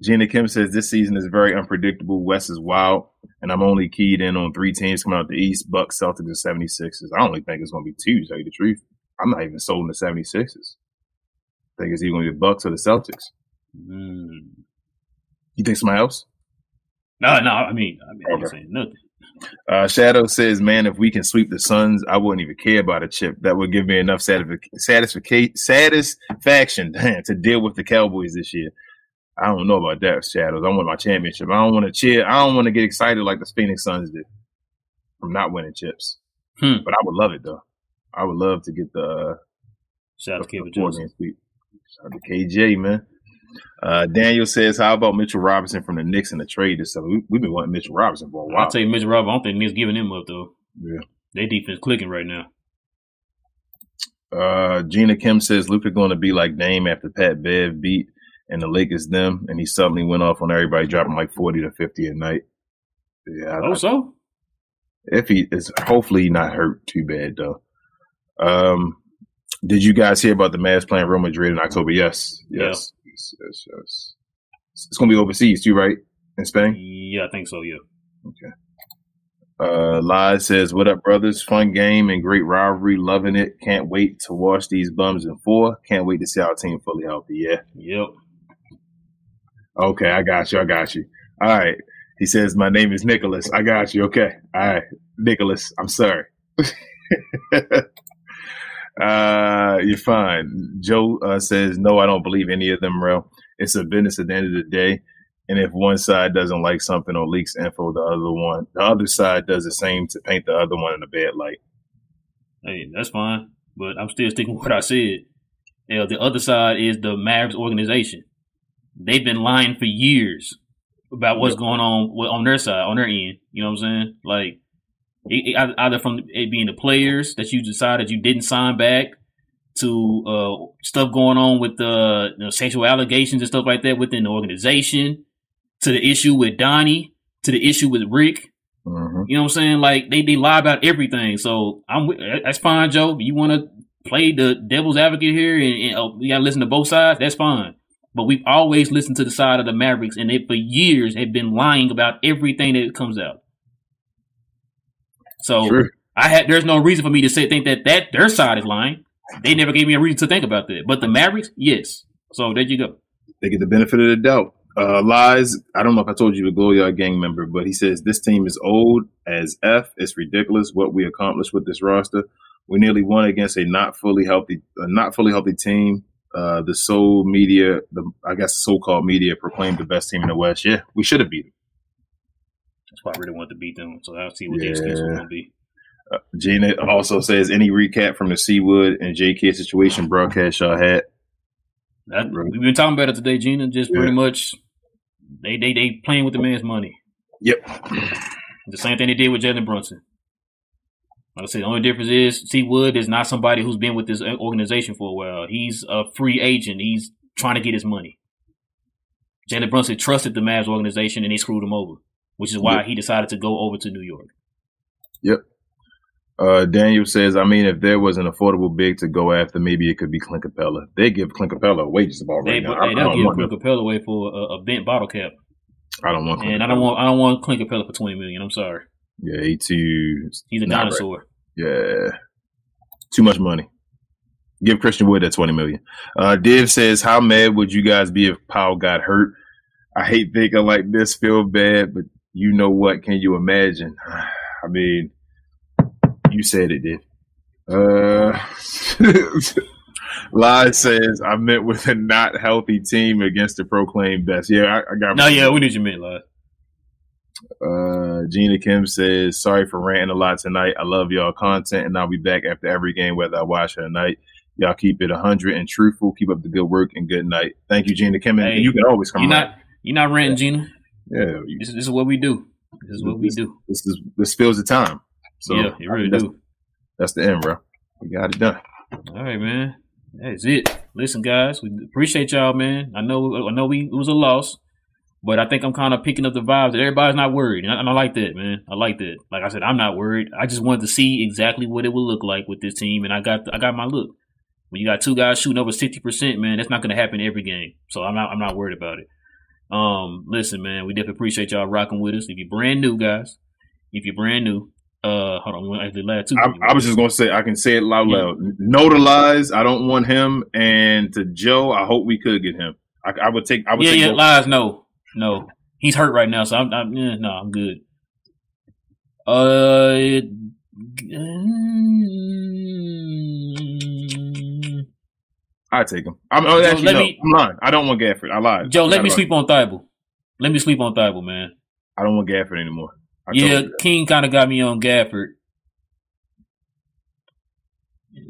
Gina Kim says this season is very unpredictable. West is wild, and I'm only keyed in on three teams coming out the East: Bucks, Celtics, and 76ers. I only think it's going to be two. To tell you the truth, I'm not even sold on the 76ers. I think it's either going to be the Bucks or the Celtics. Mm. You think somebody else? No, no. I mean, I mean, I'm saying nothing. Uh, Shadow says, "Man, if we can sweep the Suns, I wouldn't even care about a chip. That would give me enough satisfica- satisfaction [LAUGHS] to deal with the Cowboys this year. I don't know about that, Shadows. I want my championship. I don't want to cheer. I don't want to get excited like the Phoenix Suns did from not winning chips. Hmm. But I would love it though. I would love to get the, uh, Shout out to the four game sweep. Shout out to KJ, man. Uh, Daniel says, "How about Mitchell Robinson from the Knicks in the trade this summer? We, we've been wanting Mitchell Robinson for a while. I'll tell you, Mitchell Robinson. I don't think Knicks giving him up, though. Yeah. Their defense clicking right now. Uh, Gina Kim says Luka going to be like Dame after Pat Bev beat and the Lakers them, and he suddenly went off on everybody, dropping like forty to fifty a night. Yeah, I- Oh, so? if he is, hopefully not hurt too bad though. Um, did you guys hear about the Mavs playing Real Madrid in October? Yes, yes, yes, yes, yes. It's going to be overseas too, right? In Spain. Yeah, I think so, yeah. Okay. Uh, Lies says, "What up, brothers? Fun game and great rivalry. Loving it. Can't wait to watch these bums in four. Can't wait to see our team fully healthy. Yeah." Yep. Okay, I got you. I got you. All right. He says, My name is Nicholas. I got you. Okay. All right. Nicholas, I'm sorry. [LAUGHS] uh, you're fine. Joe uh, says, No, I don't believe any of them, Rel. It's a business at the end of the day. And if one side doesn't like something or leaks info, the other one, the other side does the same to paint the other one in a bad light. Hey, that's fine. but I'm still sticking with what I said. You know, the other side is the Mavs organization. They've been lying for years about what's going on on their side, on their end. You know what I'm saying? Like, either from it being the players that you decided you didn't sign back to uh, stuff going on with the you know, sexual allegations and stuff like that within the organization, to the issue with Donnie, to the issue with Rick. Mhm. You know what I'm saying? Like they, they lie about everything. So I'm that's fine, Joe. You want to play the devil's advocate here and, and uh, you got to listen to both sides. That's fine. But we've always listened to the side of the Mavericks, and they for years have been lying about everything that comes out. So True. I had there's no reason for me to say think that that their side is lying. They never gave me a reason to think about that. But the Mavericks, yes. So there you go. They get the benefit of the doubt. Uh, Lies, I don't know if I told you the Gloria gang member, but he says this team is old as F. It's ridiculous what we accomplished with this roster. We nearly won against a not fully healthy, a not fully healthy team. Uh, the soul media, the I guess so-called media, proclaimed the best team in the West. Yeah, we should have beat them. That's why I really wanted to beat them. So I'll see what the excuse was going to be. Uh, Gina also says any recap from the C-Wood and JK situation broadcast y'all had. That, We've been talking about it today, Gina. Just Yeah. pretty much, they they they playing with the man's money. Yep. The same thing they did with Jalen Brunson. Like I said, the only difference is C-Wood is not somebody who's been with this organization for a while. He's a free agent. He's trying to get his money. Jalen Brunson trusted the Mavs organization and they screwed him over, which is why Yep. he decided to go over to New York. Yep. Uh, Daniel says, I mean, if there was an affordable big to go after, maybe it could be Clint Capela. They give Clint Capela away just about They, right now. they, I, I they'll don't give Clint. Capela away for a, a bent bottle cap, I don't want Clint and I don't want I don't want Clint Capela for twenty million. I'm sorry, Yeah, he too. he's a not right. dinosaur. Yeah, too much money. Give Christian Wood that twenty million. Uh, Div says, "How mad would you guys be if Powell got hurt? I hate thinking like this. Feel bad, but you know what? Can you imagine? [SIGHS] I mean, you said it, did. Uh, [LAUGHS] Lie says, "I met with a not healthy team against the proclaimed best." Yeah, I, I got. No, yeah, we need your man, lad. Uh, Gina Kim says, "Sorry for ranting a lot tonight. I love y'all content, and I'll be back after every game, whether I watch it or night. Y'all keep it hundred and truthful. Keep up the good work and good night. Thank you, Gina Kim. And Hey, you can always come. You're around. not you're not ranting, Gina. Yeah, This is, this is what we do. This is what we do. this is this fills the time. So yeah, you really that's, do. That's the end, bro. We got it done. All right, man. That's it. Listen, guys, we appreciate y'all, man. I know, I know, we it was a loss, but I think I'm kind of picking up the vibes that everybody's not worried, and I, and I like that, man. I like that. Like I said, I'm not worried. I just wanted to see exactly what it would look like with this team, and I got, I got my look. When you got two guys shooting over sixty percent, man, that's not going to happen every game. So I'm not, I'm not worried about it. Um, listen, man, we definitely appreciate y'all rocking with us. If you're brand new, guys, if you're brand new, uh, hold on, we want to the last two. I, I was just gonna say I can say it loud, Yeah. loud. No to lies. I don't want him. And to Joe, I hope we could get him. I, I would take. I would Yeah, take yeah, both. lies. No, no, he's hurt right now, so I'm, I'm yeah, no, I'm good. Uh, it- mm, I take him. I'm oh, actually let no. me- I'm lying. I don't want Gafford. I lied. Joe, I let me sleep on Thybulle. Let me sleep on Thybulle, man. I don't want Gafford anymore. I Yeah, King kind of got me on Gafford.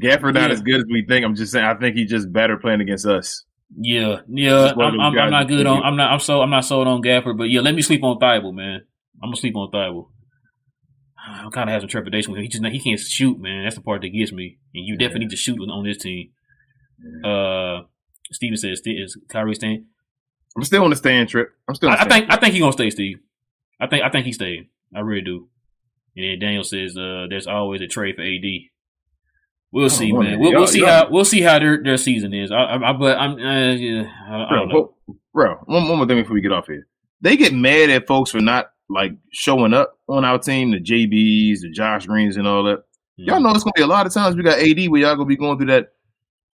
Gafford not Yeah. as good as we think. I'm just saying. I think he's just better playing against us. Yeah, yeah, Just one of I'm, I'm, I'm not good on. I'm not. I'm so. I'm not sold on Gafford, but yeah, let me sleep on Thybulle, man. I'm gonna sleep on Thybulle. [SIGHS] I kind of have some trepidation with him. He just he can't shoot, man. That's the part that gets me. And you definitely need to shoot on this team. Uh, Steven says, "Is Kyrie staying?" I'm still on the stand trip. I'm still. I, I think I think he's gonna stay, Steve. I think I think he's staying. I really do. And then Daniel says, uh, "There's always a trade for AD." We'll see, want man. We'll, we'll see how we'll see how their their season is. I, I, I but I'm uh, yeah, I, I bro, don't know. bro, bro, one, one more thing before we get off here. They get mad at folks for not like showing up on our team, the JBs, the Josh Greens, and all that. Y'all know it's gonna be a lot of times we got AD where y'all gonna be going through that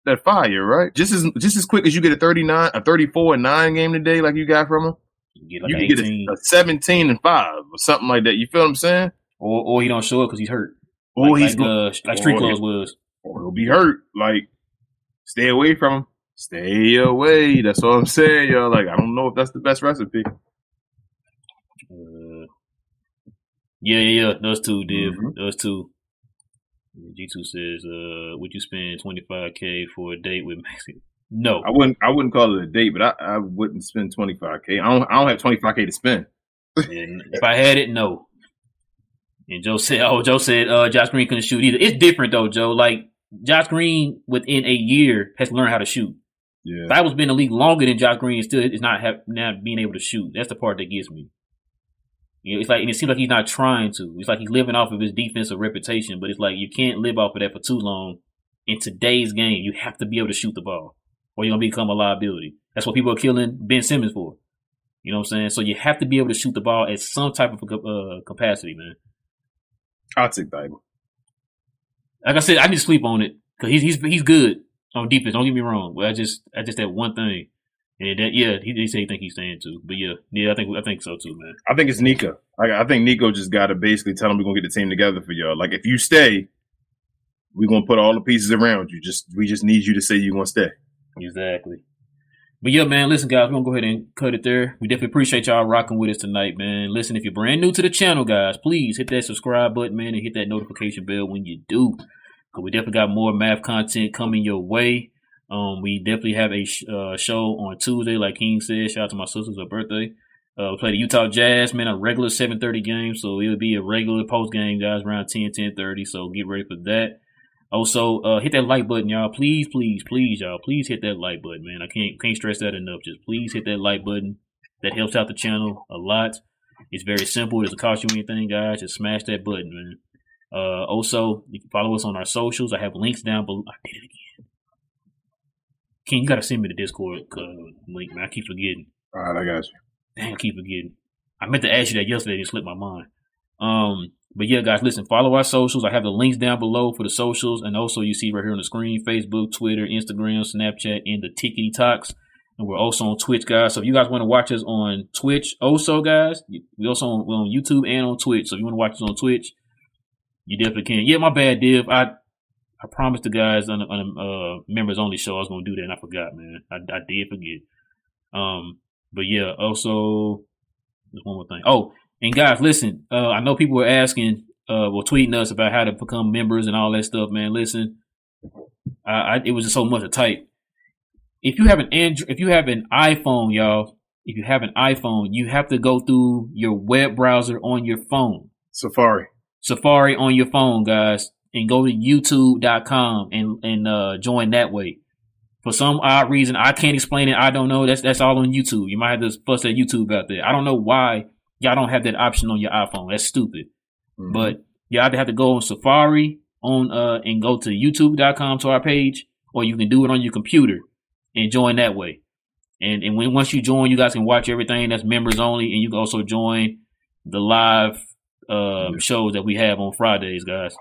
that fire, right? Just as just as quick as you get a thirty nine, a thirty four and nine game today, like you got from him, You get like you can get a, a seventeen and five or something like that. You feel what I'm saying? or or he don't show up because he's hurt. Or like, he's like, gonna, uh, like Street Clothes was. or he'll be hurt. Like, stay away from him. Stay away. That's all I'm saying, y'all. Like, I don't know if that's the best recipe. Uh, yeah, yeah, yeah. Those two, Div. Mhm. Those two. G2 says, uh, would you spend 25K for a date with Mexican? No. I wouldn't. I wouldn't call it a date, but I, I wouldn't spend twenty five k. I don't. I don't have twenty five k to spend. [LAUGHS] And if I had it, no. And Joe said, "Oh, Joe said uh, Josh Green couldn't shoot either." It's different though, Joe. Like Josh Green, within a year, has learned how to shoot. Yeah. If I was been in the league longer than Josh Green, still is not have not being able to shoot. That's the part that gets me. You know, it's like and it seems like he's not trying to. It's like he's living off of his defensive reputation, but it's like you can't live off of that for too long. In today's game, you have to be able to shoot the ball, or you're gonna become a liability. That's what people are killing Ben Simmons for. You know what I'm saying? So you have to be able to shoot the ball at some type of uh, capacity, man. I'll take Thybulle. Like I said, I need to sleep on it because he's he's he's good on defense. Don't get me wrong, but I just I just that one thing, and that yeah, he, he said he think he's staying too. But yeah, yeah, I think I think so too, man. I think it's Nico. Like, I think Nico just got to basically tell him we're gonna get the team together for y'all. Like if you stay, we're gonna put all the pieces around you. Just we just need you to say you're gonna stay. Exactly. But yeah, man, listen, guys, we're gonna go ahead and cut it there. We definitely appreciate y'all rocking with us tonight, man. Listen, if you're brand new to the channel, guys, please hit that subscribe button, man, and hit that notification bell when you do. Cause we definitely got more math content coming your way. Um, we definitely have a sh- uh, show on Tuesday, like King said. Shout out to my sister's her birthday. Uh, we play the Utah Jazz, man, a regular 7:30 game, so it'll be a regular post game, guys, around 10, 10:30. So get ready for that. Also, uh, hit that like button, y'all. Please, please, please, y'all. Please hit that like button, man. I can't can't stress that enough. Just please hit that like button. That helps out the channel a lot. It's very simple. It doesn't cost you anything, guys. Just smash that button, man. Uh, also, you can follow us on our socials. I have links down below. I did it again. Ken, you gotta send me the Discord uh, link, man. I keep forgetting. All right, I got you. Dang, I keep forgetting. I meant to ask you that yesterday and it slipped my mind. Um, but yeah, guys, listen, follow our socials. I have the links down below for the socials, and also you see right here on the screen Facebook, Twitter, Instagram, Snapchat, and the Tickety Talks. And we're also on Twitch, guys. So if you guys want to watch us on Twitch, also, guys, we also on, on YouTube and on Twitch. So if you want to watch us on Twitch, you definitely can. Yeah, my bad, Div. I I promised the guys on the, on the uh, members only show I was gonna do that, and I forgot, man. I, I did forget. Um, but yeah, also there's one more thing. Oh, and guys, listen. Uh, I know people were asking, uh, well, tweeting us about how to become members and all that stuff, man. Listen, I, I it was just so much to type. If you have an Android, if you have an iPhone, y'all, if you have an iPhone, you have to go through your web browser on your phone. Safari. Safari on your phone, guys, and go to youtube.com and and uh, join that way. For some odd reason, I can't explain it. I don't know. That's that's all on YouTube. You might have to fuss at YouTube out there. I don't know why y'all don't have that option on your iPhone. That's stupid. Mhm. But you either have to go on Safari on uh and go to youtube.com to our page, or you can do it on your computer and join that way. And and when once you join, you guys can watch everything that's members only, and you can also join the live uh, shows that we have on Fridays, guys.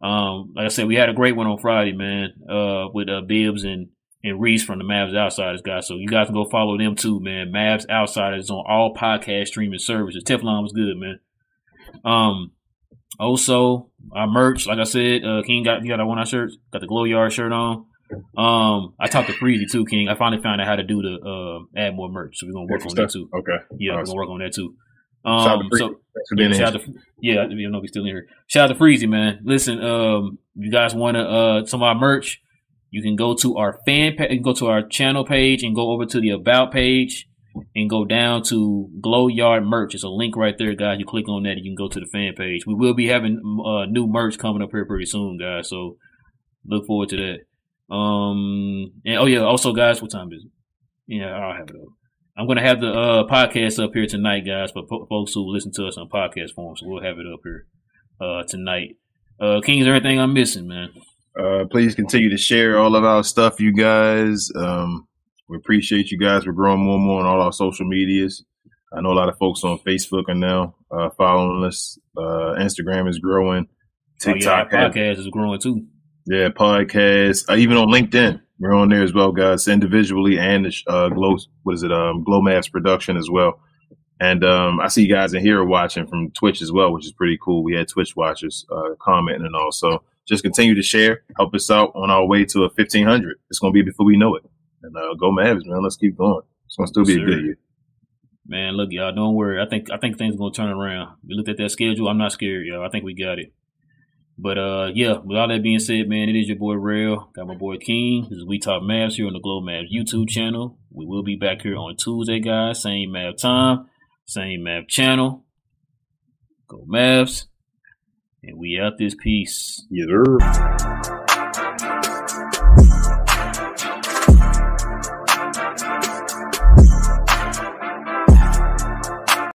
Um, like I said, we had a great one on Friday, man, uh, with uh, Bibbs and and Reese from the Mavs Outsiders, guys. So you guys can go follow them too, man. Mavs Outsiders on all podcast streaming services. Teflon was good, man. Um, also our merch, like I said, uh, King got you got our one our shirts, got the Glow Yard shirt on. Um, I talked to Freezy too, King. I finally found out how to do the uh, add more merch, so we're gonna work Extra on that too. Okay. Yeah, we're gonna work on that too. Shout out to Um, Freezy. so yeah, shout out to, yeah, I don't know if he's still in here. Shout out to Freezy, man. Listen, um, if you guys want to uh some of our merch? You can go to our fan page, go to our channel page, and go over to the about page, and go down to Glow Yard merch. It's a link right there, guys. You click on that, and you can go to the fan page. We will be having uh new merch coming up here pretty soon, guys. So look forward to that. Um, and oh yeah, also guys, what time is it? Yeah, I'll have it up. I'm gonna have the uh, podcast up here tonight, guys, for po- folks who listen to us on podcast form. So we'll have it up here uh, tonight. Uh, King, is there anything I'm missing, man? Uh, please continue to share all of our stuff, you guys. Um, we appreciate you guys. We're growing more and more on all our social medias. I know a lot of folks on Facebook are now uh, following us. Uh, Instagram is growing. TikTok, oh, yeah, our has- podcast is growing too. yeah, podcast. Uh, even on LinkedIn, we're on there as well, guys. Individually and the uh, Glow, what is it? Um, Glow Mavs production as well. And um, I see you guys in here watching from Twitch as well, which is pretty cool. We had Twitch watchers uh, commenting and all. So just continue to share, help us out on our way to a fifteen hundred. It's going to be before we know it. And uh, go Mavs, man. Let's keep going. It's to still be a good year. Man, look, y'all, don't worry. I think I think things are gonna turn around. We looked at that schedule. I'm not scared, y'all. I think we got it. But uh, yeah, with all that being said, man, it is your boy Rail. Got my boy King. This is We Talk Mavs here on the Glow Mavs YouTube channel. We will be back here on Tuesday, guys. Same Mav time, same Mav channel. Go Mavs. And we out this piece. Yes.